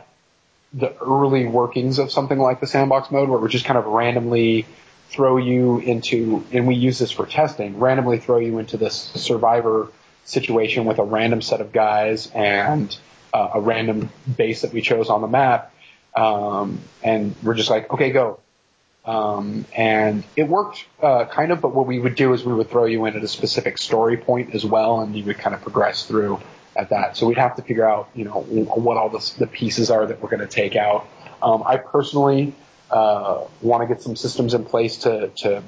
Speaker 2: the early workings of something like the sandbox mode, where we just kind of randomly throw you into, and we use this for testing, randomly throw you into this survivor situation with a random set of guys and uh, a random base that we chose on the map. Um, and we're just like, okay, go. Um, and it worked uh, kind of, but what we would do is we would throw you in at a specific story point as well, and you would kind of progress through at that. So we'd have to figure out, you know, what all the, the pieces are that we're going to take out. Um, I personally uh, want to get some systems in place to, to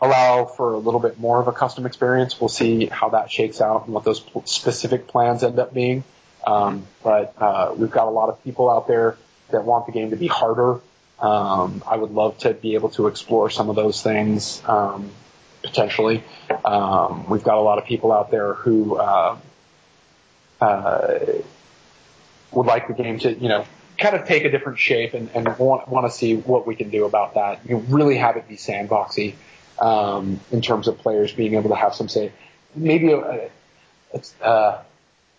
Speaker 2: allow for a little bit more of a custom experience. We'll see how that shakes out and what those specific plans end up being. Um, but uh, we've got a lot of people out there that want the game to be harder. Um, I would love to be able to explore some of those things um, potentially. Um, we've got a lot of people out there who uh, uh, would like the game to, you know, kind of take a different shape and, and want, want to see what we can do about that. You really have it be sandboxy um, in terms of players being able to have some say. Maybe uh, it's uh,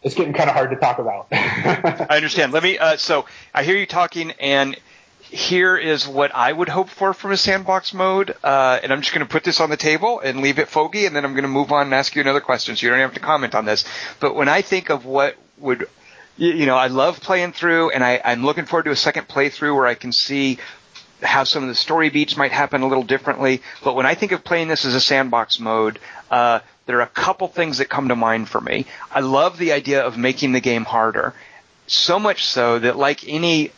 Speaker 2: it's getting kind of hard to talk about. [laughs]
Speaker 1: I understand. Let me. Uh, so I hear you talking, and here is what I would hope for from a sandbox mode. Uh, and I'm just going to put this on the table and leave it foggy, and then I'm going to move on and ask you another question. So you don't have to comment on this. But when I think of what would you know, I love playing through, and I, I'm looking forward to a second playthrough where I can see how some of the story beats might happen a little differently. But when I think of playing this as a sandbox mode, uh, there are a couple things that come to mind for me. I love the idea of making the game harder, so much so that like any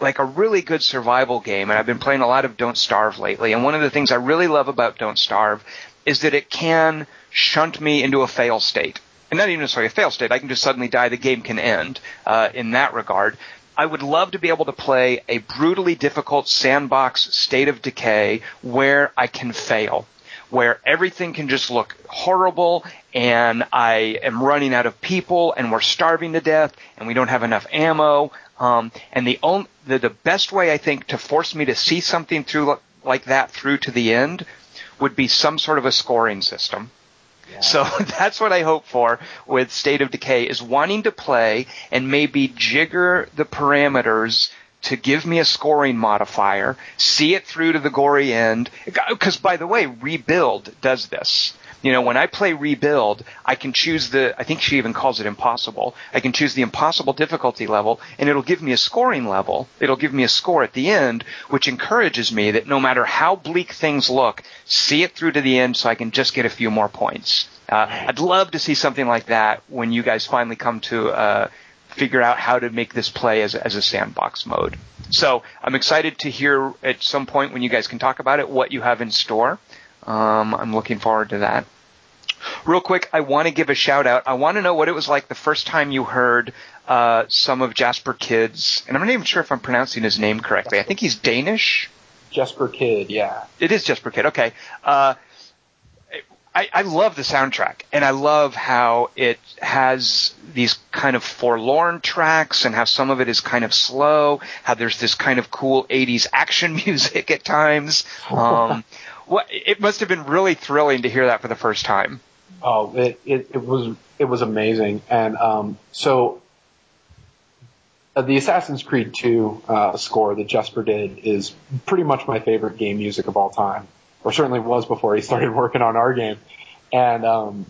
Speaker 1: like a really good survival game, and I've been playing a lot of Don't Starve lately, and one of the things I really love about Don't Starve is that it can shunt me into a fail state and not even necessarily a fail state. I can just suddenly die. The game can end uh, in that regard. I would love to be able to play a brutally difficult sandbox state of decay where I can fail, where everything can just look horrible and I am running out of people and we're starving to death and we don't have enough ammo. Um, and the, only, the the best way I think to force me to see something through like that through to the end would be some sort of a scoring system so [laughs] that's what I hope for with State of Decay is wanting to play and maybe jigger the parameters to give me a scoring modifier, see it through to the gory end. Because by the way, Rebuild does this. You know, when I play rebuild, I can choose the, I think she even calls it impossible. I can choose the impossible difficulty level and it'll give me a scoring level. It'll give me a score at the end, which encourages me that no matter how bleak things look, see it through to the end so I can just get a few more points. Uh, I'd love to see something like that when you guys finally come to, uh, figure out how to make this play as, as a sandbox mode. So I'm excited to hear at some point when you guys can talk about it what you have in store. Um, I'm looking forward to that. Real quick, I want to give a shout out. I want to know what it was like the first time you heard uh, some of Jesper Kyd's, and I'm not even sure if I'm pronouncing his name correctly. I think he's Danish.
Speaker 2: Jesper Kyd, yeah.
Speaker 1: It is Jesper Kyd. Okay. Uh, I, I, love the soundtrack, and I love how it has these kind of forlorn tracks, and how some of it is kind of slow. How there's this kind of cool '80s action [laughs] music at times. Um, [laughs] it must have been really thrilling to hear that for the first time.
Speaker 2: Oh, it it, it was it was amazing, and um, so uh, the Assassin's Creed 2 uh, score that Jesper did is pretty much my favorite game music of all time, or certainly was before he started [laughs] working on our game. And um,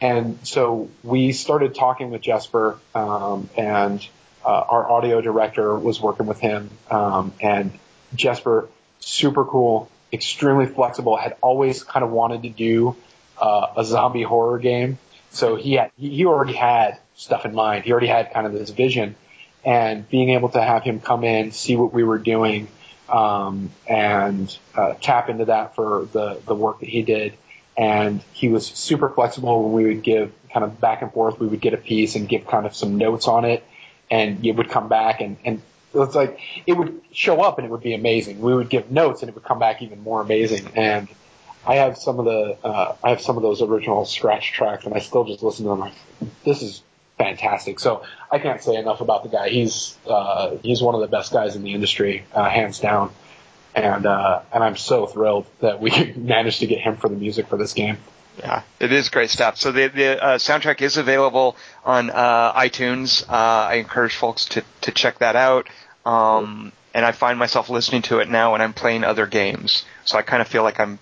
Speaker 2: and so we started talking with Jesper, um, and uh, our audio director was working with him, um, and Jesper, super cool, extremely flexible, had always kind of wanted to do uh, a zombie horror game. So he had, he already had stuff in mind. He already had kind of this vision and being able to have him come in, see what we were doing, um, and uh, tap into that for the the work that he did. And he was super flexible when we would give kind of back and forth. We would get a piece and give kind of some notes on it, and it would come back and and it's like it would show up and it would be amazing. We would give notes and it would come back even more amazing. And I have some of the uh, I have some of those original scratch tracks, and I still just listen to them. Like, this is fantastic. So I can't say enough about the guy. He's uh, he's one of the best guys in the industry, uh, hands down. And uh, and I'm so thrilled that we [laughs] managed to get him for the music for this game.
Speaker 1: Yeah, it is great stuff. So the the uh, soundtrack is available on uh, iTunes. Uh, I encourage folks to to check that out. Um, and I find myself listening to it now when I'm playing other games. So I kind of feel like I'm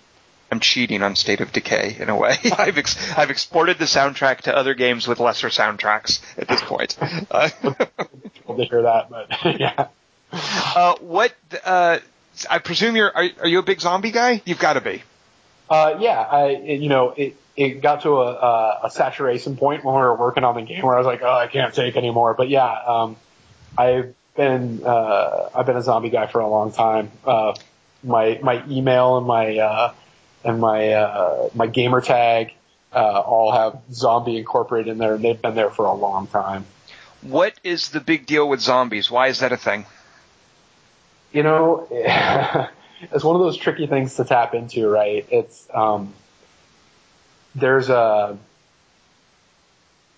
Speaker 1: I'm cheating on State of Decay in a way. [laughs] I've ex- I've exported the soundtrack to other games with lesser soundtracks at this point. [laughs] Uh,
Speaker 2: to hear that, but [laughs] yeah.
Speaker 1: Uh, what? Uh, I presume you're. Are, are, you a big zombie guy? You've got to be.
Speaker 2: Uh, yeah, I. You know, it it got to a, a saturation point when we were working on the game where I was like, oh, I can't take anymore. But yeah, um, I've been uh, I've been a zombie guy for a long time. Uh, my my email and my uh, and my uh, my gamer tag uh, all have zombie incorporated in there, and they've been there for a long time.
Speaker 1: What is the big deal with zombies? Why is that a thing?
Speaker 2: You know, [laughs] it's one of those tricky things to tap into, right? It's um, there's a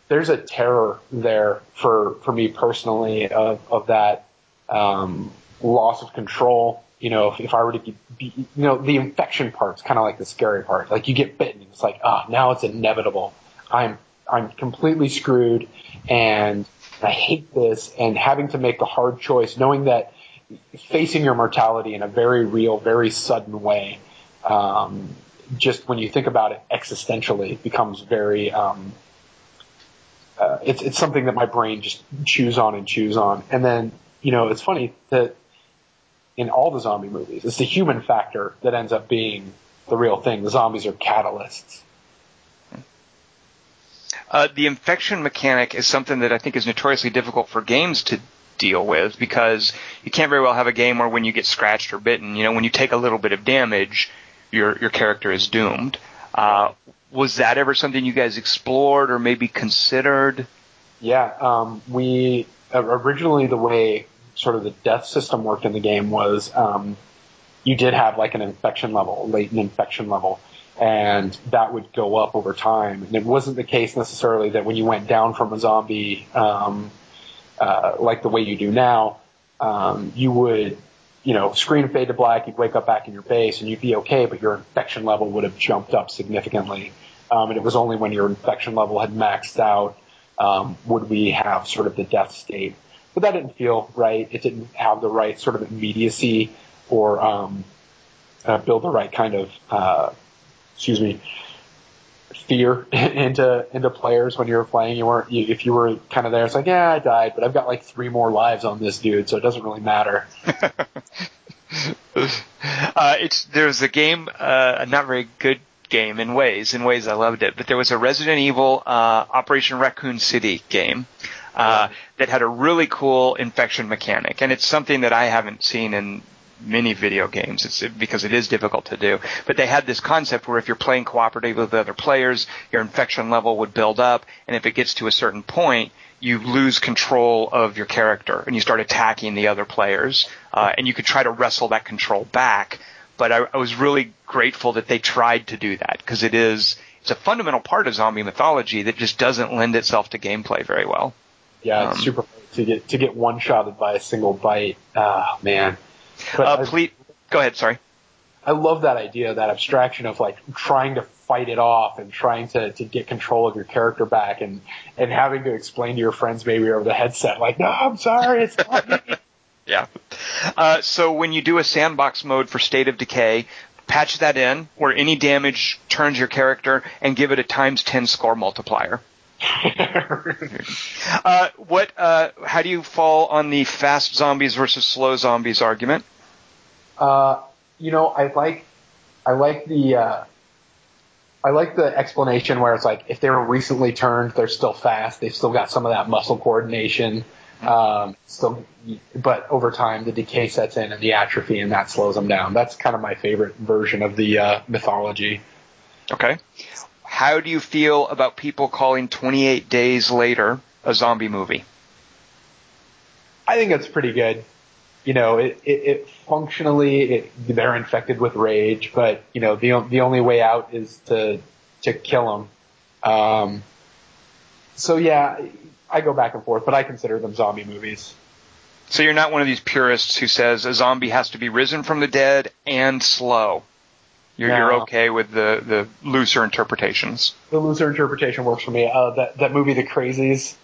Speaker 2: there's a terror there for for me personally of of that um, loss of control you know, if, if I were to be, you know, the infection part's kind of like the scary part. Like you get bitten, it's like, ah, oh, now it's inevitable. I'm, I'm completely screwed and I hate this and having to make a hard choice, knowing that facing your mortality in a very real, very sudden way, um, just when you think about it existentially it becomes very, um, uh, it's, it's something that my brain just chews on and chews on. And then, you know, it's funny that in all the zombie movies. It's the human factor that ends up being the real thing. The zombies are catalysts.
Speaker 1: Uh, the infection mechanic is something that I think is notoriously difficult for games to deal with because you can't very well have a game where when you get scratched or bitten, you know, when you take a little bit of damage, your your character is doomed. Uh, was that ever something you guys explored or maybe considered?
Speaker 2: Yeah, um, we originally the way sort of the death system worked in the game was um, you did have like an infection level, latent infection level, and that would go up over time. And it wasn't the case necessarily that when you went down from a zombie, um, uh, like the way you do now, um, you would, you know, screen fade to black, you'd wake up back in your base and you'd be okay, but your infection level would have jumped up significantly. Um, and it was only when your infection level had maxed out um, would we have sort of the death state but that didn't feel right. It didn't have the right sort of immediacy or um, uh, build the right kind of, uh, excuse me, fear [laughs] into into players when you were playing. You weren't you, if you were kind of there. It's like, yeah, I died, but I've got like three more lives on this dude, so it doesn't really matter. [laughs]
Speaker 1: uh, it's there's a game, uh, a not very good game in ways. In ways, I loved it, but there was a Resident Evil uh, Operation Raccoon City game uh, that had a really cool infection mechanic, and it's something that I haven't seen in many video games. It's because it is difficult to do. But they had this concept where if you're playing cooperatively with other players, your infection level would build up, and if it gets to a certain point, you lose control of your character and you start attacking the other players, uh, and you could try to wrestle that control back. But I, I was really grateful that they tried to do that because it is it's a fundamental part of zombie mythology that just doesn't lend itself to gameplay very well.
Speaker 2: Yeah, it's um, super to get to get one shotted by a single bite. Ah, man.
Speaker 1: Uh, please go ahead. Sorry.
Speaker 2: I love that idea, that abstraction of like trying to fight it off and trying to, to get control of your character back and, and having to explain to your friends maybe over the headset, like, no, I'm sorry, it's not me. [laughs]
Speaker 1: yeah. Uh, so when you do a sandbox mode for State of Decay, patch that in where any damage turns your character and give it a times 10 score multiplier. [laughs] uh, what? Uh, how do you fall on the fast zombies versus slow zombies argument?
Speaker 2: Uh, you know, I like, I like the, uh, I like the explanation where it's like if they were recently turned, they're still fast. They've still got some of that muscle coordination. Um, still, but over time the decay sets in and the atrophy and that slows them down. That's kind of my favorite version of the uh, mythology.
Speaker 1: Okay. How do you feel about people calling 28 Days Later a zombie movie?
Speaker 2: I think it's pretty good. You know, it, it, it functionally it, they're infected with rage, but you know the the only way out is to to kill them. Um, so yeah, I go back and forth, but I consider them zombie movies.
Speaker 1: So you're not one of these purists who says a zombie has to be risen from the dead and slow. You're, no. you're okay with the, the looser interpretations.
Speaker 2: The looser interpretation works for me. Uh, that that movie, The Crazies,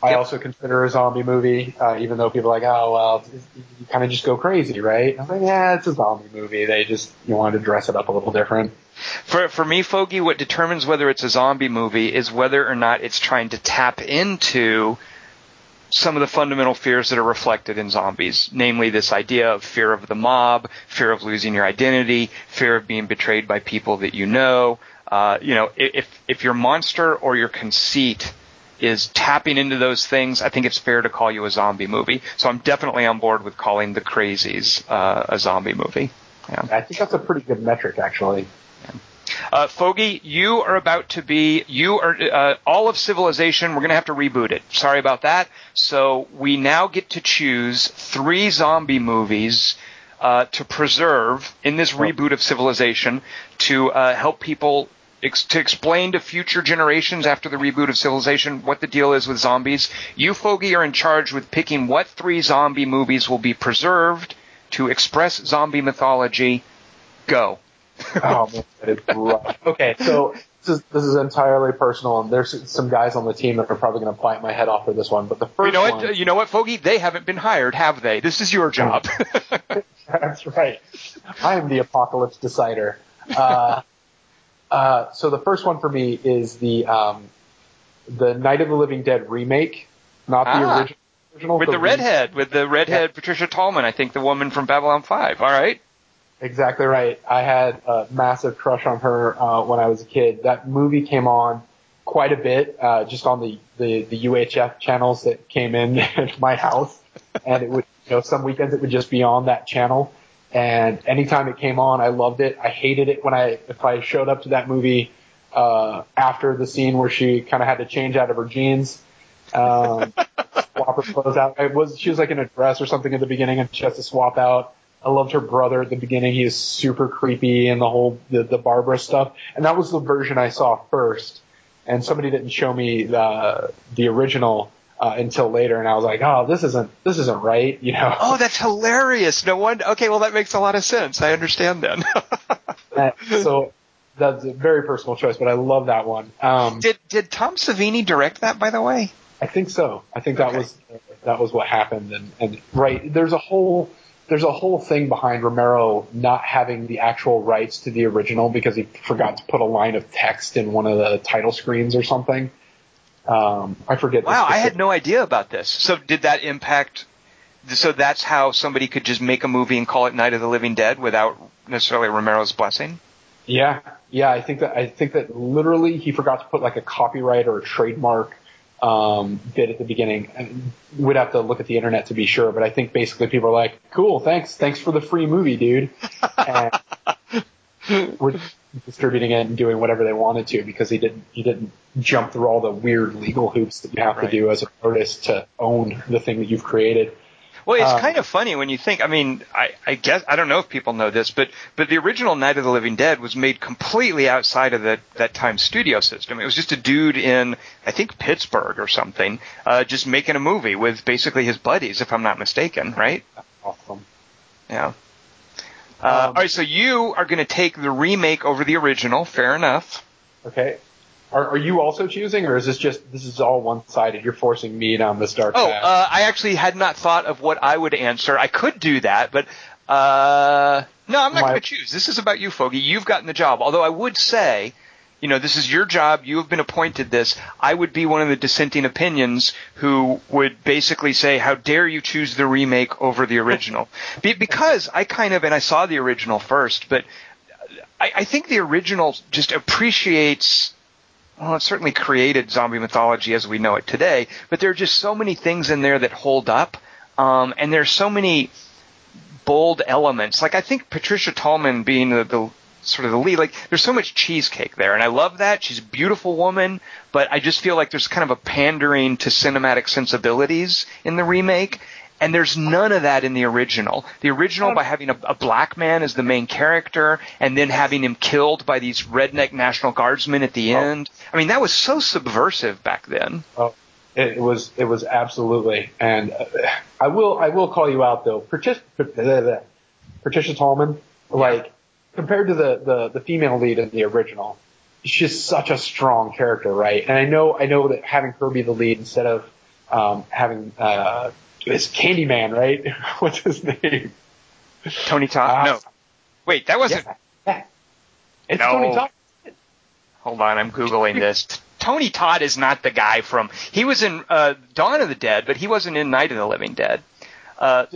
Speaker 2: I also consider a zombie movie, uh, even though people are like, oh well, you kind of just go crazy, right? I'm like, yeah, it's a zombie movie. They just you wanted to dress it up a little different.
Speaker 1: For for me, Foge, what determines whether it's a zombie movie is whether or not it's trying to tap into some of the fundamental fears that are reflected in zombies, namely this idea of fear of the mob, fear of losing your identity, fear of being betrayed by people that you know. Uh, you know, if if your monster or your conceit is tapping into those things, I think it's fair to call you a zombie movie. So I'm definitely on board with calling The Crazies uh, a zombie movie.
Speaker 2: Yeah. I think that's a pretty good metric, actually.
Speaker 1: Uh, Foge, you are about to be, you are, uh, all of Civilization, we're going to have to reboot it. Sorry about that. So we now get to choose three zombie movies uh, to preserve in this reboot of Civilization to uh, help people ex- to explain to future generations after the reboot of Civilization what the deal is with zombies. You, Foge, are in charge with picking what three zombie movies will be preserved to express zombie mythology. Go [laughs]
Speaker 2: oh man, that is rough. Okay, so this is, this is entirely personal, and there's some guys on the team that are probably going to bite my head off for this one. But the first,
Speaker 1: you know
Speaker 2: one,
Speaker 1: what? You know what, Foge? They haven't been hired, have they? This is your job. [laughs] [laughs]
Speaker 2: That's right. I am the apocalypse decider. Uh, uh, so the first one for me is the um, the Night of the Living Dead remake, not the ah, original. original
Speaker 1: with the, the redhead, with the redhead yeah. Patricia Tallman, I think the woman from Babylon Five. All right.
Speaker 2: Exactly right. I had a massive crush on her uh, when I was a kid. That movie came on quite a bit, uh, just on the, the, the UHF channels that came in [laughs] at my house. And it would, you know, some weekends it would just be on that channel. And anytime it came on, I loved it. I hated it when I, if I showed up to that movie, uh, after the scene where she kind of had to change out of her jeans, um, [laughs] swap her clothes out. It was, she was like in a dress or something at the beginning and she has to swap out. I loved her brother at the beginning. He is super creepy and the whole the, the Barbara stuff. And that was the version I saw first. And somebody didn't show me the the original uh, until later, and I was like, oh, this isn't this isn't right, you know.
Speaker 1: Oh, that's hilarious. No one. Okay, well that makes a lot of sense. I understand then. [laughs]
Speaker 2: so that's a very personal choice, but I love that one. Um,
Speaker 1: did did Tom Savini direct that, by the way?
Speaker 2: I think so. I think that okay. was that was what happened, and and right there's a whole there's a whole thing behind Romero not having the actual rights to the original because he forgot to put a line of text in one of the title screens or something. Um, I forget.
Speaker 1: Wow, I had no idea about this. So did that impact? So that's how somebody could just make a movie and call it Night of the Living Dead without necessarily Romero's blessing.
Speaker 2: Yeah, yeah. I think that I think that literally he forgot to put like a copyright or a trademark um, bit at the beginning. And we'd have to look at the internet to be sure, but I think basically people are like, "Cool, thanks, thanks for the free movie, dude." And [laughs] we're distributing it and doing whatever they wanted to because he didn't he didn't jump through all the weird legal hoops that you have right. to do as an artist to own the thing that you've created.
Speaker 1: Well, it's um, kind of funny when you think. I mean, I, I guess I don't know if people know this, but but the original Night of the Living Dead was made completely outside of that that time studio system. It was just a dude in I think Pittsburgh or something, uh, just making a movie with basically his buddies, if I'm not mistaken, right?
Speaker 2: Awesome.
Speaker 1: Yeah. Uh, um, all right, so you are going to take the remake over the original. Fair enough.
Speaker 2: Okay. Are, are you also choosing, or is this just this is all one sided? You're forcing me down this dark
Speaker 1: oh,
Speaker 2: path.
Speaker 1: Oh, uh, I actually had not thought of what I would answer. I could do that, but uh, no, I'm not going to choose. This is about you, Foge. You've gotten the job. Although I would say, you know, this is your job. You have been appointed this. I would be one of the dissenting opinions who would basically say, how dare you choose the remake over the original? [laughs] Be- because I kind of, and I saw the original first, but I, I think the original just appreciates well, it certainly created zombie mythology as we know it today, but there are just so many things in there that hold up, um, and there's so many bold elements. Like I think Patricia Tallman being the, the sort of the lead, like there's so much cheesecake there, and I love that. She's a beautiful woman, but I just feel like there's kind of a pandering to cinematic sensibilities in the remake, and there's none of that in the original. The original, by having a, a, black man as the main character, and then having him killed by these redneck National Guardsmen at the oh. end. I mean, that was so subversive back then.
Speaker 2: Oh, it was. It was absolutely. And uh, I will. I will call you out though. Patricia, Patricia Tallman, like compared to the, the the female lead in the original, she's such a strong character, right? And I know. I know that having her be the lead instead of um, having uh, it's Candyman, right? [laughs] What's his name?
Speaker 1: Tony Todd? Uh, no. Wait, that wasn't. Yeah, yeah.
Speaker 2: It's no. Tony Todd.
Speaker 1: Hold on, I'm googling this. Tony Todd is not the guy from. He was in uh, Dawn of the Dead, but he wasn't in Night of the Living Dead. Uh,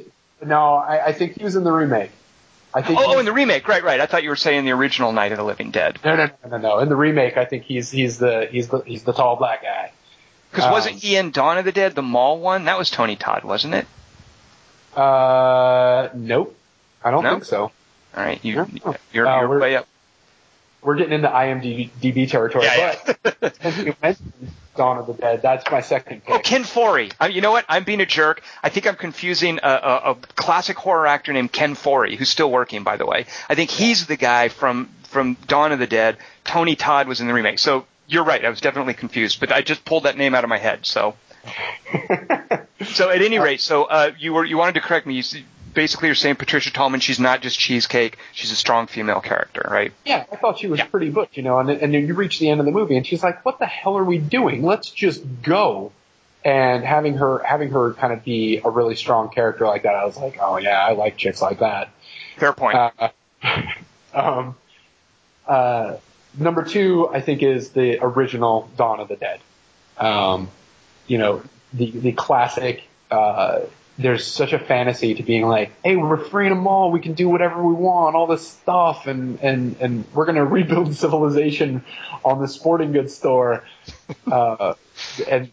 Speaker 2: no, I, I think he was in the remake. I think.
Speaker 1: Oh, oh, in the remake, right, right. I thought you were saying the original Night of the Living Dead.
Speaker 2: No, no, no, no, no. In the remake, I think he's he's the he's the he's the tall black guy.
Speaker 1: Because um, wasn't he in Dawn of the Dead, the mall one? That was Tony Todd, wasn't it?
Speaker 2: Uh, nope. I don't think so. All
Speaker 1: right, you, no. you're, uh, you're way up.
Speaker 2: We're getting into IMDb territory,
Speaker 1: yeah,
Speaker 2: but [laughs] since you mentioned Dawn of the Dead, that's my second pick.
Speaker 1: Oh, Ken Foree. I, you know what? I'm being a jerk. I think I'm confusing a, a, a classic horror actor named Ken Foree, who's still working, by the way. I think he's the guy from from Dawn of the Dead. Tony Todd was in the remake. So you're right. I was definitely confused, but I just pulled that name out of my head. So, [laughs] so at any rate, so uh, you were you wanted to correct me. You basically you're saying Patricia Tallman. She's not just cheesecake. She's a strong female character, right?
Speaker 2: Yeah, I thought she was yeah. pretty butch, you know. And and then you reach the end of the movie, and she's like, "What the hell are we doing? Let's just go." And having her having her kind of be a really strong character like that, I was like, "Oh yeah, I like chicks like that."
Speaker 1: Fair point.
Speaker 2: Uh, [laughs] um, uh, number two, I think, is the original Dawn of the Dead. Um, you know, the the classic. Uh, there's such a fantasy to being like, hey, we're freeing them all. We can do whatever we want, all this stuff, and and and we're gonna [laughs] rebuild civilization on the sporting goods store. Uh, and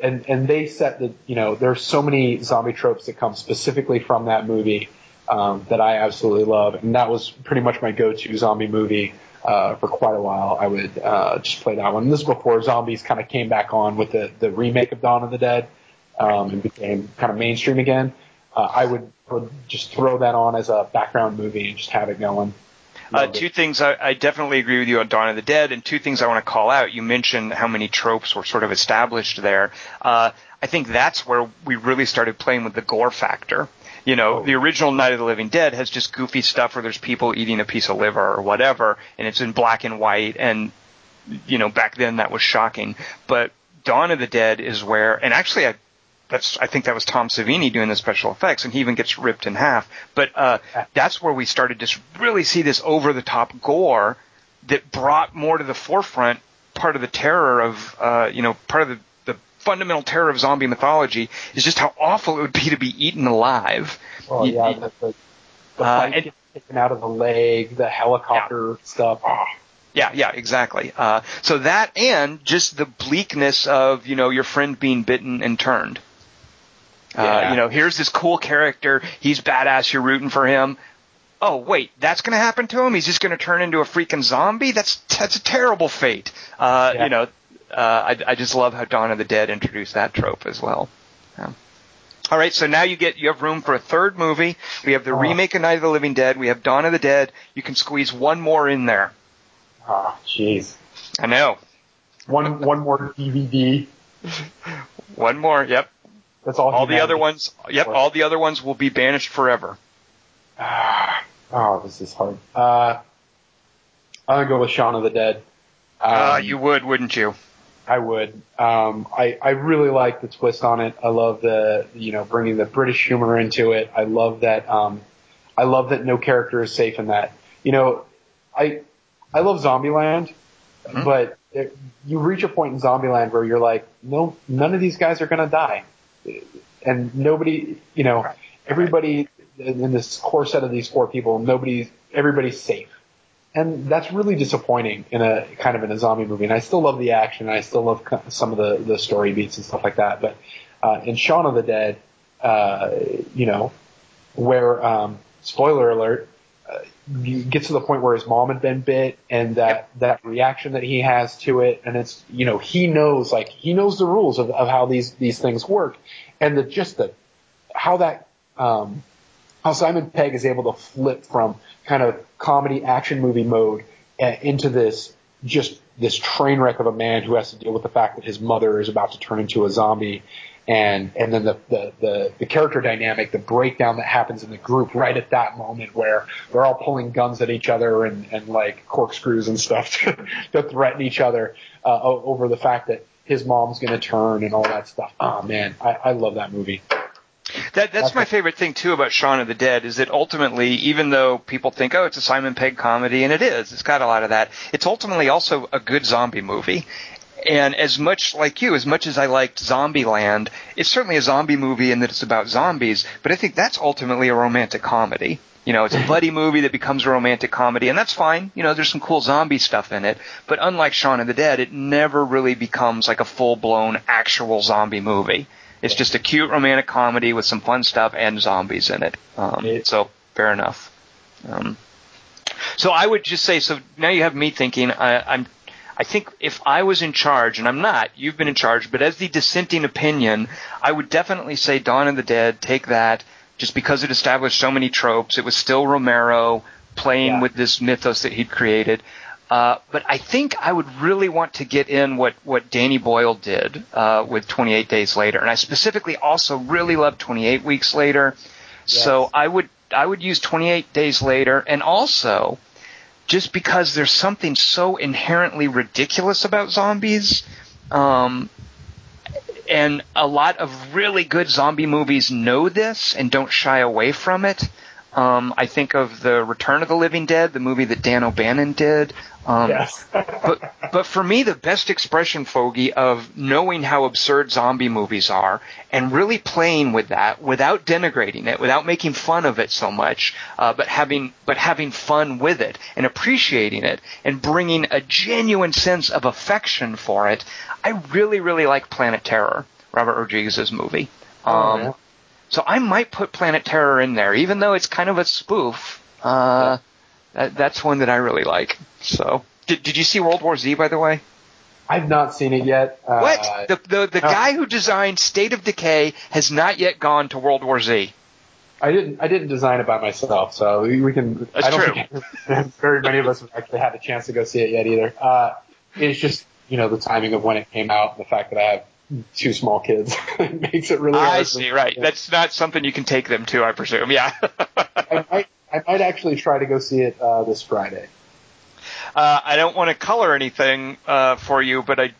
Speaker 2: and and they set the you know there's so many zombie tropes that come specifically from that movie um, that I absolutely love, and that was pretty much my go-to zombie movie uh, for quite a while. I would uh, just play that one. And this is before zombies kind of came back on with the, the remake of Dawn of the Dead um, and became kind of mainstream again. Uh, I would, would just throw that on as a background movie and just have it going.
Speaker 1: Uh, two things I, I, definitely agree with you on Dawn of the Dead, and two things I want to call out. You mentioned how many tropes were sort of established there. Uh, I think that's where we really started playing with the gore factor. You know, oh. the original Night of the Living Dead has just goofy stuff where there's people eating a piece of liver or whatever, and it's in black and white, and you know, back then that was shocking. But Dawn of the Dead is where, and actually, I that's I think that was Tom Savini doing the special effects, and he even gets ripped in half. But uh, that's where we started to really see this over the top gore that brought more to the forefront part of the terror of uh, you know part of the fundamental terror of zombie mythology is just how awful it would be to be eaten alive.
Speaker 2: Oh you, yeah, the, the, the uh, and, taken out of the leg, the helicopter yeah. stuff. Oh.
Speaker 1: Yeah, yeah, exactly. Uh, so that and just the bleakness of you know your friend being bitten and turned. Uh, yeah. you know, here's this cool character. He's badass. You're rooting for him. Oh wait, that's going to happen to him. He's just going to turn into a freaking zombie. That's that's a terrible fate. Uh, yeah. You know, uh, I, I, just love how Dawn of the Dead introduced that trope as well. Yeah. All right, so now you get you have room for a third movie. We have the oh. remake of Night of the Living Dead. We have Dawn of the Dead. You can squeeze one more in there.
Speaker 2: Oh, jeez.
Speaker 1: I know.
Speaker 2: One one more DVD. [laughs]
Speaker 1: one more. Yep.
Speaker 2: That's all.
Speaker 1: All the other ones. Yep. All the other ones will be banished forever.
Speaker 2: Ah, Oh, this is hard. Uh, I'm gonna go with Shaun of the Dead.
Speaker 1: Um, uh, you would, wouldn't you?
Speaker 2: I would. Um, I I really like the twist on it. I love the you know bringing the British humor into it. I love that. Um, I love that no character is safe in that. You know, I I love Zombieland, mm-hmm. but it, you reach a point in Zombieland where you're like, no, none of these guys are gonna die, and nobody, you know, everybody in this core set of these four people, nobody, everybody's safe and that's really disappointing in a kind of in a zombie movie. And I still love the action, and I still love some of the the story beats and stuff like that. But uh, in Shaun of the Dead, uh, you know, where um, spoiler alert, uh, you get to the point where his mom had been bit, and that that reaction that he has to it, and it's you know he knows like he knows the rules of, of how these these things work, and the just the how that um, how Simon Pegg is able to flip from kind of comedy action movie mode uh, into this just this train wreck of a man who has to deal with the fact that his mother is about to turn into a zombie and and then the, the the the character dynamic, the breakdown that happens in the group right at that moment where they're all pulling guns at each other and and like corkscrews and stuff [laughs] to, to threaten each other uh, over the fact that his mom's going to turn and all that stuff. Oh man, I, I love that movie.
Speaker 1: That that's my favorite thing too about Shaun of the Dead is that ultimately, even though people think, oh, it's a Simon Pegg comedy, and it is, it's got a lot of that. It's ultimately also a good zombie movie. And as much like you, as much as I liked Zombieland, it's certainly a zombie movie in that it's about zombies. But I think that's ultimately a romantic comedy. You know, it's a mm-hmm. buddy movie that becomes a romantic comedy, and that's fine. You know, there's some cool zombie stuff in it. But unlike Shaun of the Dead, it never really becomes like a full blown actual zombie movie. It's just a cute romantic comedy with some fun stuff and zombies in it. Um, so fair enough. Um, so I would just say, so now you have me thinking. I, I'm, I think if I was in charge, and I'm not, you've been in charge, but as the dissenting opinion, I would definitely say Dawn of the Dead. Take that, just because it established so many tropes. It was still Romero playing yeah. with this mythos that he'd created. Uh, but I think I would really want to get in what, what Danny Boyle did uh, with 28 Days Later, and I specifically also really love 28 Weeks Later. Yes. So I would I would use 28 Days Later, and also just because there's something so inherently ridiculous about zombies. Um, and a lot of really good zombie movies know this and don't shy away from it. Um, I think of the Return of the Living Dead, the movie that Dan O'Bannon did. Um, yes. [laughs] but but for me, the best expression, Foge, of knowing how absurd zombie movies are and really playing with that without denigrating it, without making fun of it so much, uh, but having but having fun with it and appreciating it and bringing a genuine sense of affection for it. I really really like Planet Terror, Robert Rodriguez's movie. Oh, um, oh, yeah. So I might put Planet Terror in there, even though it's kind of a spoof. Uh, that, that's one that I really like. So, did, did you see World War Z, by the way?
Speaker 2: I've not seen it yet.
Speaker 1: Uh, what? The the, the no. guy who designed State of Decay has not yet gone to World War Z.
Speaker 2: I didn't. I didn't design it by myself, so we can.
Speaker 1: That's
Speaker 2: I don't
Speaker 1: true.
Speaker 2: think [laughs] very many of us have actually had a chance to go see it yet either. Uh, it's just you know the timing of when it came out, the fact that I have two small kids [laughs] makes it really. I
Speaker 1: see. Right. That's not something you can take them to, I presume. Yeah.
Speaker 2: I [laughs] might I might actually try to go see it uh, this Friday.
Speaker 1: Uh, I don't want to color anything uh, for you, but I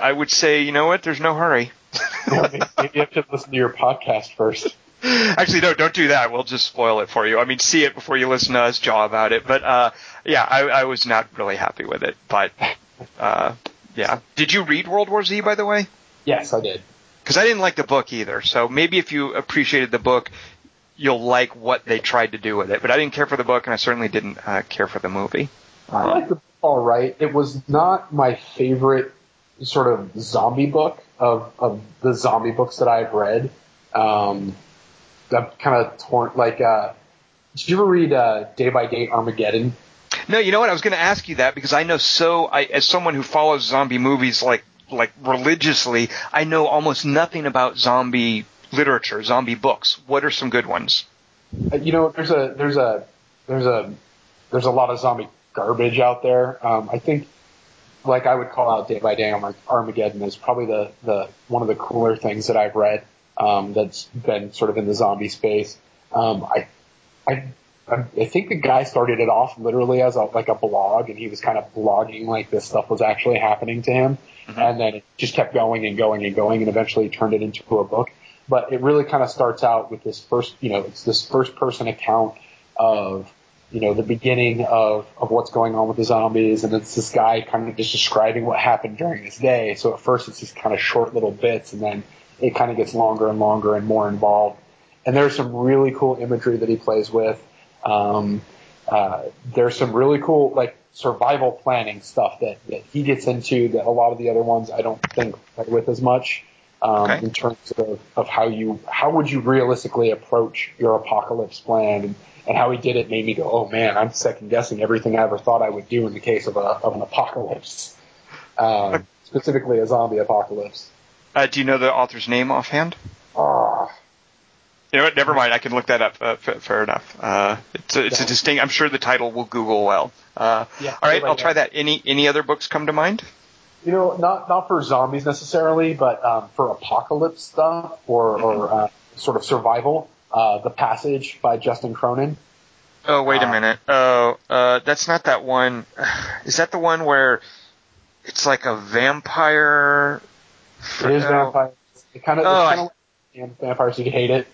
Speaker 1: I would say you know what? There's no hurry. [laughs]
Speaker 2: maybe, maybe you have to listen to your podcast first.
Speaker 1: Actually, no, don't do that. We'll just spoil it for you. I mean, see it before you listen to us jaw about it. But uh, yeah, I, I was not really happy with it. But uh, yeah, did you read World War Z by the way?
Speaker 2: Yes, I did.
Speaker 1: Because I didn't like the book either. So maybe if you appreciated the book, you'll like what they tried to do with it. But I didn't care for the book, and I certainly didn't uh, care for the movie.
Speaker 2: I like the book all right. It was not my favorite sort of zombie book of of the zombie books that I've read. Um, I'm kind of torn. Like, uh, did you ever read uh, Day by Day Armageddon?
Speaker 1: No, you know what? I was going to ask you that because I know so. I, as someone who follows zombie movies like like religiously, I know almost nothing about zombie literature, zombie books. What are some good ones?
Speaker 2: Uh, you know, there's a there's a there's a there's a lot of zombie garbage out there. Um, I think, like I would call out Day by Day I'm like Armageddon is probably the the one of the cooler things that I've read um, that's been sort of in the zombie space. Um, I I I think the guy started it off literally as a, like a blog, and he was kind of blogging like this stuff was actually happening to him, mm-hmm. and then it just kept going and going and going, and eventually turned it into a book. But it really kind of starts out with this first, you know, it's this first person account of you know, the beginning of, of what's going on with the zombies, and it's this guy kind of just describing what happened during his day. So at first it's just kind of short little bits, and then it kind of gets longer and longer and more involved. And there's some really cool imagery that he plays with. Um, uh, there's some really cool like survival planning stuff that, that he gets into that a lot of the other ones I don't think play with as much. Um, okay. in terms of, of how you how would you realistically approach your apocalypse plan and, and how he did it made me go, oh man, I'm second guessing everything I ever thought I would do in the case of a of an apocalypse, um, specifically a zombie apocalypse.
Speaker 1: Uh, do you know the author's name offhand?
Speaker 2: Ah.
Speaker 1: You know what? Never mind. I can look that up. Uh, f- fair enough. Uh, it's a, it's a distinct. I'm sure the title will Google well. Uh, yeah, all right, I'll try that. Any any other books come to mind?
Speaker 2: You know, not not for zombies necessarily, but um, for apocalypse stuff or mm-hmm. or uh, sort of survival. Uh, the Passage by Justin Cronin.
Speaker 1: Oh wait a uh, minute. Oh, uh, that's not that one. [sighs] Is that the one where it's like a vampire?
Speaker 2: It is vampire. It kind of. Oh, kind of like vampires. You hate it.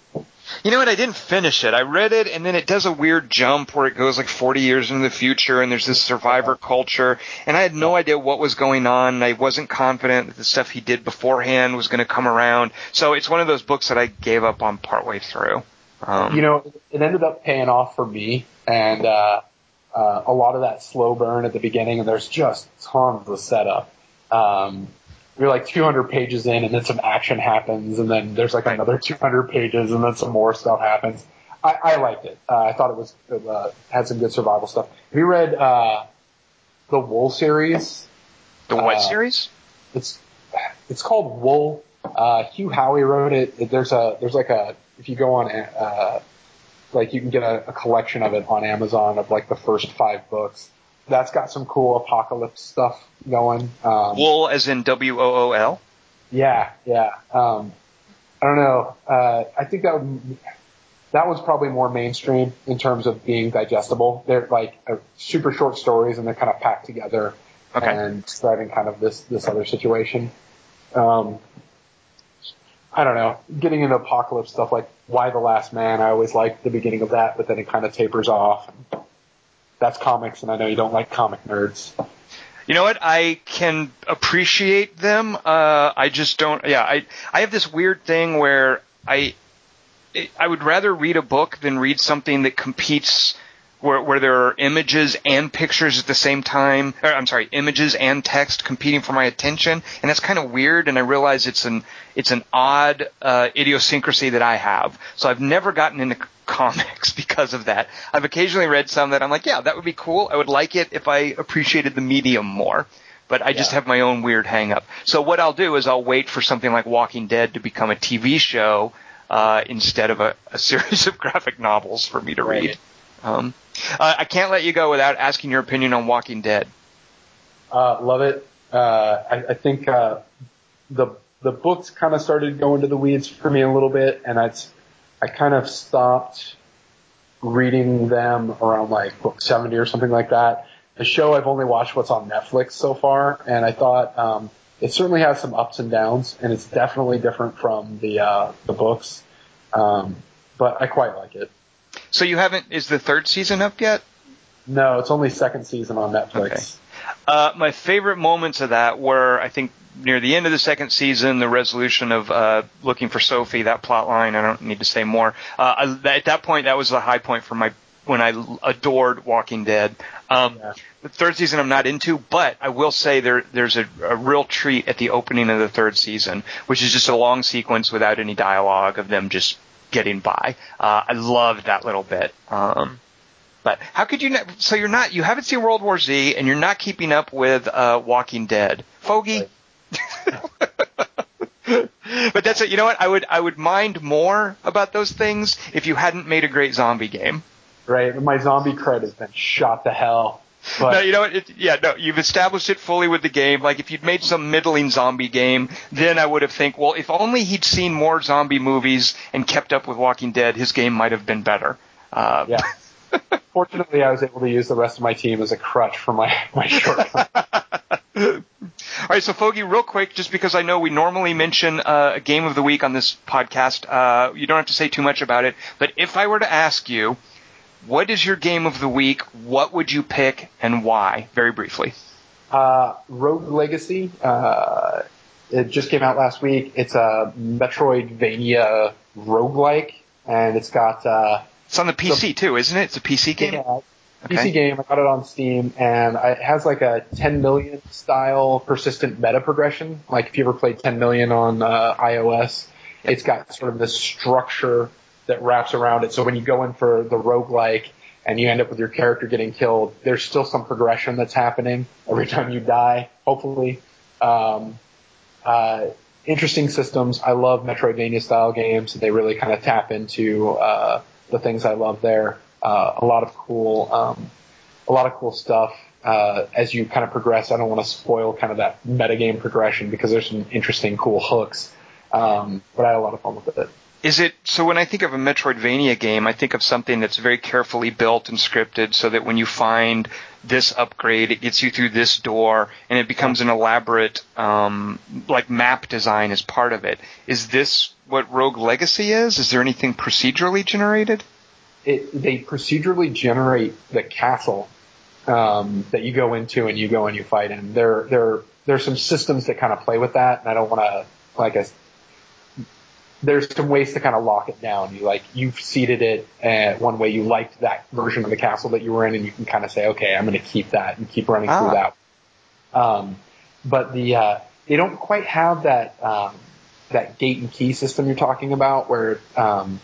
Speaker 1: You know what? I didn't finish it. I read it, and then it does a weird jump where it goes like 40 years into the future, and there's this survivor culture, and I had no idea what was going on. I wasn't confident that the stuff he did beforehand was going to come around. So it's one of those books that I gave up on partway through.
Speaker 2: Um, you know, it ended up paying off for me, and uh, uh, a lot of that slow burn at the beginning, and there's just tons of setup. Um, you're like 200 pages in, and then some action happens, and then there's like another 200 pages, and then some more stuff happens. I, I liked it. Uh, I thought it was uh, had some good survival stuff. Have you read uh, the Wool series?
Speaker 1: The what uh, series?
Speaker 2: It's it's called Wool. Uh, Hugh Howey wrote it. There's a there's like a if you go on uh, like you can get a, a collection of it on Amazon of like the first five books that's got some cool apocalypse stuff going. Um,
Speaker 1: Wool, as in W O O L.
Speaker 2: Yeah, yeah. Um, I don't know. Uh, I think that would, that was probably more mainstream in terms of being digestible. They're like uh, super short stories and they're kind of packed together okay. and describing kind of this this other situation. Um, I don't know. Getting into apocalypse stuff like Y: The Last Man, I always liked the beginning of that, but then it kind of tapers off that's comics, and I know you don't like comic nerds.
Speaker 1: You know what? I can appreciate them. Uh, I just don't. Yeah, I I have this weird thing where I I would rather read a book than read something that competes where, where there are images and pictures at the same time. Or, I'm sorry, images and text competing for my attention, and that's kind of weird. And I realize it's an it's an odd uh, idiosyncrasy that I have. So I've never gotten into comics [laughs] because of that. I've occasionally read some that I'm like, yeah, that would be cool. I would like it if I appreciated the medium more. But I just have my own weird hang up. So what I'll do is I'll wait for something like Walking Dead to become a TV show uh, instead of a, a, [laughs] series of graphic novels for me to right. read. Um, uh, I can't let you go without asking your opinion on Walking Dead.
Speaker 2: Uh, love it. Uh, I, I, think uh, the the books kind of started going to the weeds for me a little bit, and I I kind of stopped reading them around like book 70 or something like that. The show I've only watched what's on Netflix so far, and I thought um, it certainly has some ups and downs, and it's definitely different from the uh, the books. Um, but I quite like it.
Speaker 1: So you haven't? Is the third season up yet?
Speaker 2: No, it's only second season on Netflix. Okay.
Speaker 1: Uh, my favorite moments of that were, I think, near the end of the second season, the resolution of uh, looking for Sophie, that plot line. I don't need to say more. Uh, at that point, that was the high point for my when I adored Walking Dead. Um, yeah. The third season I'm not into, but I will say there there's a, a, real treat at the opening of the third season, which is just a long sequence without any dialogue of them just getting by. Uh, I loved that little bit. Um, but how could you not? So you're not, you haven't seen World War Z, and you're not keeping up with uh, Walking Dead, Foge. [laughs] but that's it. You know what? I would I would mind more about those things if you hadn't made a great zombie game.
Speaker 2: Right. My zombie cred has been shot to hell. But.
Speaker 1: No, you know what? It, yeah, no, you've established it fully with the game. Like if you'd made some middling zombie game, then I would have think, well, if only he'd seen more zombie movies and kept up with Walking Dead, his game might have been better. Uh,
Speaker 2: yeah. [laughs] Fortunately, I was able to use the rest of my team as a crutch for my [laughs] my shortcomings. [laughs]
Speaker 1: All right, so Foge, real quick, just because I know we normally mention uh, a game of the week on this podcast, uh, you don't have to say too much about it. But if I were to ask you, what is your game of the week? What would you pick and why? Very briefly.
Speaker 2: Uh, Rogue Legacy. Uh, it just came out last week. It's a Metroidvania roguelike, and it's got. Uh,
Speaker 1: it's on the PC too, isn't it? It's a PC game.
Speaker 2: Yeah, Okay. PC game. I got it on Steam, and it has like a 10 million style persistent meta progression. Like if you ever played 10 million on uh, iOS, it's got sort of this structure that wraps around it. So when you go in for the roguelike and you end up with your character getting killed, there's still some progression that's happening every time you die. Hopefully, um, uh, interesting systems. I love Metroidvania style games. They really kind of tap into uh, the things I love there uh, a lot of cool, um, a lot of cool stuff. Uh, as you kind of progress, I don't want to spoil kind of that metagame progression because there's some interesting, cool hooks. Um, but I had a lot of fun with it.
Speaker 1: Is it so? When I think of a Metroidvania game, I think of something that's very carefully built and scripted, so that when you find this upgrade, it gets you through this door, and it becomes an elaborate, um, like map design as part of it. Is this what Rogue Legacy is? Is there anything procedurally generated?
Speaker 2: it, they procedurally generate the castle um, that you go into and you go and you fight in. There, there, there's some systems that kind of play with that, and I don't want to like a. There's some ways to kind of lock it down. You like you've seeded it uh, one way. You liked that version of the castle that you were in, and you can kind of say, okay, I'm going to keep that and keep running ah. through that. Um, but the uh, they don't quite have that um, that gate and key system you're talking about, where um,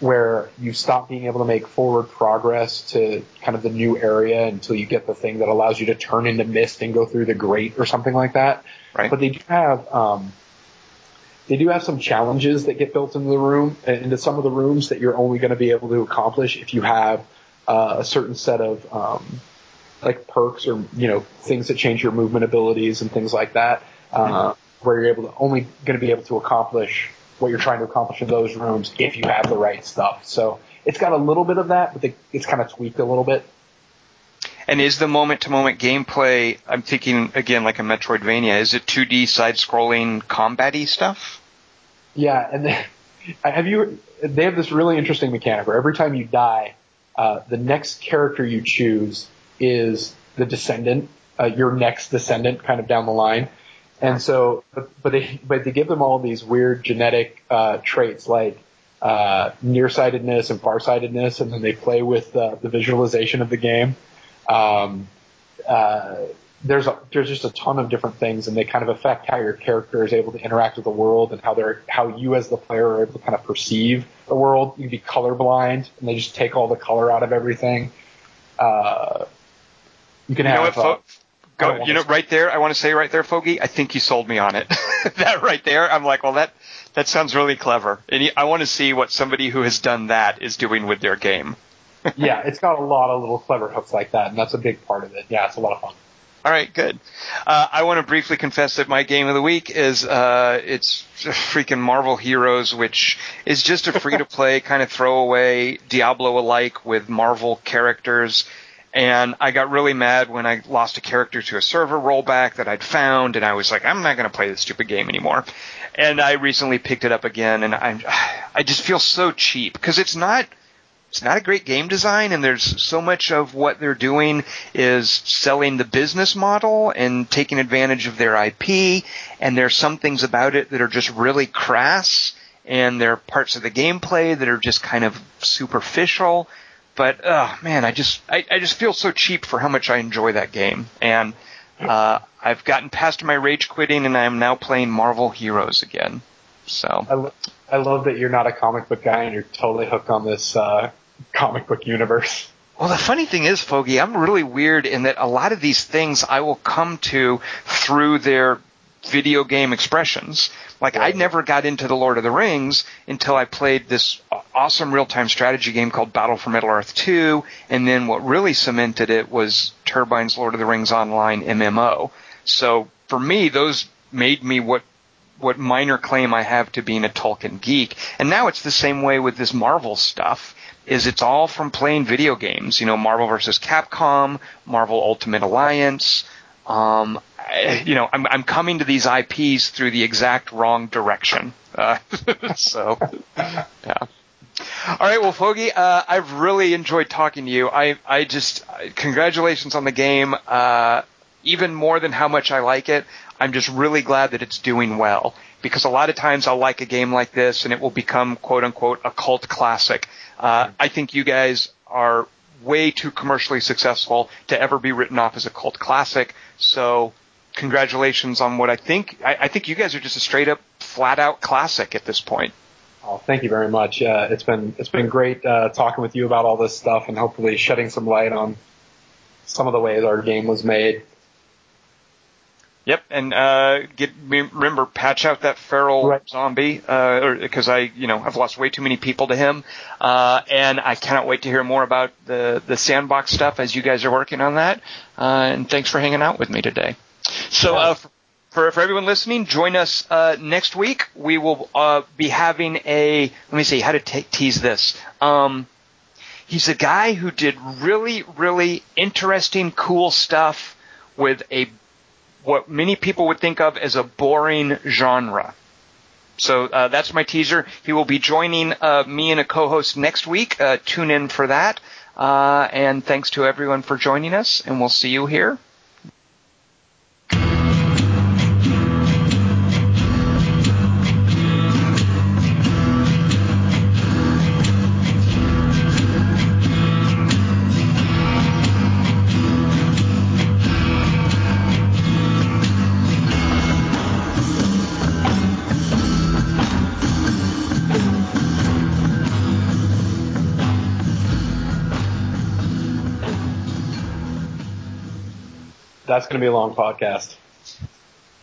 Speaker 2: where you stop being able to make forward progress to kind of the new area until you get the thing that allows you to turn into mist and go through the grate or something like that.
Speaker 1: Right.
Speaker 2: But they do have um, they do have some challenges that get built into the room into some of the rooms that you're only going to be able to accomplish if you have uh, a certain set of um, like perks or you know things that change your movement abilities and things like that. Uh, mm-hmm. Where you're able to only going to be able to accomplish what you're trying to accomplish in those rooms if you have the right stuff. So it's got a little bit of that, but it's kind of tweaked a little bit.
Speaker 1: And is the moment to moment gameplay, I'm thinking again like a Metroidvania, is it 2D side scrolling combat stuff?
Speaker 2: Yeah, and then, [laughs] have you, they have this really interesting mechanic where every time you die, uh, the next character you choose is the descendant, uh, your next descendant kind of down the line. And so, but, but they but they give them all these weird genetic uh, traits like uh, nearsightedness and farsightedness, and then they play with uh, the visualization of the game. Um, uh, there's a, there's just a ton of different things, and they kind of affect how your character is able to interact with the world, and how they're how you as the player are able to kind of perceive the world. You can be colorblind, and they just take all the color out of everything. Uh, you can
Speaker 1: you
Speaker 2: have.
Speaker 1: Know what, Go, you know, right there, I want to say right there, Foge, I think you sold me on it. [laughs] that right there, I'm like, well, that that sounds really clever, and I want to see what somebody who has done that is doing with their game.
Speaker 2: Yeah, it's got a lot of little clever hooks like that, and that's a big part of it. Yeah, it's a lot of fun.
Speaker 1: All right, good. Uh, I want to briefly confess that my game of the week is uh, it's freaking Marvel Heroes, which is just a free to play [laughs] kind of throwaway Diablo alike with Marvel characters and I got really mad when I lost a character to a server rollback that I'd found, and I was like, I'm not going to play this stupid game anymore. And I recently picked it up again, and I'm [sighs] I just feel so cheap because it's not it's not a great game design, and there's so much of what they're doing is selling the business model and taking advantage of their IP, and there's some things about it that are just really crass, and there are parts of the gameplay that are just kind of superficial. But oh man, I just I, I just feel so cheap for how much I enjoy that game, and uh, I've gotten past my rage quitting, and I am now playing Marvel Heroes again. So.
Speaker 2: I, lo- I love that you're not a comic book guy and you're totally hooked on this uh, comic book universe.
Speaker 1: Well, the funny thing is, Foge, I'm really weird in that a lot of these things I will come to through their video game expressions. Like I never got into the Lord of the Rings until I played this awesome real-time strategy game called Battle for Middle-earth 2, and then what really cemented it was Turbine's Lord of the Rings Online MMO. So for me, those made me what what minor claim I have to being a Tolkien geek. And now it's the same way with this Marvel stuff. Is it's all from playing video games. You know, Marvel versus Capcom, Marvel Ultimate Alliance. Um, I, you know, I'm, I'm coming to these IPs through the exact wrong direction. Uh, [laughs] so, yeah. All right, well, Foge, uh, I've really enjoyed talking to you. I, I just, congratulations on the game. Uh, even more than how much I like it, I'm just really glad that it's doing well. Because a lot of times I'll like a game like this and it will become quote unquote a cult classic. Uh, I think you guys are way too commercially successful to ever be written off as a cult classic. So congratulations on what I think. I, I think you guys are just a straight up, flat out classic at this point.
Speaker 2: Oh, thank you very much. Uh, it's been it's been great uh, talking with you about all this stuff and hopefully shedding some light on some of the ways our game was made.
Speaker 1: Yep, and uh, get remember patch out that feral right. zombie because uh, I you know I've lost way too many people to him, uh, and I cannot wait to hear more about the the sandbox stuff as you guys are working on that. Uh, and thanks for hanging out with me today. So uh, for for everyone listening, join us uh, next week. We will uh be having a let me see how to t- tease this. Um, he's a guy who did really really interesting cool stuff with a what many people would think of as a boring genre. So uh, that's my teaser. He will be joining uh, me and a co-host next week. Uh, tune in for that. Uh, and thanks to everyone for joining us, and we'll see you here
Speaker 2: That's going to be a long podcast.